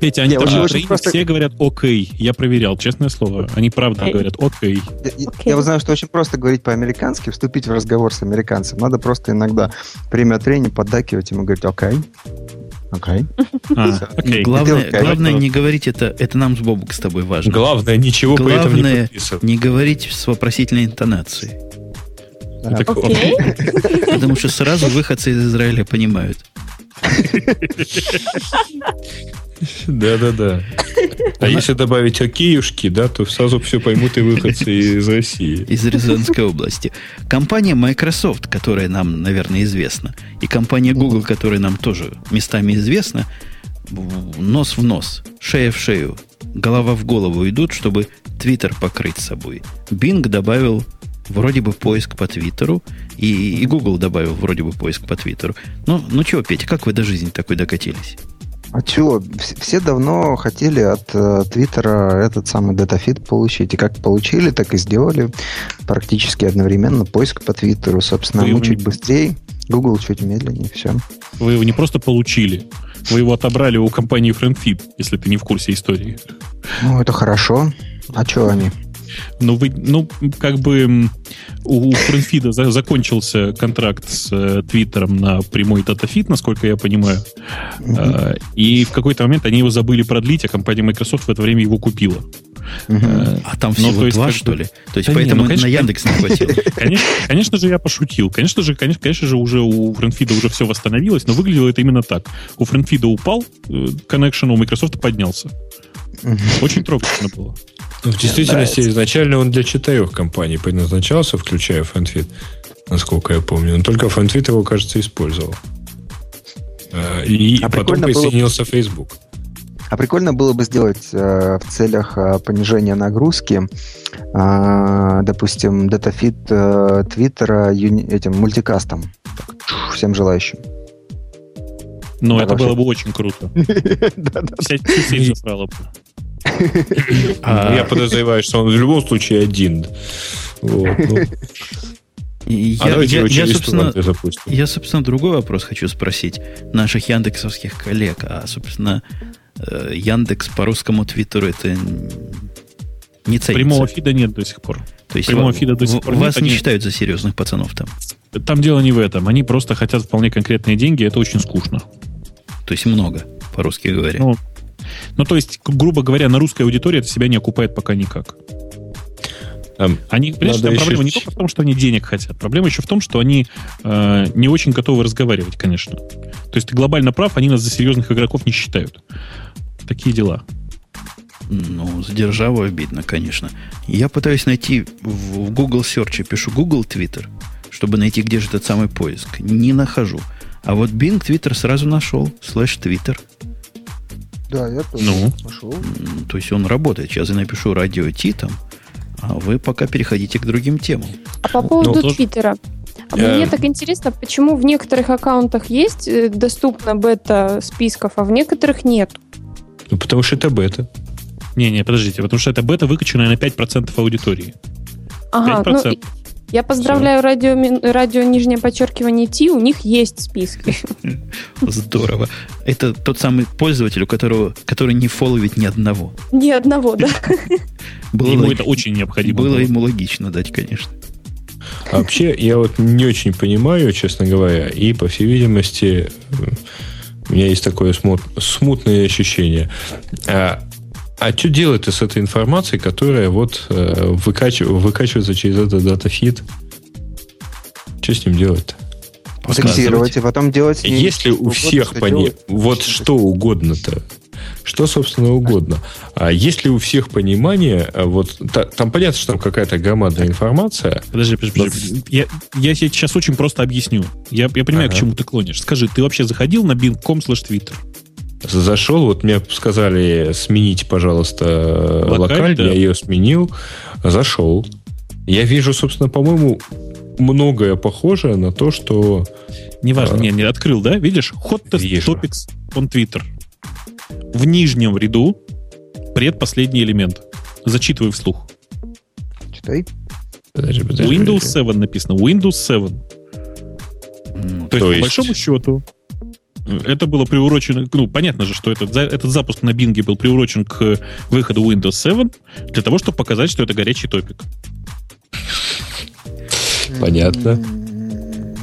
Петя, они там очень, просто... все говорят «окей». Я проверял, честное слово. Они правда okay. говорят «окей». Я, okay. я знаю, что очень просто говорить по-американски, вступить в разговор с американцем. Надо просто иногда время от времени поддакивать ему говорить «окей». Окей. А, okay. Главное, okay. главное не говорить это, это нам с Бобук с тобой важно. Главное, ничего главное, по этому не подписывать. не говорить с вопросительной интонацией. Okay. Потому что сразу выходцы из Израиля понимают. Да-да-да. А если добавить океюшки, да, то сразу все поймут и выходцы из России. Из Рязанской области. Компания Microsoft, которая нам, наверное, известна, и компания Google, которая нам тоже местами известна, нос в нос, шея в шею, голова в голову идут, чтобы Твиттер покрыть собой. Bing добавил вроде бы поиск по Твиттеру, и, и Google добавил вроде бы поиск по Твиттеру. Ну, ну чего, Петя, как вы до жизни такой докатились? А чего? Все давно хотели от э, Твиттера этот самый датафид получить. И как получили, так и сделали. Практически одновременно поиск по Твиттеру. Собственно, Вы мы чуть быстрее, Google чуть медленнее, все. Вы его не просто получили, вы его отобрали у компании FriendFeed, если ты не в курсе истории. Ну, это хорошо. А что они? Ну, вы, ну, как бы у Френфида за, закончился контракт с э, Твиттером на прямой датафит, насколько я понимаю. Mm-hmm. и в какой-то момент они его забыли продлить, а компания Microsoft в это время его купила. Uh-huh. А там всего ну, два, что ли? То есть да поэтому не, ну, конечно, на Яндекс не хватило. Конечно, конечно же, я пошутил. Конечно же, конечно, конечно же, уже у Френфида уже все восстановилось, но выглядело это именно так. У Френфида упал коннекшн, у Microsoft поднялся. Очень трогательно было. Ну, в действительности, изначально он для четырех компаний предназначался, включая FriendFit, насколько я помню. Но только FriendFit его, кажется, использовал. Э, и а потом присоединился было... Facebook. А прикольно было бы сделать э, в целях э, понижения нагрузки, э, допустим, датафит э, Твиттера этим мультикастом. Всем желающим. Ну, это было бы очень круто. Вся бы. А, я подозреваю, что он в любом случае один. Ну. Я, а я, я, собственно, я, собственно, другой вопрос хочу спросить наших яндексовских коллег. А, собственно, э, Яндекс по русскому твиттеру это не ценится. Прямого фида нет до сих пор. То есть Прямого фида до сих пор вас нет, не они... считают за серьезных пацанов там? Там дело не в этом. Они просто хотят вполне конкретные деньги, это очень скучно. То есть много, по-русски говоря. Ну, ну, то есть, грубо говоря, на русской аудитории это себя не окупает пока никак. Um, они, понимаешь, там проблема не только в том, что они денег хотят. Проблема еще в том, что они э, не очень готовы разговаривать, конечно. То есть ты глобально прав, они нас за серьезных игроков не считают. Такие дела. Ну, за державу обидно, конечно. Я пытаюсь найти в Google Search, пишу Google Twitter, чтобы найти, где же этот самый поиск. Не нахожу. А вот Bing Twitter сразу нашел. Слэш Twitter. Да, я тоже ну. нашел. То есть он работает. Сейчас я напишу радио Ти там, а вы пока переходите к другим темам. А по поводу ну, Твиттера. А я... Мне так интересно, почему в некоторых аккаунтах есть э, доступно бета списков, а в некоторых нет? Ну, потому что это бета. Не-не, подождите, потому что это бета выкачанная на 5% аудитории. Ага, 5%. Ну, я поздравляю радио, радио нижнее подчеркивание Ти, у них есть списки. Здорово. Это тот самый пользователь, у которого, который не фолловит ни одного. Ни одного, да. Было ему это очень необходимо. Было, было ему логично дать, конечно. А вообще, я вот не очень понимаю, честно говоря, и, по всей видимости, у меня есть такое смут, смутное ощущение. А а что делать с этой информацией, которая вот э, выкач... выкачивается через этот датафид? Что с ним делать-то? Фиксировать и потом делать... Если у всех по ней... Вот что угодно-то. Что, собственно, угодно. А если у всех понимание, а вот та, там понятно, что там какая-то громадная информация. Подожди, подожди, подожди. Я, я тебе сейчас очень просто объясню. Я, я понимаю, ага. к чему ты клонишь. Скажи, ты вообще заходил на bing.com slash twitter? Зашел, вот мне сказали сменить, пожалуйста, локаль, локаль да. я ее сменил, зашел. Я вижу, собственно, по-моему, многое похожее на то, что... Неважно, а, не, не открыл, да? Видишь? Hot Test Topics on Twitter. В нижнем ряду предпоследний элемент. Зачитывай вслух. Читай. Подожди, подожди, Windows 7 написано. Windows 7. Ну, то, то есть, по большому счету, Это было приурочено, ну, понятно же, что этот, этот запуск на Bing был приурочен к выходу Windows 7 для того, чтобы показать, что это горячий топик. Понятно.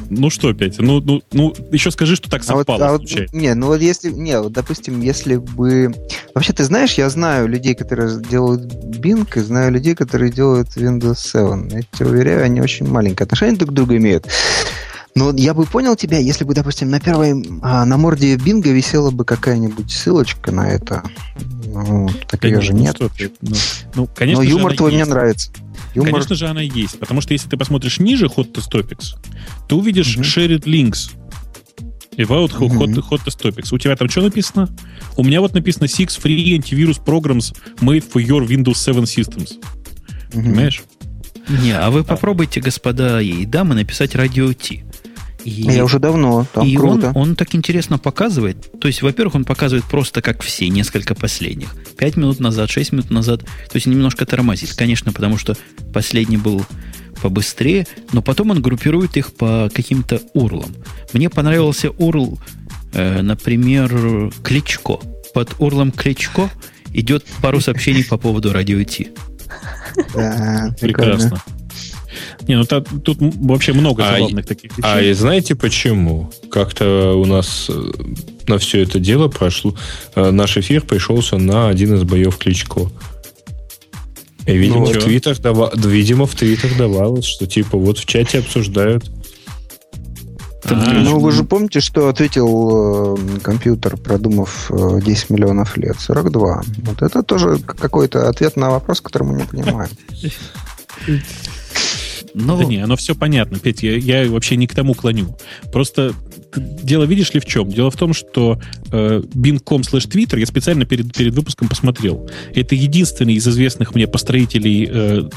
Ну что опять? Ну, ну, ну еще скажи, что так совпало. А вот, а вот, не, ну вот если, не, вот, допустим, если бы... Вообще, ты знаешь, я знаю людей, которые делают Bing, и знаю людей, которые делают Windows 7. Я тебе уверяю, они очень маленькое отношение друг к другу имеют. Но я бы понял тебя, если бы, допустим, на первой, а, на морде Бинга висела бы какая-нибудь ссылочка на это. Ну, так да ее нет, же ну нет. Ну, ну, конечно Но юмор твой мне нравится. Юмор... Конечно же, она есть. Потому что если ты посмотришь ниже Hot Topics, ты увидишь mm-hmm. Shared Links about mm-hmm. hot, hot Topics. У тебя там что написано? У меня вот написано Six Free Antivirus Programs made for your Windows 7 systems. Mm-hmm. Понимаешь? Не, а вы попробуйте, господа и дамы, написать радио T. И, Я уже давно, там и круто. Он, он так интересно показывает. То есть, во-первых, он показывает просто как все, несколько последних. Пять минут назад, шесть минут назад. То есть, немножко тормозит. Конечно, потому что последний был побыстрее, но потом он группирует их по каким-то урлам. Мне понравился урл, э, например, Кличко. Под урлом Кличко идет пару сообщений по поводу радио Ти. Да, прекрасно. Не, ну та, тут вообще много а забавных а, таких вещей. А и знаете почему? Как-то у нас э, на все это дело прошло... Э, наш эфир пришелся на один из боев Кличко. И, видимо, ну, в твитах дава... видимо, в твитах давалось, что типа вот в чате обсуждают. А, ну, вы же помните, что ответил э, компьютер, продумав э, 10 миллионов лет? 42. Вот это тоже какой-то ответ на вопрос, который мы не понимаем. Но... Да не, оно все понятно, Петя, я, я вообще не к тому клоню. Просто дело видишь ли в чем? Дело в том, что э, bing.com slash twitter я специально перед, перед выпуском посмотрел. Это единственный из известных мне построителей э,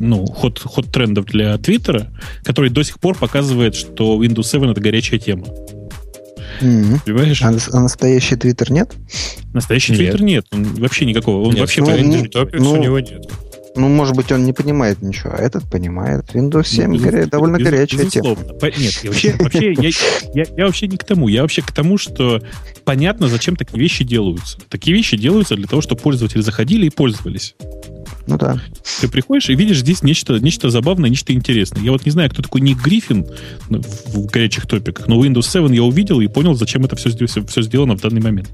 ну, ход, ход трендов для твиттера, который до сих пор показывает, что Windows 7 это горячая тема. Mm-hmm. Понимаешь? А, а настоящий твиттер нет? Настоящий твиттер нет. Он вообще никакого. Он нет, вообще ну, ну, ну, у него нет. Ну, может быть, он не понимает ничего, а этот понимает. Windows 7 ну, горя... довольно без, горячая тема. Нет, вообще, вообще я, я, я вообще не к тому. Я вообще к тому, что понятно, зачем такие вещи делаются. Такие вещи делаются для того, чтобы пользователи заходили и пользовались. Ну да. Ты приходишь и видишь здесь нечто, нечто забавное, нечто интересное. Я вот не знаю, кто такой Ник Гриффин в горячих топиках, но Windows 7 я увидел и понял, зачем это все, все, все сделано в данный момент.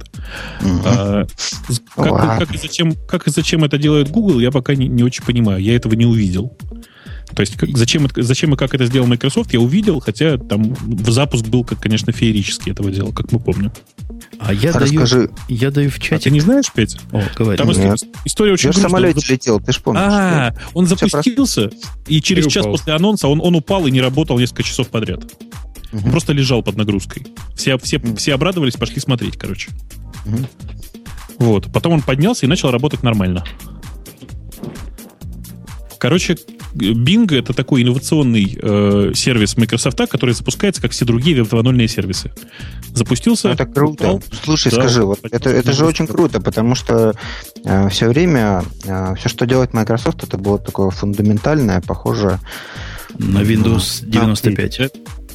Угу. А, как, как, и зачем, как и зачем это делает Google, я пока не, не очень понимаю. Я этого не увидел. То есть как, зачем, зачем и как это сделал Microsoft, я увидел, хотя там запуск был, как, конечно, феерический этого дела, как мы помним. А я, Расскажи. даю, я даю в чате. А ты не знаешь, Петя? О, говори. Там Нет. история очень Я в самолете летел, ты ж помнишь. А, он запустился, и через час после анонса он, он упал и не работал несколько часов подряд. Угу. Он просто лежал под нагрузкой. Все, все, угу. все обрадовались, пошли смотреть, короче. Угу. Вот. Потом он поднялся и начал работать нормально. Короче, Bing это такой инновационный э, сервис Microsoft, который запускается, как все другие Web 2.0 сервисы. Запустился. Это круто. Упал, Слушай, да, скажи, вот это, это же очень круто, потому что э, все время э, все, что делает Microsoft, это было такое фундаментальное, похожее на Windows 95. На,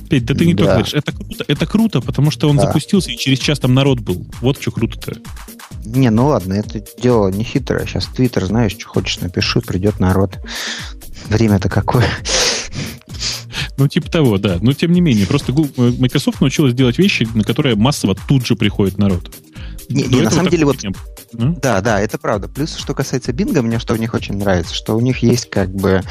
Петь, да ты не да. только говоришь. Это круто, это круто, потому что он да. запустился, и через час там народ был. Вот что круто-то. Не, ну ладно, это дело не хитрое. Сейчас Твиттер, знаешь, что хочешь, напиши, придет народ. Время-то какое. Ну, типа того, да. Но тем не менее, просто Google, Microsoft научилась делать вещи, на которые массово тут же приходит народ. Не, не, на самом деле, вот... Да, да, это правда. Плюс, что касается Бинга, мне что у них очень нравится, что у них есть как бы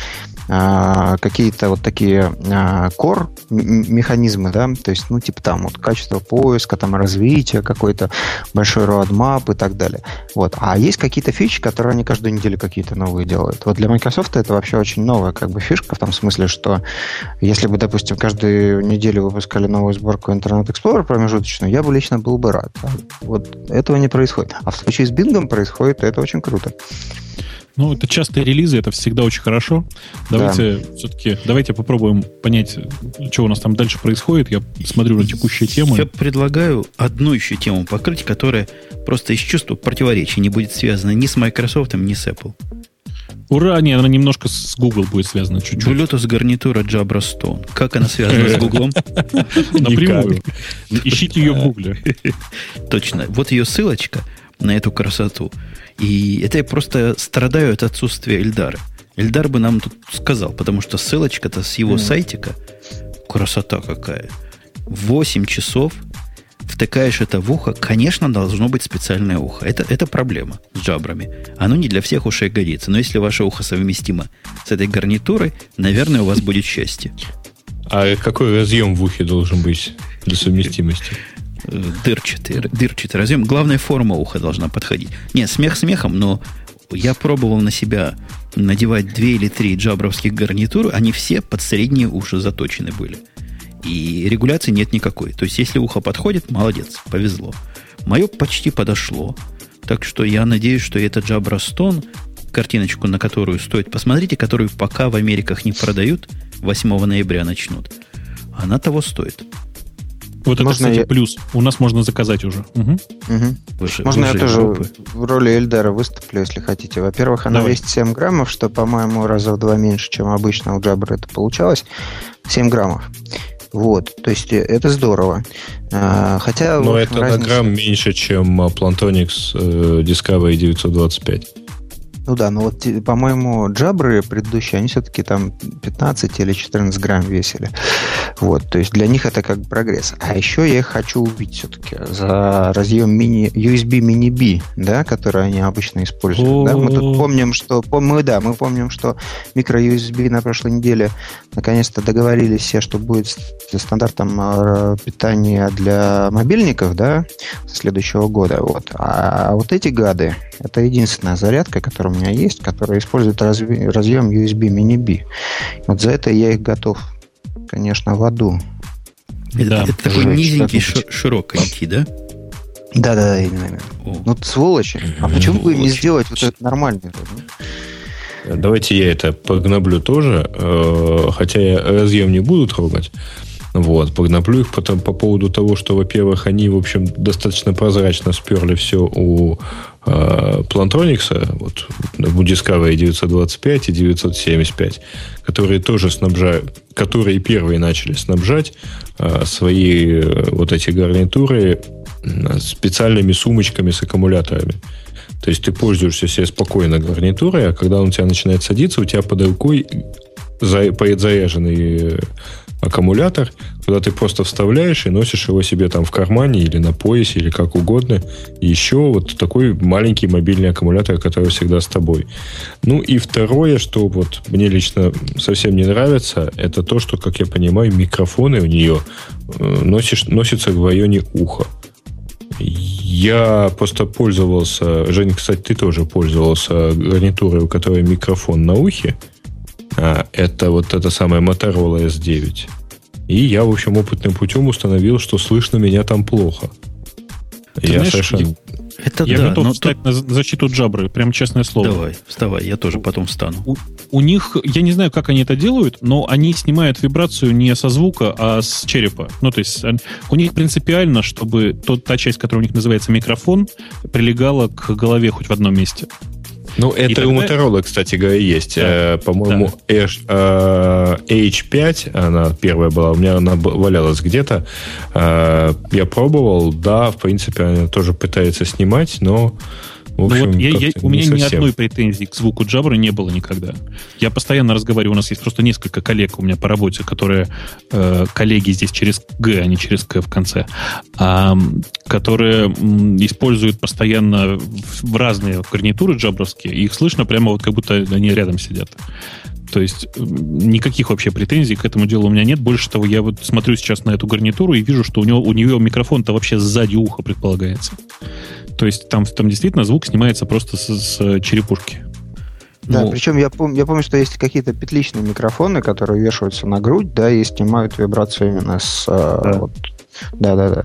а, какие-то вот такие а, core механизмы, да, то есть, ну, типа там вот качество поиска, там развитие какой-то большой roadmap и так далее. Вот. А есть какие-то фичи, которые они каждую неделю какие-то новые делают. Вот для Microsoft это вообще очень новая как бы фишка в том смысле, что если бы, допустим, каждую неделю выпускали новую сборку Internet Explorer промежуточную, я бы лично был бы рад. Вот этого не происходит. А в случае с Bing происходит, это очень круто. Ну, это частые релизы, это всегда очень хорошо. Давайте да. все-таки, давайте попробуем понять, что у нас там дальше происходит. Я смотрю на текущие темы. Я предлагаю одну еще тему покрыть, которая просто из чувства противоречия не будет связана ни с Microsoft, ни с Apple. Ура, не, она немножко с Google будет связана чуть-чуть. Bluetooth гарнитура Jabra Stone. Как она связана с Google? Напрямую. Ищите ее в Google. Точно. Вот ее ссылочка на эту красоту. И это я просто страдаю от отсутствия Эльдара. Эльдар бы нам тут сказал, потому что ссылочка-то с его сайтика. Красота какая. 8 часов втыкаешь это в ухо, конечно, должно быть специальное ухо. Это, это проблема с джабрами. Оно не для всех ушей годится. Но если ваше ухо совместимо с этой гарнитурой, наверное, у вас будет счастье. А какой разъем в ухе должен быть для совместимости? Дырчатый, дырчатый разъем. Главная форма уха должна подходить. Нет, смех смехом, но я пробовал на себя надевать две или три джабровских гарнитуры, они все под средние уши заточены были. И регуляции нет никакой. То есть, если ухо подходит, молодец, повезло. Мое почти подошло. Так что я надеюсь, что это Stone, картиночку на которую стоит посмотрите, которую пока в Америках не продают, 8 ноября начнут. Она того стоит. Вот можно это, кстати, я... плюс. У нас можно заказать уже. Угу. Угу. Выше, можно выше я тоже Европы. в роли Эльдара выступлю, если хотите. Во-первых, она Давай. весит 7 граммов, что, по-моему, раза в два меньше, чем обычно у Джабра это получалось. 7 граммов. Вот, то есть э, это здорово. А, хотя... Но это разница... на грамм меньше, чем Plantonix э, Discovery 925. Ну да, но вот, по-моему, джабры предыдущие, они все-таки там 15 или 14 грамм весили. Вот, то есть для них это как прогресс. А еще я их хочу увидеть все-таки за разъем мини, USB mini B, да, который они обычно используют. Да? Мы тут помним, что мы, да, мы помним, что микро USB на прошлой неделе наконец-то договорились все, что будет стандартом а, питания для мобильников, да, следующего года. Вот. А вот эти гады, это единственная зарядка, которая у меня есть, которая использует разъем USB mini B. Вот за это я их готов, конечно, в аду. Это, да. это такой низенький, широконький, да? Да, да, да, именно. О. Ну, сволочи. А почему бы им не сделать вот этот нормальный? Давайте я это погноблю тоже, э, хотя я разъем не буду трогать. Вот, погноблю их потом по поводу того, что, во-первых, они, в общем, достаточно прозрачно сперли все у э, Plantronics, вот, у Discovery 925 и 975, которые тоже снабжают, которые первые начали снабжать э, свои э, вот эти гарнитуры специальными сумочками с аккумуляторами. То есть ты пользуешься себе спокойно гарнитурой, а когда он у тебя начинает садиться, у тебя под рукой заряженный аккумулятор, куда ты просто вставляешь и носишь его себе там в кармане или на поясе, или как угодно. Еще вот такой маленький мобильный аккумулятор, который всегда с тобой. Ну и второе, что вот мне лично совсем не нравится, это то, что, как я понимаю, микрофоны у нее э, носишь, носятся в районе уха. Я просто пользовался, Женя, кстати, ты тоже пользовался гарнитурой, у которой микрофон на ухе. Это вот эта самая Motorola S9. И я, в общем, опытным путем установил, что слышно меня там плохо. Ты я знаешь, совершенно... Это я да, готов встать тут... на защиту Джабры, прям честное слово. Давай, вставай, я тоже потом встану. У, у них, я не знаю, как они это делают, но они снимают вибрацию не со звука, а с черепа. Ну, то есть у них принципиально, чтобы тот, та часть, которая у них называется микрофон, прилегала к голове хоть в одном месте. Ну, это и, тогда... у Motorola, кстати говоря, есть. Да. Э, по-моему, да. Э, H5, она первая была, у меня она валялась где-то. Э, я пробовал, да, в принципе, она тоже пытается снимать, но в общем, ну вот я, я, у меня совсем. ни одной претензии к звуку Jabra не было никогда. Я постоянно разговариваю, у нас есть просто несколько коллег у меня по работе, которые э, коллеги здесь через Г, а не через К в конце, э, которые м, используют постоянно в, в разные гарнитуры джабровские, и их слышно прямо вот как будто они рядом сидят. То есть никаких вообще претензий к этому делу у меня нет. Больше того, я вот смотрю сейчас на эту гарнитуру и вижу, что у, него, у нее микрофон-то вообще сзади уха предполагается. То есть там, там действительно звук снимается просто с, с черепушки. Да, ну, причем я, пом- я помню, что есть какие-то петличные микрофоны, которые вешаются на грудь, да, и снимают вибрацию именно с э, да. вот, да, да, да.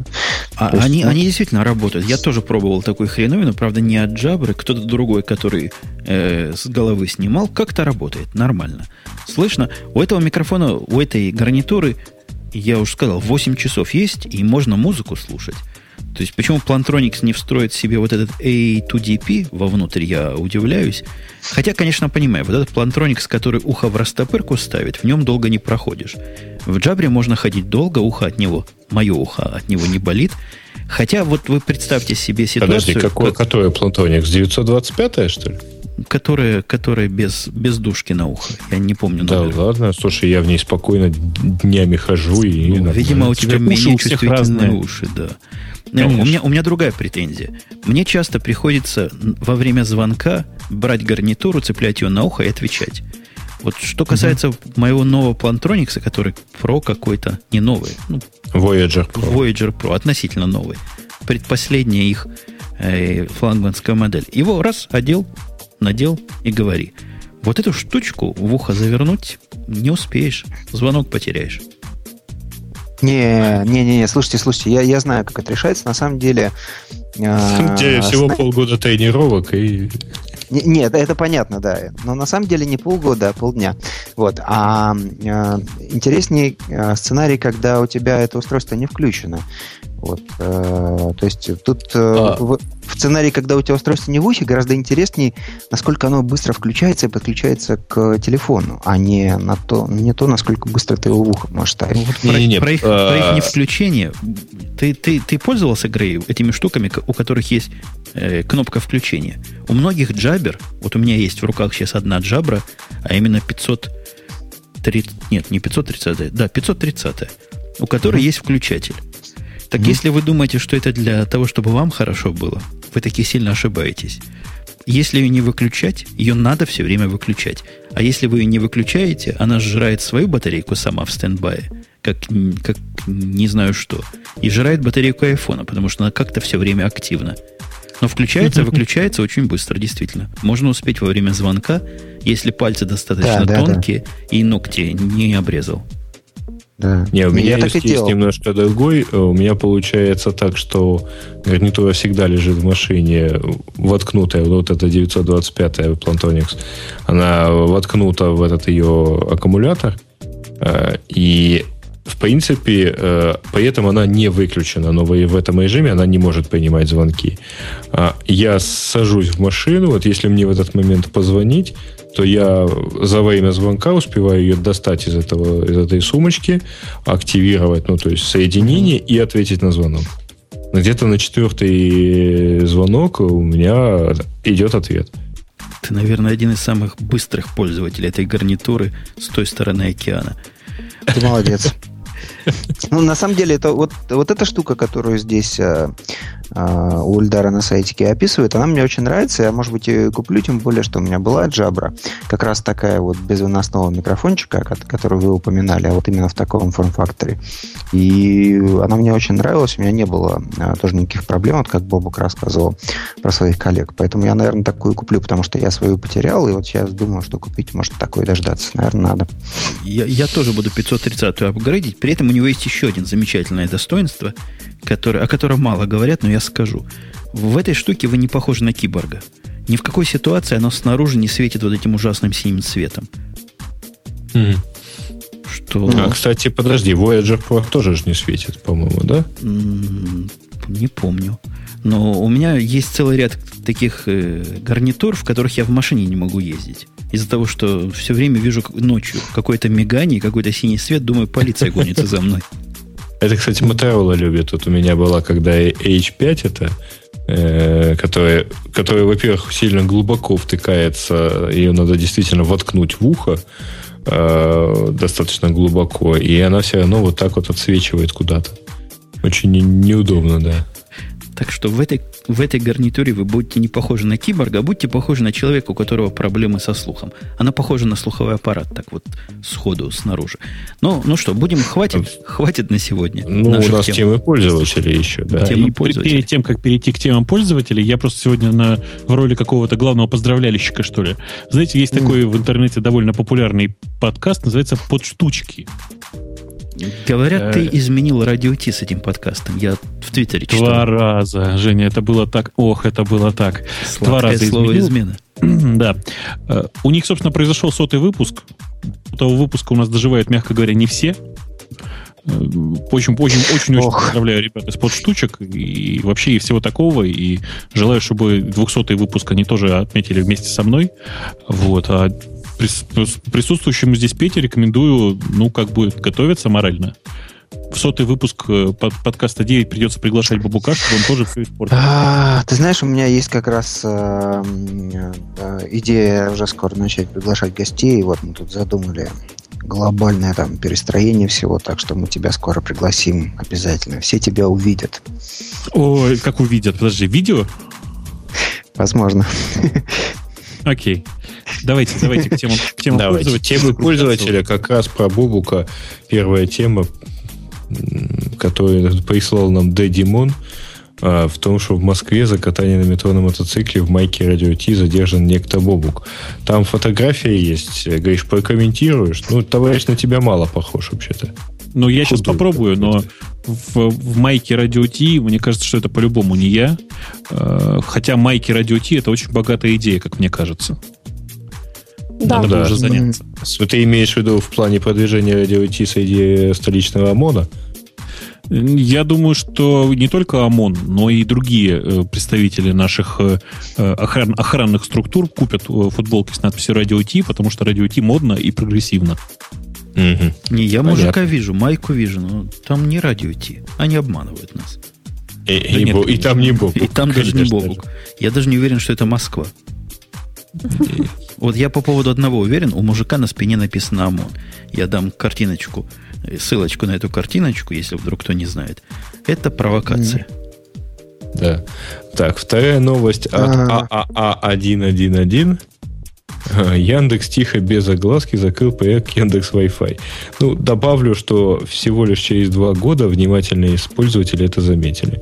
А есть, они, ну... они действительно работают. Я тоже пробовал такой хреновину, правда, не от Jabra, кто-то другой, который э, с головы снимал, как-то работает нормально. Слышно, у этого микрофона, у этой гарнитуры, я уже сказал, 8 часов есть, и можно музыку слушать. То есть, почему Plantronics не встроит себе вот этот A2DP вовнутрь, я удивляюсь. Хотя, конечно, понимаю, вот этот Plantronics, который ухо в растопырку ставит, в нем долго не проходишь. В Джабре можно ходить долго, ухо от него, мое ухо от него не болит. Хотя вот вы представьте себе ситуацию... Подожди, какое, как... которое Plantronics? 925 что ли? Которая, которая без, без душки на ухо. Я не помню. Да номер. ладно, слушай, я в ней спокойно днями хожу. И ну, видимо, у тебя менее чувствительные уши, да. Не, у, меня, у меня другая претензия. Мне часто приходится во время звонка брать гарнитуру, цеплять ее на ухо и отвечать. Вот что касается угу. моего нового Plantronics, который Pro какой-то, не новый. Ну, Voyager Pro. Voyager Pro, относительно новый. Предпоследняя их э, флагманская модель. Его раз одел, надел и говори. Вот эту штучку в ухо завернуть не успеешь. Звонок потеряешь. Не, не, не, не, слушайте, слушайте, я, я знаю, как это решается. На самом деле... Э, всего сна... полгода тренировок и... Нет, это понятно, да. Но на самом деле не полгода, а полдня. Вот. А э, интереснее э, сценарий, когда у тебя это устройство не включено. Вот, э, то есть тут э, а. в, в сценарии, когда у тебя устройство не в ухе, гораздо интереснее, насколько оно быстро включается и подключается к телефону, а не на то, не то насколько быстро ты его в ухо можешь ставить. Ну, вот про, не, не, про, их, а... про их не включение. Ты, ты, ты пользовался, Грей, этими штуками, у которых есть э, кнопка включения? У многих джабер, вот у меня есть в руках сейчас одна джабра, а именно 530, нет, не 530, да, 530, у которой mm-hmm. есть включатель. Так если вы думаете, что это для того, чтобы вам хорошо было, вы таки сильно ошибаетесь. Если ее не выключать, ее надо все время выключать. А если вы ее не выключаете, она сжирает свою батарейку сама в стендбае, как, как не знаю что, и сжирает батарейку айфона, потому что она как-то все время активна. Но включается, выключается очень быстро, действительно. Можно успеть во время звонка, если пальцы достаточно да, да, тонкие да. и ногти не обрезал. Да. Не, у меня я есть, есть немножко другой. У меня получается так, что гарнитура всегда лежит в машине, воткнутая, вот эта 925-я Plantronics, она воткнута в этот ее аккумулятор, э, и в принципе, э, поэтому она не выключена, но в этом режиме она не может принимать звонки. А я сажусь в машину, вот если мне в этот момент позвонить, то я за время звонка успеваю ее достать из, этого, из этой сумочки, активировать, ну, то есть соединение и ответить на звонок. Где-то на четвертый звонок у меня идет ответ. Ты, наверное, один из самых быстрых пользователей этой гарнитуры с той стороны океана. Ты молодец. Ну, на самом деле, это вот, вот эта штука, которую здесь э, у Ильдара на сайтике описывает, она мне очень нравится. Я, может быть, ее куплю, тем более, что у меня была Jabra. Как раз такая вот без выносного микрофончика, которую вы упоминали, а вот именно в таком форм-факторе. И она мне очень нравилась. У меня не было э, тоже никаких проблем, вот как Бобок рассказывал про своих коллег. Поэтому я, наверное, такую куплю, потому что я свою потерял, и вот сейчас думаю, что купить, может, такой дождаться. Наверное, надо. Я, я тоже буду 530-ю апгрейдить. При этом у него есть еще один замечательное достоинство, который, о котором мало говорят, но я скажу. В этой штуке вы не похожи на киборга. Ни в какой ситуации оно снаружи не светит вот этим ужасным синим цветом. Mm. Что... А, кстати, подожди, Voyager Pro тоже же не светит, по-моему, да? Не помню. Но у меня есть целый ряд таких э, гарнитур, в которых я в машине не могу ездить. Из-за того, что все время вижу ночью какое-то мигание, какой-то синий свет, думаю, полиция гонится за мной. Это, кстати, Motorola любит. Вот у меня была, когда H5 это, э, которая, которая, во-первых, сильно глубоко втыкается, ее надо действительно воткнуть в ухо э, достаточно глубоко, и она все равно вот так вот отсвечивает куда-то. Очень неудобно, да. Так что в этой в этой гарнитуре вы будете не похожи на киборга, а будете похожи на человека, у которого проблемы со слухом. Она похожа на слуховой аппарат, так вот сходу снаружи. Ну, ну что, будем, хватит, хватит на сегодня. Ну, у нас тем. темы пользователей еще, да. Темы И пользователей. перед тем, как перейти к темам пользователей, я просто сегодня на, в роли какого-то главного поздравлялищика, что ли. Знаете, есть mm. такой в интернете довольно популярный подкаст, называется «Подштучки». Говорят, ты э, изменил радио Ти с этим подкастом. Я в Твиттере читал. Два раза, Женя, это было так. Ох, это было так. Сладкое Два раза слово изменил. измена. да. Э, у них, собственно, произошел сотый выпуск. У того выпуска у нас доживают, мягко говоря, не все. Очень, очень, очень, очень поздравляю ребят из подштучек и вообще и всего такого. И желаю, чтобы 200-й выпуск они тоже отметили вместе со мной. Вот. А присутствующему здесь Пете рекомендую, ну, как бы готовиться морально. В сотый выпуск э, под, подкаста 9 придется приглашать Бабука, чтобы он тоже все испортил. А, ты знаешь, у меня есть как раз э, э, идея уже скоро начать приглашать гостей. Вот мы тут задумали глобальное там перестроение всего, так что мы тебя скоро пригласим обязательно. Все тебя увидят. Ой, как увидят? Подожди, видео? Возможно. Окей. Давайте, давайте к темам, к темам давайте. пользователя. Темы пользователя как раз про Бубука. Первая тема, которую прислал нам Д. Димон, а, в том, что в Москве за катание на метро на мотоцикле в майке Радио Ти задержан некто Бобук. Там фотография есть. Говоришь, прокомментируешь? Ну, товарищ на тебя мало похож вообще-то. Ну, я сейчас попробую, но в, в майке Радио Ти, мне кажется, что это по-любому не я. А, хотя майки Радио Ти это очень богатая идея, как мне кажется. Да. Надо да. уже заняться. Ты имеешь в виду в плане продвижения Радио Ти среди столичного ОМОНа? Я думаю, что не только ОМОН, но и другие э, представители наших э, э, охран, охранных структур купят футболки с надписью «Радио Ти», потому что «Радио Ти» модно и прогрессивно. Угу. Не, я Понятно. мужика вижу, майку вижу, но там не «Радио Ти». Они обманывают нас. И, да и, нет, бо, и там не Бобук. И там даже не Бобук. Я даже не уверен, что это Москва. Вот я по поводу одного уверен, у мужика на спине написано ОМОН. Я дам картиночку ссылочку на эту картиночку, если вдруг кто не знает. Это провокация. Да. Так, вторая новость от ААА111. Яндекс тихо, без огласки, закрыл проект Яндекс Wi-Fi. Ну, добавлю, что всего лишь через два года внимательные пользователи это заметили.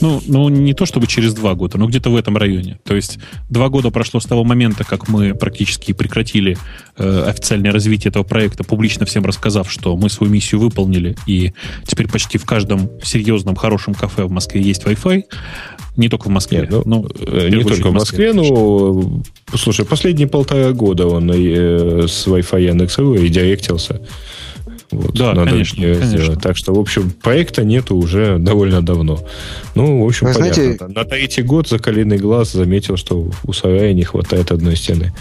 Ну, ну, не то чтобы через два года, но где-то в этом районе. То есть два года прошло с того момента, как мы практически прекратили э, официальное развитие этого проекта, публично всем рассказав, что мы свою миссию выполнили, и теперь почти в каждом серьезном, хорошем кафе в Москве есть Wi-Fi. Не только в Москве. Нет, ну, э, не только в Москве, но, слушай, последние полтора года он э, с Wi-Fi Яндекс.ру и директился. Вот, да, надо конечно, конечно. Так что, в общем, проекта нету уже довольно давно. Ну, в общем, Вы понятно. Знаете... На третий год закаленный глаз заметил, что у сарая не хватает одной стены.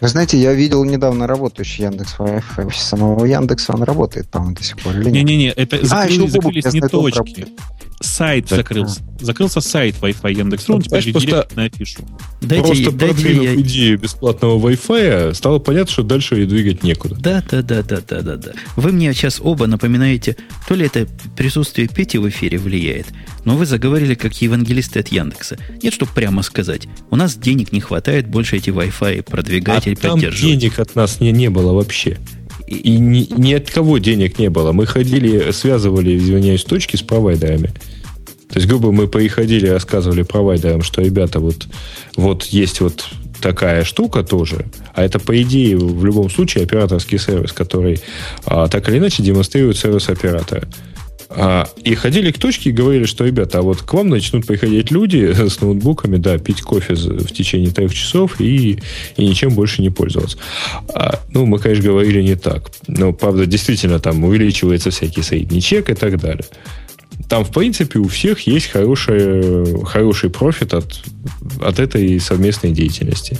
Вы знаете, я видел недавно работающий Яндекс Wi-Fi. Самого Яндекса он работает, по-моему, до сих пор. Не-не-не, это а, закрылись, закрылись не точки сайт так. закрылся. Закрылся сайт Wi-Fi Яндекс.ру, он теперь просто на афишу. Дайте, просто дайте продвинув я... идею бесплатного Wi-Fi, стало понятно, что дальше и двигать некуда. Да, да, да, да, да, да, да. Вы мне сейчас оба напоминаете, то ли это присутствие Пети в эфире влияет, но вы заговорили как евангелисты от Яндекса. Нет, чтобы прямо сказать. У нас денег не хватает больше эти Wi-Fi продвигать а или там денег от нас не, не было вообще. И ни, ни от кого денег не было. Мы ходили, связывали, извиняюсь, точки с провайдерами. То есть, грубо мы приходили, рассказывали провайдерам, что, ребята, вот, вот есть вот такая штука тоже, а это, по идее, в любом случае операторский сервис, который а, так или иначе демонстрирует сервис оператора. А, и ходили к точке и говорили, что, ребята, а вот к вам начнут приходить люди с ноутбуками, да, пить кофе в течение трех часов и, и ничем больше не пользоваться. А, ну, мы, конечно, говорили не так. Но, правда, действительно, там увеличивается всякий средний чек и так далее. Там, в принципе, у всех есть хороший, хороший профит от, от этой совместной деятельности.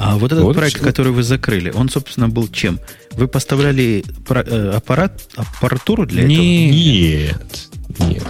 А вот этот вот проект, все. который вы закрыли, он, собственно, был чем? Вы поставляли э, аппарат, аппаратуру для нет, этого? Нет, нет.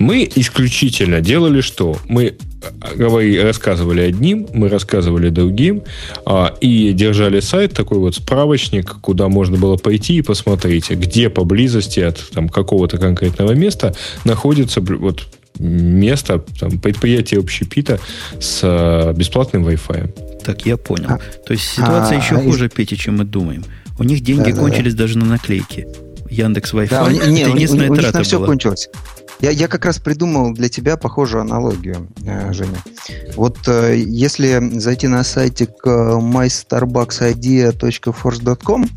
Мы исключительно делали что? Мы э, говорили, рассказывали одним, мы рассказывали другим, а, и держали сайт, такой вот справочник, куда можно было пойти и посмотреть, где поблизости от там, какого-то конкретного места находится вот место, там, предприятие общепита с а, бесплатным Wi-Fi. Так, я понял. А, То есть ситуация а, еще а, хуже, из... Петя, чем мы думаем. У них деньги да, кончились да. даже на наклейки. Яндекс Wi-Fi. Да, это не, единственная у, у, у, у них на все кончилось. Я, я как раз придумал для тебя похожую аналогию, э, Женя. Вот э, если зайти на сайтик э, mystarbucksidea.force.com,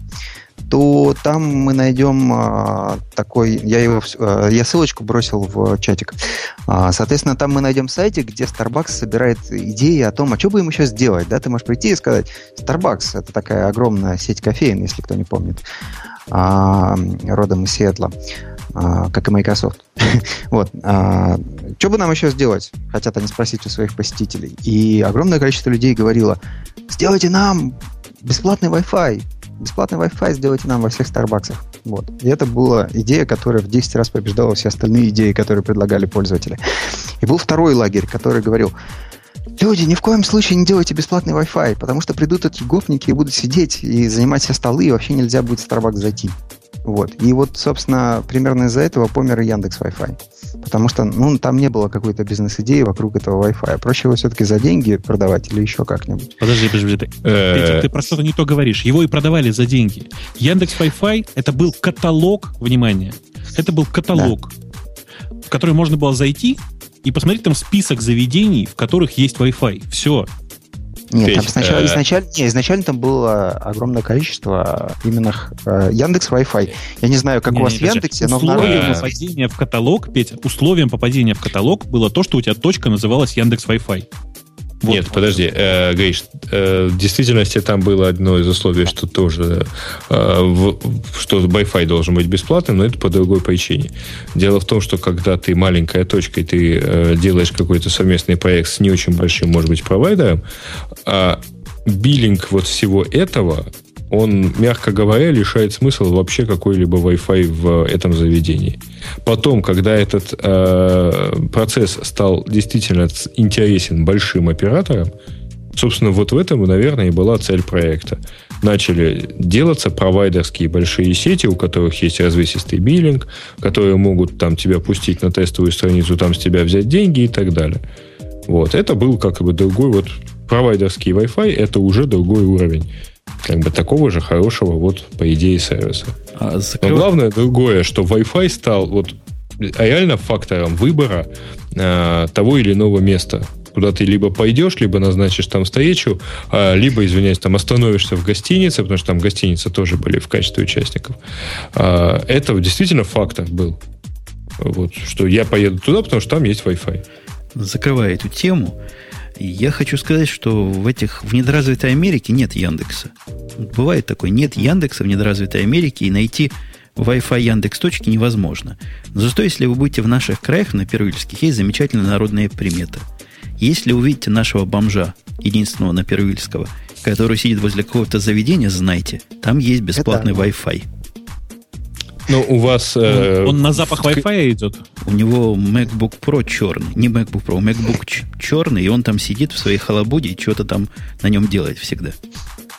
то там мы найдем а, такой, я его, а, я ссылочку бросил в чатик. А, соответственно, там мы найдем сайтик, где Starbucks собирает идеи о том, а что бы им еще сделать, да, ты можешь прийти и сказать, Starbucks это такая огромная сеть кофеин, если кто не помнит, а, родом из Сиэтла. А, как и Microsoft. вот. А, что бы нам еще сделать? Хотят они спросить у своих посетителей. И огромное количество людей говорило, сделайте нам бесплатный Wi-Fi. Бесплатный Wi-Fi сделайте нам во всех Старбаксах. Вот. И это была идея, которая в 10 раз побеждала все остальные идеи, которые предлагали пользователи. И был второй лагерь, который говорил, Люди, ни в коем случае не делайте бесплатный Wi-Fi, потому что придут эти гопники и будут сидеть и занимать все столы, и вообще нельзя будет в Starbucks зайти. Вот. И вот, собственно, примерно из-за этого помер и Яндекс Wi-Fi. Потому что, ну, там не было какой-то бизнес-идеи вокруг этого Wi-Fi. Проще его все-таки за деньги продавать или еще как-нибудь. Подожди, подожди. Ты, Петя, ты про что-то не то говоришь. Его и продавали за деньги. Яндекс Wi-Fi это был каталог, внимание, это был каталог, в который можно было зайти и посмотреть там список заведений, в которых есть Wi-Fi. Все. Нет, есть, там сначала, э... изначально, не, изначально там было огромное количество именно э, Яндекс Wi-Fi. Я не знаю, как не, у вас не, в Яндексе, но в народе... попадения в каталог, Петя, условием попадения в каталог было то, что у тебя точка называлась Яндекс Wi-Fi. Вот. Нет, подожди, э, Гриш, э, в действительности там было одно из условий, что тоже, э, в, что Wi-Fi должен быть бесплатным, но это по другой причине. Дело в том, что когда ты маленькая точка, и ты э, делаешь какой-то совместный проект с не очень большим, может быть, провайдером, а биллинг вот всего этого он, мягко говоря, лишает смысла вообще какой-либо Wi-Fi в этом заведении. Потом, когда этот э, процесс стал действительно интересен большим операторам, собственно, вот в этом, наверное, и была цель проекта. Начали делаться провайдерские большие сети, у которых есть развесистый биллинг, которые могут там тебя пустить на тестовую страницу, там с тебя взять деньги и так далее. Вот. Это был как бы другой вот провайдерский Wi-Fi, это уже другой уровень как бы такого же хорошего, вот, по идее, сервиса. А закрыв... Но главное другое, что Wi-Fi стал вот реально фактором выбора э, того или иного места, куда ты либо пойдешь, либо назначишь там встречу, э, либо, извиняюсь, там остановишься в гостинице, потому что там гостиницы тоже были в качестве участников. Э, это действительно фактор был. Вот, что я поеду туда, потому что там есть Wi-Fi. Закрывая эту тему, я хочу сказать, что в этих в недоразвитой Америке нет Яндекса. Бывает такое, нет Яндекса в недоразвитой Америке, и найти Wi-Fi Яндекс точки невозможно. Но зато, если вы будете в наших краях, на Первильских, есть замечательная народная примета. Если увидите нашего бомжа, единственного на Первильского, который сидит возле какого-то заведения, знайте, там есть бесплатный Это... Wi-Fi. Ну, у вас... Э, он на запах Wi-Fi идет? У него MacBook Pro черный. Не MacBook Pro, MacBook черный, и он там сидит в своей халабуде и что-то там на нем делает всегда.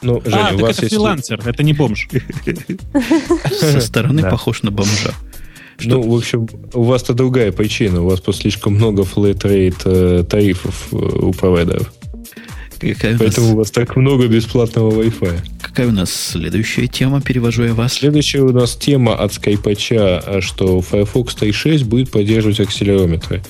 Ну, Женя, а, у так вас это есть... фрилансер, это не бомж. Со стороны похож на бомжа. Что? Ну, в общем, у вас-то другая причина. У вас просто слишком много flat-rate э, тарифов э, у провайдеров. Какая Поэтому у, нас... у вас так много бесплатного Wi-Fi. Какая у нас следующая тема? Перевожу я вас. Следующая у нас тема от скайпача, что Firefox 3.6 будет поддерживать акселерометры.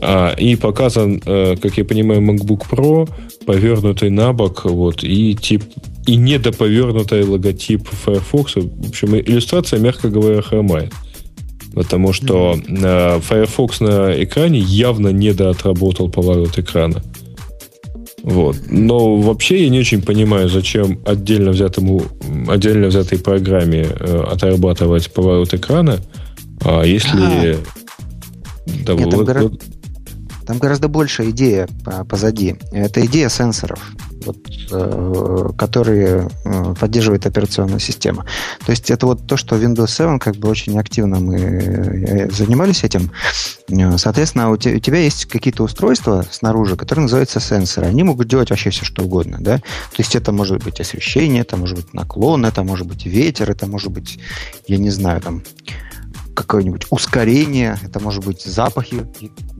А, и показан, э, как я понимаю, MacBook Pro, повернутый на бок, вот, и тип и недоповернутый логотип Firefox. В общем, иллюстрация, мягко говоря, хромает. Потому что mm-hmm. Firefox на экране явно недоотработал поворот экрана. Вот. Но вообще я не очень понимаю, зачем отдельно взятому, отдельно взятой программе э, отрабатывать поворот экрана, а если... А-а-а. Да, Нет, вот, там, гора... там гораздо большая идея позади. Это идея сенсоров вот, э, которые э, поддерживает операционная система. То есть это вот то, что Windows 7 как бы очень активно мы э, занимались этим. Соответственно, у тебя есть какие-то устройства снаружи, которые называются сенсоры. Они могут делать вообще все, что угодно. Да? То есть это может быть освещение, это может быть наклон, это может быть ветер, это может быть, я не знаю, там какое-нибудь ускорение, это может быть запахи,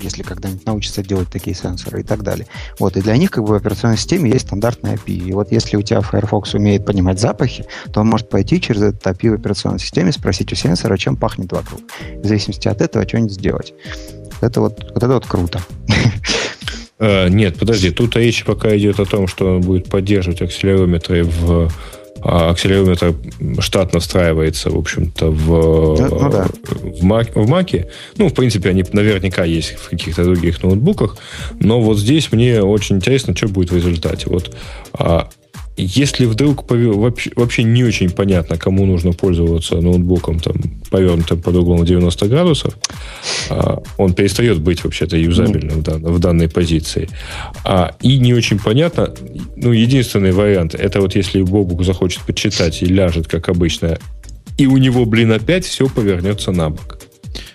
если когда-нибудь научатся делать такие сенсоры и так далее. Вот, и для них как бы в операционной системе есть стандартная API. И вот если у тебя Firefox умеет понимать запахи, то он может пойти через этот API в операционной системе, спросить у сенсора, чем пахнет вокруг. В зависимости от этого что-нибудь сделать. Это вот, вот это вот круто. А, нет, подожди, тут речь пока идет о том, что он будет поддерживать акселерометры в а акселерометр штатно встраивается, в общем-то, в, ну, ну, да. в, Mac, в Mac. Ну, в принципе, они наверняка есть в каких-то других ноутбуках. Но вот здесь мне очень интересно, что будет в результате. Вот а, если вдруг вообще, вообще не очень понятно, кому нужно пользоваться ноутбуком, там, повернутым под углом 90 градусов, а, он перестает быть вообще-то юзабельным в, дан, в данной позиции. А, и не очень понятно, ну, единственный вариант, это вот если Бобук захочет почитать и ляжет, как обычно, и у него, блин, опять все повернется на бок.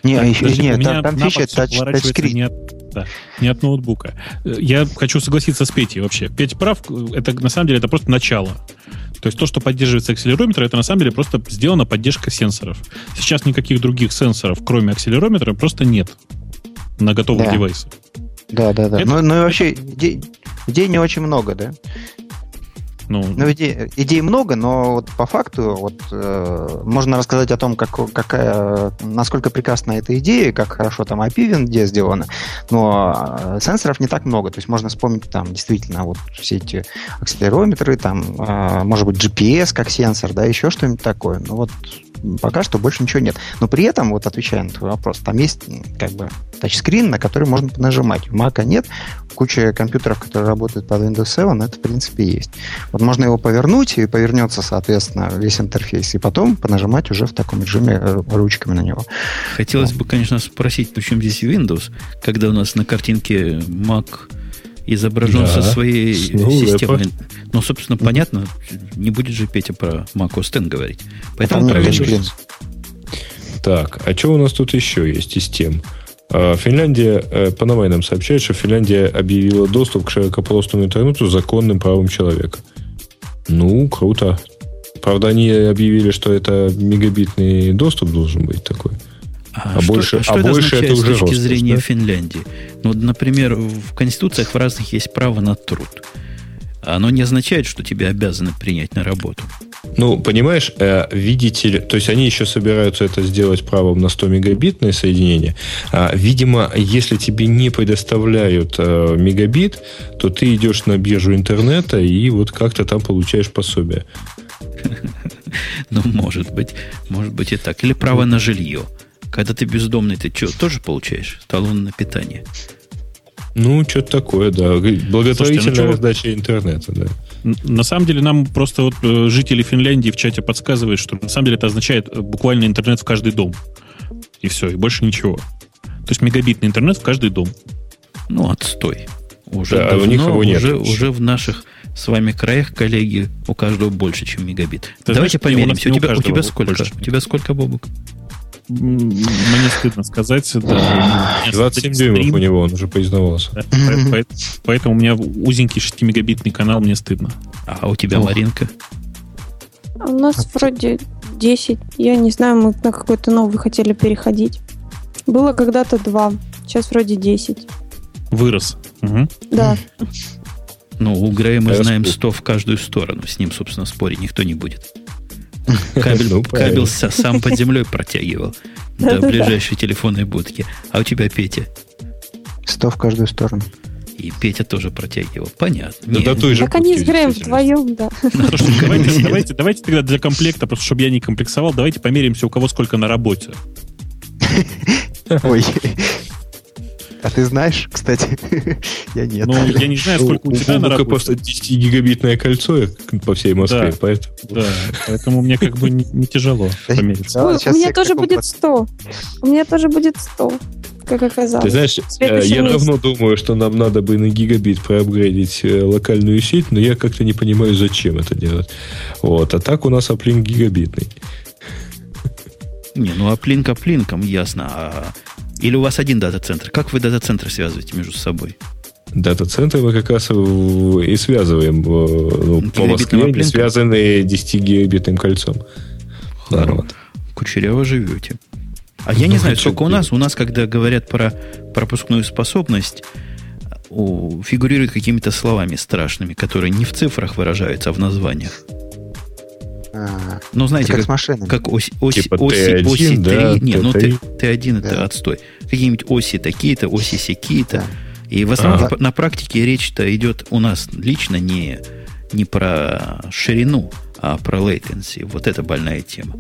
Не, так, еще, нет, там, там фича тач, тачскрин да, не от ноутбука. Я хочу согласиться с Петей вообще. Петя прав, это на самом деле это просто начало. То есть то, что поддерживается акселерометр, это на самом деле просто сделана поддержка сенсоров. Сейчас никаких других сенсоров, кроме акселерометра, просто нет на готовых да. девайсах. Да, да, да. Это, ну, ну и вообще идей, идей не очень много, да? Ну, ну идей, идей много, но вот по факту вот, э, можно рассказать о том, как, какая, насколько прекрасна эта идея, как хорошо там API везде сделано, но э, сенсоров не так много. То есть можно вспомнить там действительно вот все эти акселерометры, там, э, может быть, GPS как сенсор, да, еще что-нибудь такое. Ну вот пока что больше ничего нет. Но при этом, вот отвечая на твой вопрос, там есть как бы тачскрин, на который можно нажимать. У Mac нет, куча компьютеров, которые работают под Windows 7, это в принципе есть. Вот можно его повернуть, и повернется, соответственно, весь интерфейс, и потом понажимать уже в таком режиме э, ручками на него. Хотелось вот. бы, конечно, спросить, почему здесь Windows, когда у нас на картинке Mac изображен да. со своей ну, системой. Это... Ну, собственно, понятно, не будет же Петя про Mac OS X говорить. Поэтому про Windows. Так, а что у нас тут еще есть из тем? А, Финляндия, э, по нам сообщает, что Финляндия объявила доступ к широкополосному интернету законным правом человека. Ну, круто. Правда, они объявили, что это мегабитный доступ должен быть такой. А, а что, больше, что а это больше это уже с точки роскошь, зрения да? Финляндии? Ну, например, в конституциях в разных есть право на труд. Оно не означает, что тебя обязаны принять на работу. Ну, понимаешь, э, видите ли, то есть они еще собираются это сделать правом на 100 мегабитное соединение. А, видимо, если тебе не предоставляют э, мегабит, то ты идешь на биржу интернета и вот как-то там получаешь пособие. Ну, может быть, может быть и так. Или право на жилье. Когда ты бездомный, ты что, тоже получаешь талон на питание? Ну, что-то такое, да. Благотворительная Слушайте, ну, раздача интернета, да. На самом деле нам просто вот э, жители Финляндии в чате подсказывают, что на самом деле это означает э, буквально интернет в каждый дом. И все, и больше ничего. То есть мегабитный интернет в каждый дом. Ну, отстой. Уже да, давно, у них его нет. Уже, уже в наших с вами краях, коллеги, у каждого больше, чем мегабит. Ты Давайте знаешь, померимся. У, у, тебя, у тебя сколько? Больше. У тебя сколько, Бобук? Мне стыдно сказать. Да, 27 дюймов у него, он уже поиздавался. Да, поэтому у меня узенький 6-мегабитный канал, мне стыдно. А у тебя, Маринка? У нас вроде 10. Я не знаю, мы на какой-то новый хотели переходить. Было когда-то 2. Сейчас вроде 10. Вырос. Угу. Да. Ну, у Грея мы знаем 100 в каждую сторону. С ним, собственно, спорить никто не будет. Кабель, ну, кабель сам под землей протягивал до ближайшей телефонной будки. А у тебя Петя? Сто в каждую сторону. И Петя тоже протягивал. Понятно. Да, до той же так они с Греем вдвоем, да. Ну, давайте, давайте, давайте тогда для комплекта, просто чтобы я не комплексовал, давайте померимся, у кого сколько на работе. Ой. А ты знаешь, кстати? я нет. Ну, я не знаю, сколько у, тебя на работе. просто 10-гигабитное кольцо по всей Москве, да, поэтому... Да, поэтому мне как бы не, не тяжело помериться. у меня тоже будет 100. У меня тоже будет 100 как оказалось. Ты знаешь, э, я месяц. давно думаю, что нам надо бы на гигабит проапгрейдить э, локальную сеть, но я как-то не понимаю, зачем это делать. Вот. А так у нас оплинк гигабитный. Не, ну аплинк аплинком, ясно. А или у вас один дата-центр? Как вы дата-центры связываете между собой? Дата-центры мы как раз и связываем ну, по Москве, не связанные 10-гигабитным кольцом. Вот. Кучеряво живете. А ну, я не знаю, сколько у нас. У нас, когда говорят про пропускную способность, фигурируют какими-то словами страшными, которые не в цифрах выражаются, а в названиях. А, ну, знаете, как, как, с машинами. как оси, оси, типа оси, T1, оси 3. Да, нет, ну T, T1 да. это отстой. Какие-нибудь оси такие-то, оси сякие-то. Да. И в основном ага. на практике речь-то идет у нас лично не, не про ширину, А про latency, вот это больная тема.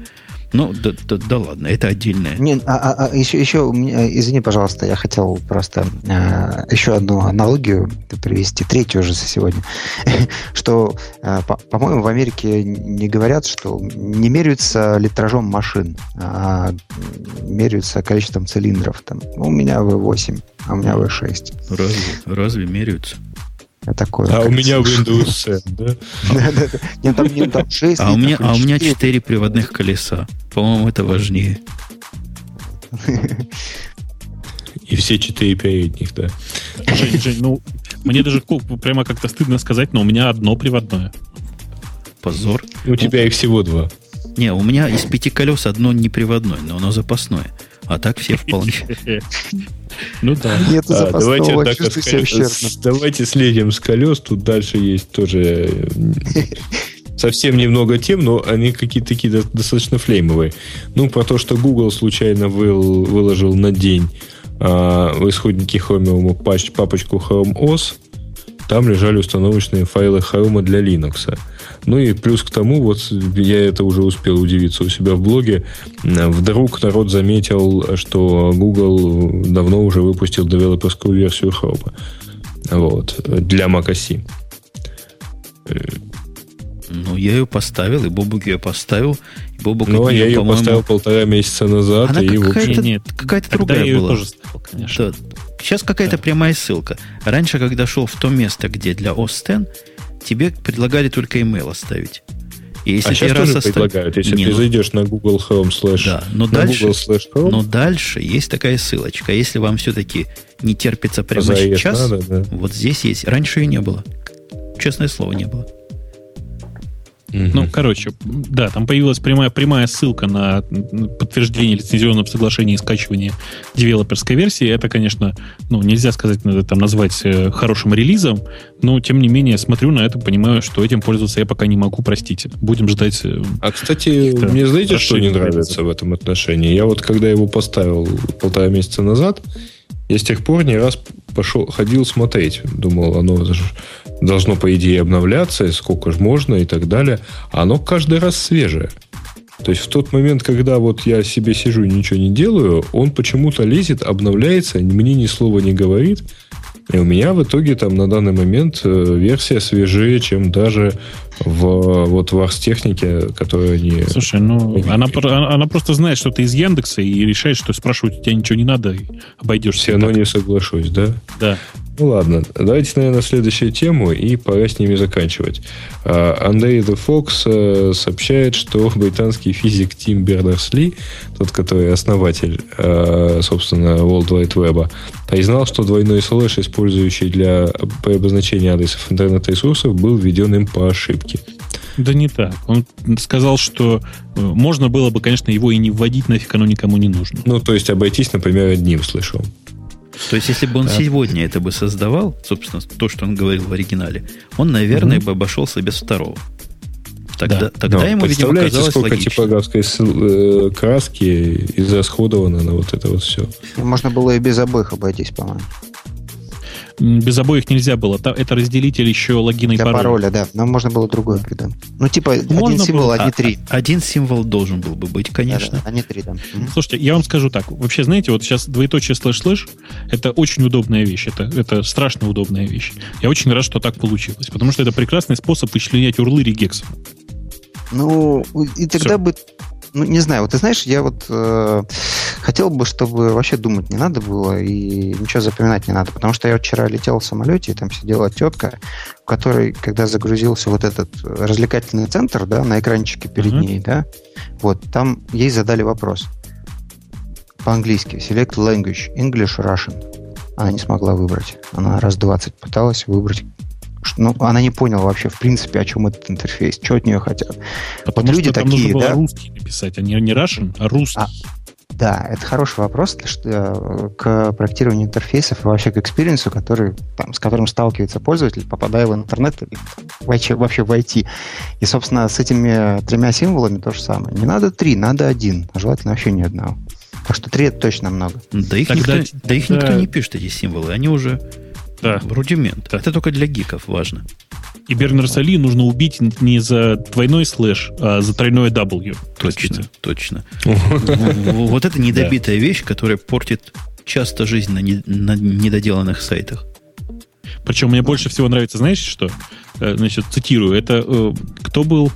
Ну, да, да, да ладно, это отдельное. Не, а, а, а еще, еще, извини, пожалуйста, я хотел просто а, еще одну аналогию привести, третью уже за сегодня, что, а, по- по-моему, в Америке не говорят, что не меряются литражом машин, а меряются количеством цилиндров. Там, у меня V8, а у меня V6. Разве, разве меряются? Такое, а у меня Windows 7, да? Нет, там, там 6. А у меня, а у меня 4 приводных колеса. По-моему, это важнее. И все четыре передних, да. Жень, Жень, ну, мне даже прямо как-то стыдно сказать, но у меня одно приводное. Позор. У тебя их всего два. Не, у меня из пяти колес одно неприводное, но оно запасное. А так все вполне. Ну да. Нету А, запасного, давайте, давайте слезем с колес. Тут дальше есть тоже э, совсем немного тем, но они какие-то такие до- достаточно флеймовые. Ну, про то, что Google случайно выл- выложил на день а, в исходнике Chromium папочку Chrome OS, там лежали установочные файлы Chrome для Linux. Ну и плюс к тому, вот я это уже успел удивиться у себя в блоге, вдруг народ заметил, что Google давно уже выпустил девелоперскую версию Chrome. Вот, для macOS. Ну, я ее поставил, и Бобук ее поставил. И Бобук Ну, а я нее, ее по-моему, поставил полтора месяца назад, Она и, какая-то, Нет, какая-то другая я ее была. тоже ставил, конечно. Да. Сейчас какая-то Да. прямая ссылка. Раньше, когда шел в то место, где для OS X, тебе предлагали только email оставить. И если а сейчас раз тоже оставил- предлагают, если Не, ты ну- зайдешь на Google Chrome slash Да, но дальше, Google slash Chrome, но дальше есть такая ссылочка. Если вам все-таки не терпится прямо заезд сейчас, надо, да. вот здесь есть. Раньше ее не было. Честное слово, не было. Ну, короче, да, там появилась прямая, прямая ссылка на подтверждение лицензионного соглашения и скачивания девелоперской версии. Это, конечно, ну, нельзя сказать, надо там назвать э, хорошим релизом, но, тем не менее, смотрю на это, понимаю, что этим пользоваться я пока не могу, простите. Будем ждать... э, А, кстати, мне знаете, что не нравится в этом отношении? Я вот, когда его поставил полтора месяца назад, я с тех пор не раз пошел, ходил смотреть. Думал, оно ж должно, по идее, обновляться, и сколько же можно и так далее. Оно каждый раз свежее. То есть в тот момент, когда вот я себе сижу и ничего не делаю, он почему-то лезет, обновляется, мне ни слова не говорит. И у меня в итоге там на данный момент э, версия свежее, чем даже в, вот в Арстехнике, которую они... Слушай, ну, она, она, просто знает, что ты из Яндекса и решает, что спрашивать у тебя ничего не надо, и обойдешься. Все равно не соглашусь, да? Да. Ну ладно, давайте, наверное, следующую тему, и пора с ними заканчивать. А, Андрей The Fox э, сообщает, что британский физик Тим Бернерс-Ли, тот, который основатель, э, собственно, World Wide Web, признал, что двойной слэш, использующий для обозначения адресов интернет-ресурсов, был введен им по ошибке. Да не так. Он сказал, что э, можно было бы, конечно, его и не вводить, нафиг оно никому не нужно. Ну, то есть обойтись, например, одним слэшом. То есть, если бы он сегодня это бы создавал, собственно, то, что он говорил в оригинале, он, наверное, бы обошелся без второго. Тогда, Да. тогда ему, видимо, казалось сколько логично. типографской э, краски израсходовано на вот это вот все. Можно было и без обоих обойтись, по-моему. Без обоих нельзя было. Это разделитель еще логина и Для пароля. пароля, да. Но можно было другое придумать. Ну, типа, один Можно символ, было. одни А- три. а- один символ должен был бы быть, конечно. Да-да, Они три, да. Слушайте, я вам скажу так. Вообще, знаете, вот сейчас двоеточие слэш-слэш — это очень удобная вещь. Это, это страшно удобная вещь. Я очень рад, что так получилось. Потому что это прекрасный способ вычленять урлы регексом. Ну, и тогда Всё. бы... Ну, не знаю, вот ты знаешь, я вот э, хотел бы, чтобы вообще думать не надо было и ничего запоминать не надо, потому что я вот вчера летел в самолете, и там сидела тетка, у которой, когда загрузился вот этот развлекательный центр, да, на экранчике перед Мгм. ней, да, вот, там ей задали вопрос по-английски, select language, English, Russian. Она не смогла выбрать. Она раз 20 пыталась выбрать ну, она не поняла вообще, в принципе, о чем этот интерфейс, что от нее хотят. Потому люди что там такие, нужно было да? русский написать, а не, не Russian, а русский. Да, это хороший вопрос что- э, к проектированию интерфейсов и вообще к experience у, который, там, с которым сталкивается пользователь, попадая в интернет или вообще, вообще в IT. И, собственно, с этими тремя символами то же самое. Не надо три, надо один, а желательно вообще ни одного. Так что три это точно много. Да их, Тогда- никто, да их тогда- никто не пишет, эти символы. Они уже Да. рудимент. Да. Это только для гиков важно. И Бернерса Ли нужно убить не за двойной слэш, а за тройное W. Точно, точно. Вот это недобитая вещь, которая портит часто жизнь на недоделанных сайтах. Причем мне больше всего нравится, знаешь что? Э, значит, цитирую, это э, кто был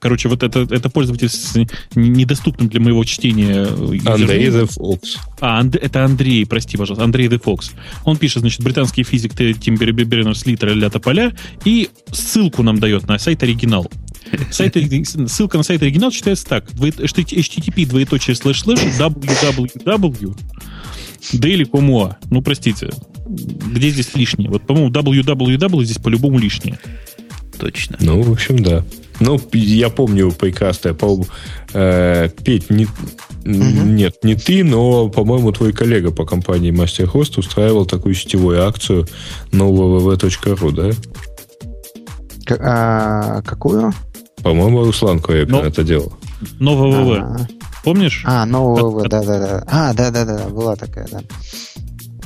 Короче, вот это, это пользователь с недоступным для моего чтения. Э, Андрей The Fox. А, And, это Андрей, прости, пожалуйста, Андрей The Fox. Он пишет, значит, британский физик Тим Бернерс Ли тра-ля-ля тополя, и ссылку нам дает на сайт оригинал. Сайт, ссылка на сайт оригинал читается так. http двоеточие слэш слэш www daily.com.ua. Ну, простите, где здесь лишнее? Вот, по-моему, www здесь по-любому лишнее. Точно. Ну, в общем, да. Ну, я помню прекрасно, по э, Петь, не, угу. нет, не ты, но, по-моему, твой коллега по компании MasterHost устраивал такую сетевую акцию нового www.ru, да? К- а, какую? По-моему, Руслан Коепин но... это делал. Нового ВВ. Помнишь? А, нового ВВ, да-да-да. А, да-да-да, была такая, да.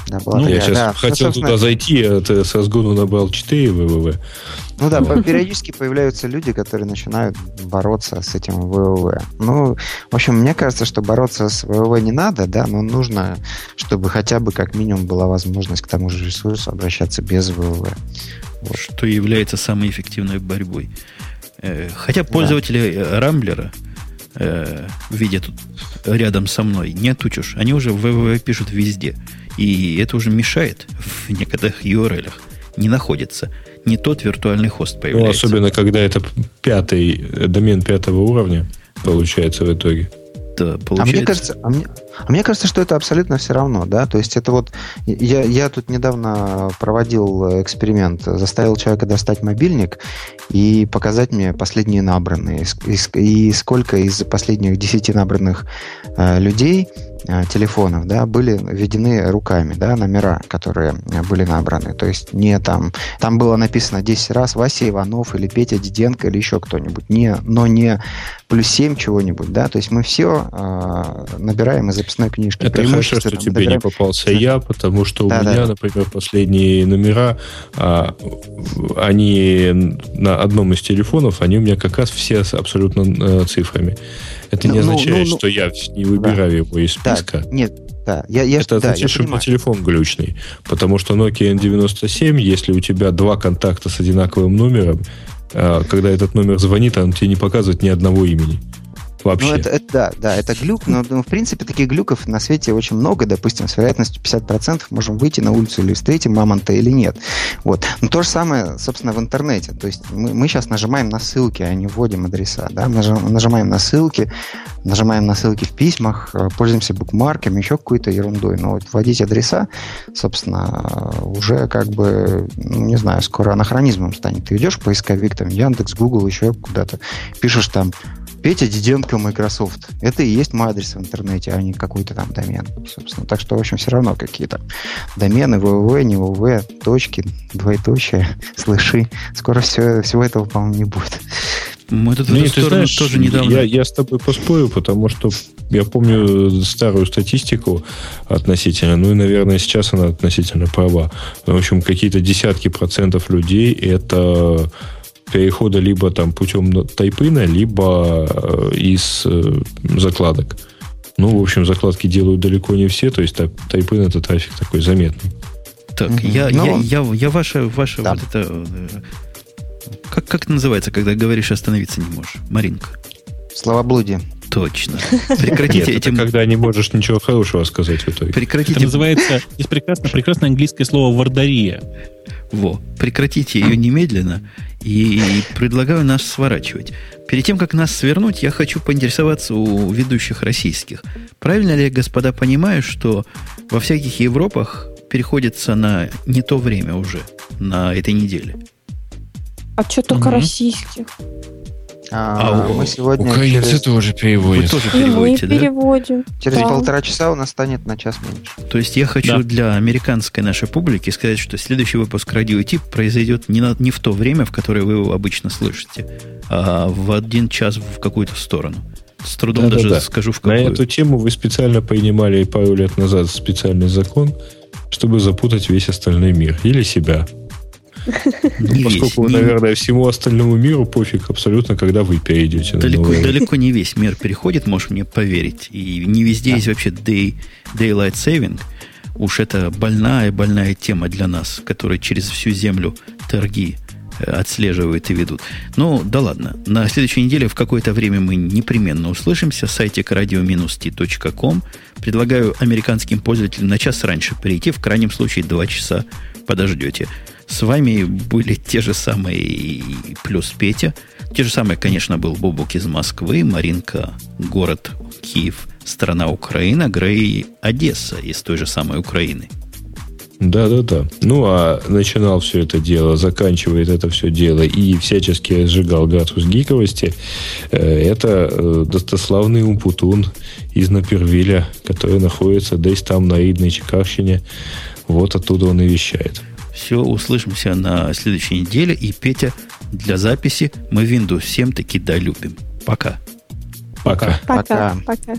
Была ну, такая, я сейчас да. хотел ну, туда зайти, а ты с разгону набрал 4 ВВВ. Ну да, периодически появляются люди, которые начинают бороться с этим ВВВ. Ну, в общем, мне кажется, что бороться с ВВВ не надо, да, но нужно, чтобы хотя бы как минимум была возможность к тому же ресурсу обращаться без ВВВ. Вот. Что является самой эффективной борьбой. Э, хотя пользователи да. Рамблера, э, видя тут рядом со мной, не отучишь, они уже ВВВ пишут везде. И это уже мешает в некоторых URL. Не находится не тот виртуальный хост ну, появляется. Ну, особенно, когда это пятый, домен пятого уровня получается в итоге. Да, получается. А мне кажется, а мне, а мне кажется, что это абсолютно все равно, да. То есть это вот я, я тут недавно проводил эксперимент, заставил человека достать мобильник и показать мне последние набранные и, и сколько из последних десяти набранных э, людей Э, телефонов, да, были введены руками, да, номера, которые были набраны. То есть не там, там было написано 10 раз Вася Иванов или Петя Диденко или еще кто-нибудь, не, но не плюс 7 чего-нибудь, да, то есть мы все э, набираем из записной книжки. Это хорошо, что тебе набираем... не попался я, потому что да, у меня, да. например, последние номера, а, они на одном из телефонов, они у меня как раз все абсолютно э, цифрами. Это ну, не ну, означает, ну, ну, что я не выбираю да. его из списка. Да, нет, да. Я, я, это означает, да, что у телефон глючный. Потому что Nokia N97, если у тебя два контакта с одинаковым номером, а, когда этот номер звонит, он тебе не показывает ни одного имени. Вообще. Ну, это, это, да, да, это глюк, но, ну, в принципе, таких глюков на свете очень много. Допустим, с вероятностью 50% можем выйти на улицу или встретим мамонта или нет. Вот. Но то же самое, собственно, в интернете. То есть мы, мы сейчас нажимаем на ссылки, а не вводим адреса. Да? Нажимаем на ссылки, нажимаем на ссылки в письмах, э, пользуемся букмарками, еще какой-то ерундой. Но вот вводить адреса, собственно, уже как бы, ну, не знаю, скоро анахронизмом станет. Ты идешь в поисковик, там, Яндекс, Google, еще куда-то, пишешь там Петя Диденко Microsoft. Это и есть мой адрес в интернете, а не какой-то там домен, собственно. Так что, в общем, все равно какие-то домены, www, не www, точки, двоеточие, слыши. Скоро все, всего этого, по-моему, не будет. Мы тут ну, ты знаешь, тоже недавно... Я, я с тобой поспорю, потому что я помню старую статистику относительно, ну и, наверное, сейчас она относительно права. В общем, какие-то десятки процентов людей это перехода либо там путем тайпына, либо э, из э, закладок. Ну, в общем, закладки делают далеко не все, то есть тайпын это трафик такой заметный. Так, mm-hmm. я, Но... я, я, я ваше, ваше да. вот это... Э, как, как это называется, когда говоришь остановиться не можешь? Маринка. Словоблудие. Точно. Прекратите Нет, этим... Это когда не можешь ничего хорошего сказать в итоге. Прекратите. Это называется, есть прекрасное, прекрасное английское слово вардария. Во, прекратите ее немедленно и, и предлагаю нас сворачивать. Перед тем, как нас свернуть, я хочу поинтересоваться у ведущих российских. Правильно ли я, господа, понимаю, что во всяких Европах переходится на не то время уже, на этой неделе? А что только угу. российских? А, а мы сегодня украинцы через... тоже переводят. Вы тоже переводите, да? переводим. Через да. полтора часа у нас станет на час меньше. То есть я хочу да. для американской нашей публики сказать, что следующий выпуск радиотип произойдет не, на, не в то время, в которое вы его обычно слышите, а в один час в какую-то сторону. С трудом да, даже да, да. скажу в какую. На эту тему вы специально принимали пару лет назад специальный закон, чтобы запутать весь остальной мир. Или себя. Не Поскольку, весь, наверное, не... всему остальному миру пофиг абсолютно, когда вы перейдете далеко, на. Далеко не весь мир переходит, можешь мне поверить. И не везде да. есть вообще day, Daylight Saving. Уж это больная-больная тема для нас, которая через всю землю торги э, отслеживают и ведут. Ну, да ладно. На следующей неделе в какое-то время мы непременно услышимся. Сайтик radio-t.com. Предлагаю американским пользователям на час раньше прийти. В крайнем случае, два часа подождете. С вами были те же самые плюс Петя. Те же самые, конечно, был Бобук из Москвы, Маринка, город Киев, страна Украина, Грей, Одесса из той же самой Украины. Да, да, да. Ну, а начинал все это дело, заканчивает это все дело и всячески сжигал градус гиковости. Э, это э, достославный Умпутун из Напервиля, который находится здесь там на Идной Чекавщине. Вот оттуда он и вещает. Все, услышимся на следующей неделе. И, Петя, для записи мы Windows 7 таки долюбим. Пока. Пока. Пока. Пока. Пока.